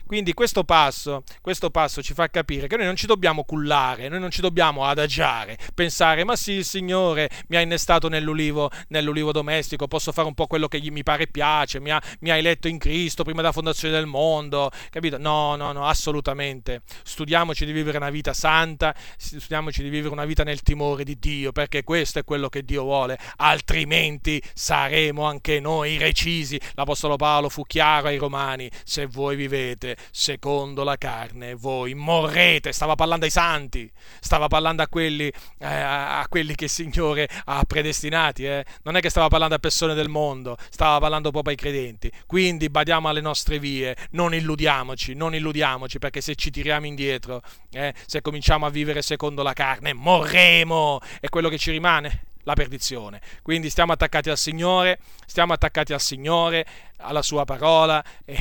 Quindi questo passo, questo passo ci fa capire che noi non ci dobbiamo cullare, noi non ci dobbiamo adagiare, pensare ma sì il Signore mi ha innestato nell'ulivo, nell'ulivo domestico, posso fare un po' quello che gli, mi pare piace, mi ha, mi ha eletto in Cristo prima della fondazione del mondo, capito? No, no, no, assolutamente. Studiamoci di vivere una vita santa, studiamoci di vivere una vita nel timore di Dio, perché questo è quello che Dio vuole, altrimenti saremo anche noi recisi. L'Apostolo Paolo fu chiaro ai Romani, se voi vivete secondo la carne voi morrete. Stava parlando ai santi, stava parlando a quelli, eh, a quelli che il Signore ha predestinati. Eh. Non è che stava parlando a persone del mondo, stava parlando proprio ai credenti. Quindi badiamo alle nostre vie, non illudiamoci, non illudiamoci, perché se ci tiriamo indietro, eh, se cominciamo a vivere secondo la carne, morremo. E quello che ci rimane la perdizione. Quindi stiamo attaccati al Signore, stiamo attaccati al Signore, alla Sua parola e,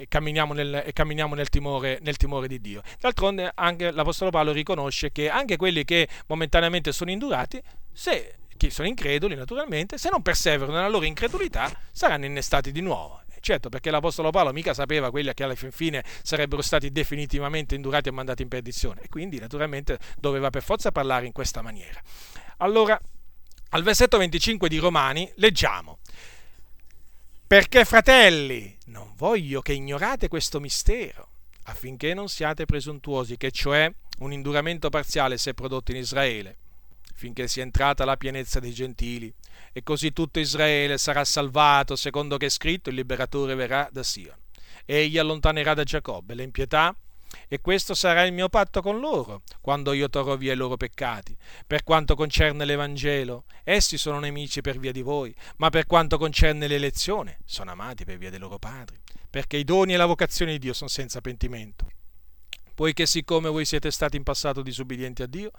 e, camminiamo, nel, e camminiamo nel, timore, nel, timore, di Dio. D'altronde anche l'Apostolo Paolo riconosce che anche quelli che momentaneamente sono indurati, se che sono increduli naturalmente, se non perseverano nella loro incredulità, saranno innestati di nuovo. Certo, perché l'Apostolo Paolo mica sapeva quelli che alla fin fine sarebbero stati definitivamente indurati e mandati in perdizione e quindi naturalmente doveva per forza parlare in questa maniera. Allora, al versetto 25 di Romani leggiamo, perché fratelli, non voglio che ignorate questo mistero, affinché non siate presuntuosi, che cioè un induramento parziale si è prodotto in Israele, finché sia entrata la pienezza dei gentili, e così tutto Israele sarà salvato, secondo che è scritto, il liberatore verrà da Sion. Egli allontanerà da Giacobbe le impietà e questo sarà il mio patto con loro, quando io torrò via i loro peccati. Per quanto concerne l'Evangelo, essi sono nemici per via di voi, ma per quanto concerne l'elezione, sono amati per via dei loro padri, perché i doni e la vocazione di Dio sono senza pentimento. Poiché siccome voi siete stati in passato disubbidienti a Dio,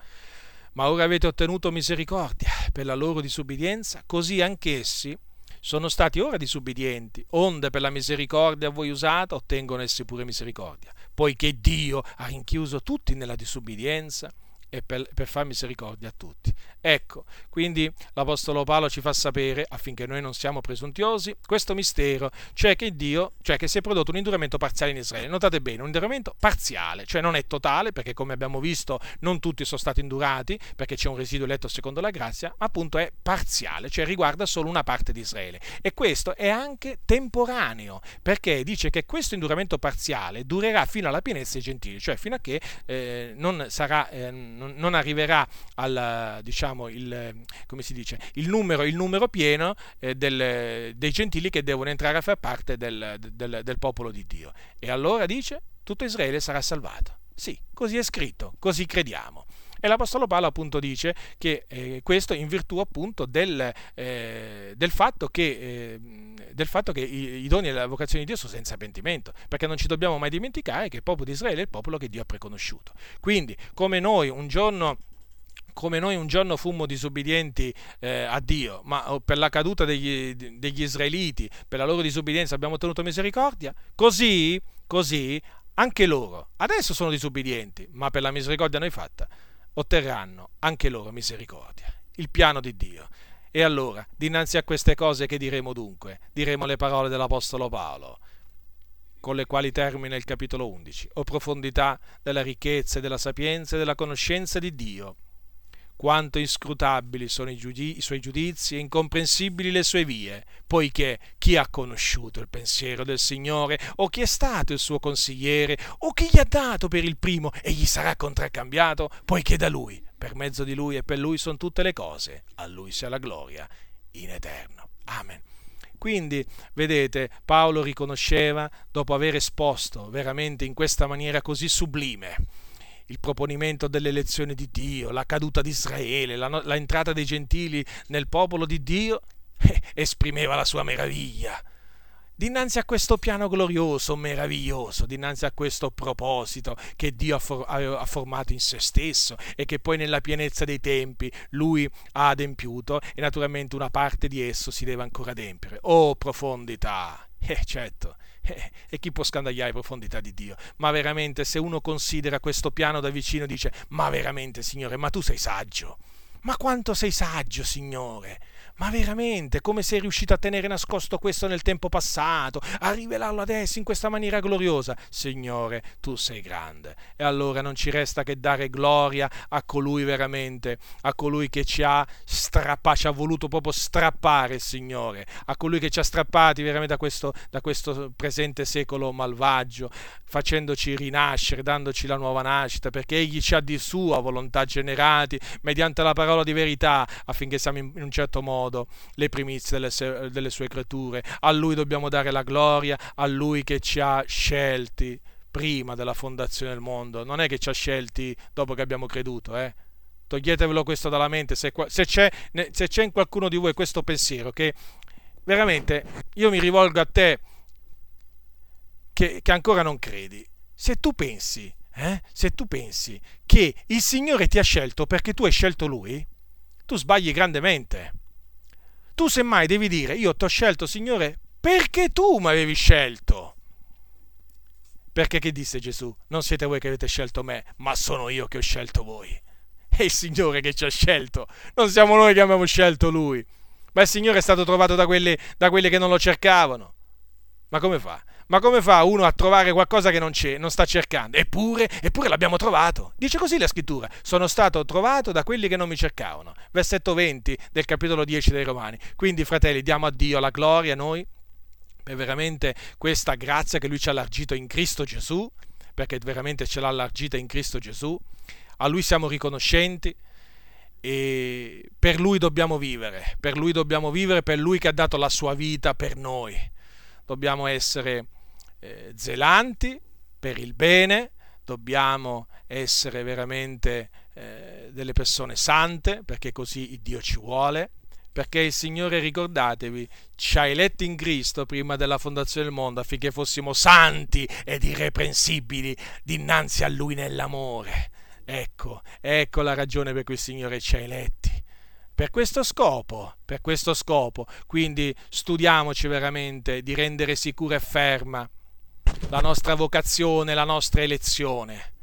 ma ora avete ottenuto misericordia per la loro disubbidienza, così anch'essi sono stati ora disubbidienti, onde per la misericordia a voi usata ottengono essi pure misericordia poiché Dio ha rinchiuso tutti nella disubbidienza e per, per far misericordia a tutti. Ecco, quindi l'Apostolo Paolo ci fa sapere, affinché noi non siamo presuntuosi, questo mistero, cioè che Dio, cioè che si è prodotto un induramento parziale in Israele. Notate bene, un induramento parziale, cioè non è totale, perché come abbiamo visto non tutti sono stati indurati, perché c'è un residuo eletto secondo la grazia, ma appunto è parziale, cioè riguarda solo una parte di Israele. E questo è anche temporaneo, perché dice che questo induramento parziale durerà fino alla pienezza dei gentili, cioè fino a che eh, non sarà... Eh, non, non arriverà al, diciamo, il, come si dice, il numero, il numero pieno eh, del, dei gentili che devono entrare a far parte del, del, del popolo di Dio. E allora dice, tutto Israele sarà salvato. Sì, così è scritto, così crediamo. E l'Apostolo Paolo appunto dice che eh, questo in virtù appunto del, eh, del, fatto, che, eh, del fatto, che, i, i doni e la vocazione di Dio sono senza pentimento, perché non ci dobbiamo mai dimenticare che il popolo di Israele è il popolo che Dio ha preconosciuto. Quindi, come noi un giorno come noi un giorno fummo disubbidienti eh, a Dio, ma oh, per la caduta degli, degli, israeliti, per la loro disubbidienza abbiamo ottenuto misericordia, così, così anche loro adesso sono disubbidienti, ma per la misericordia noi fatta otterranno anche loro misericordia. Il piano di Dio. E allora, dinanzi a queste cose che diremo dunque? Diremo le parole dell'Apostolo Paolo. con le quali termina il capitolo 11, o profondità della ricchezza e della sapienza e della conoscenza di Dio. Quanto inscrutabili sono i, giudi- i, suoi giudizi e incomprensibili le sue vie, poiché chi ha conosciuto il pensiero del Signore, o chi è stato il suo consigliere, o chi gli ha dato per il primo e gli sarà contraccambiato, poiché da lui, per mezzo di lui e per lui sono tutte le cose, a lui sia la gloria in eterno. Amen. Quindi, vedete, Paolo riconosceva, dopo aver esposto veramente in questa maniera così sublime, il proponimento dell'elezione di Dio, la caduta di Israele, la, la entrata dei gentili nel popolo di Dio, eh, esprimeva la sua meraviglia dinanzi a questo piano glorioso, meraviglioso, dinanzi a questo proposito che Dio ha, for- ha, formato in se stesso e che poi nella pienezza dei tempi lui ha adempiuto e naturalmente una parte di esso si deve ancora adempiere. Oh profondità! Eh certo, e chi può scandagliare profondità di Dio? Ma veramente se uno considera questo piano da vicino dice, ma veramente Signore, ma tu sei saggio? Ma quanto sei saggio, Signore? Ma veramente, come sei riuscito a tenere nascosto questo nel tempo passato, a rivelarlo adesso in questa maniera gloriosa? Signore, tu sei grande. E allora non ci resta che dare gloria a colui veramente, a colui che ci ha strappato, ci ha voluto proprio strappare, Signore, a colui che ci ha strappati veramente da questo, da questo presente secolo malvagio, facendoci rinascere, dandoci la nuova nascita, perché Egli ci ha di sua volontà generati mediante la parola di verità, affinché siamo in un certo modo modo le primizie delle, delle sue creature. A Lui dobbiamo dare la gloria, a Lui che ci ha scelti prima della fondazione del mondo. Non è che ci ha scelti dopo che abbiamo creduto, eh? Toglietevelo questo dalla mente. Se, se, c'è, se c'è in qualcuno di voi questo pensiero, che veramente io mi rivolgo a te che, che ancora non credi. Se tu pensi, eh, se tu pensi che il Signore ti ha scelto perché tu hai scelto Lui, tu sbagli grandemente. Tu semmai devi dire, io ti ho scelto, Signore, perché tu mi avevi scelto. Perché che disse Gesù? Non siete voi che avete scelto me, ma sono io che ho scelto voi. È il Signore che ci ha scelto, non siamo noi che abbiamo scelto Lui. Ma il Signore è stato trovato da quelli, da quelli che non lo cercavano. Ma come fa? Ma come fa uno a trovare qualcosa che non c'è, non sta cercando? Eppure, eppure l'abbiamo trovato. Dice così la scrittura. Sono stato trovato da quelli che non mi cercavano. Versetto 20 del capitolo 10 dei Romani. Quindi, fratelli, diamo a Dio la gloria noi per veramente questa grazia che Lui ci ha allargito in Cristo Gesù, perché veramente ce l'ha allargita in Cristo Gesù. A Lui siamo riconoscenti e per Lui dobbiamo vivere, per Lui dobbiamo vivere, per Lui che ha dato la sua vita per noi. Dobbiamo essere eh, zelanti per il bene, dobbiamo essere veramente eh, delle persone sante, perché così Dio ci vuole, perché il Signore, ricordatevi, ci ha eletti in Cristo prima della fondazione del mondo affinché fossimo santi ed irreprensibili dinanzi a Lui nell'amore. Ecco, ecco la ragione per cui il Signore ci ha eletti. Per questo scopo, per questo scopo, quindi studiamoci veramente di rendere sicura e ferma la nostra vocazione, la nostra elezione,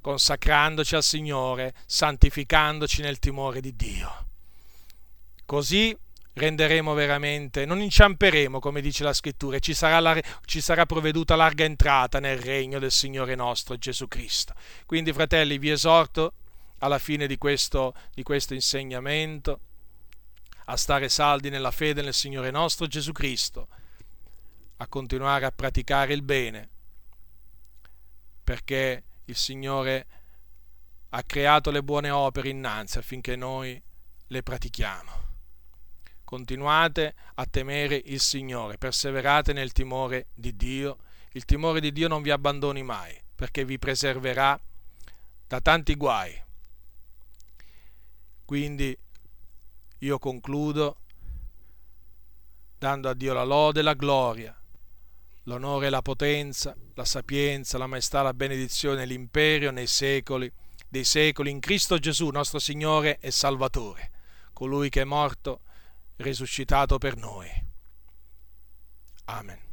consacrandoci al Signore, santificandoci nel timore di Dio. Così renderemo veramente, non inciamperemo, come dice la scrittura, ci sarà, la, ci sarà provveduta larga entrata nel regno del Signore nostro Gesù Cristo. Quindi, fratelli, vi esorto alla fine di questo, di questo insegnamento a stare saldi nella fede nel Signore nostro Gesù Cristo a continuare a praticare il bene, perché il Signore ha creato le buone opere innanzi affinché noi le pratichiamo. Continuate a temere il Signore, perseverate nel timore di Dio. Il timore di Dio non vi abbandoni mai, perché vi preserverà da tanti guai. Quindi io concludo dando a Dio la lode e la gloria l'onore, la potenza, la sapienza, la maestà, la benedizione, l'imperio nei secoli dei secoli in Cristo Gesù, nostro Signore e Salvatore, colui che è morto, risuscitato per noi. Amen.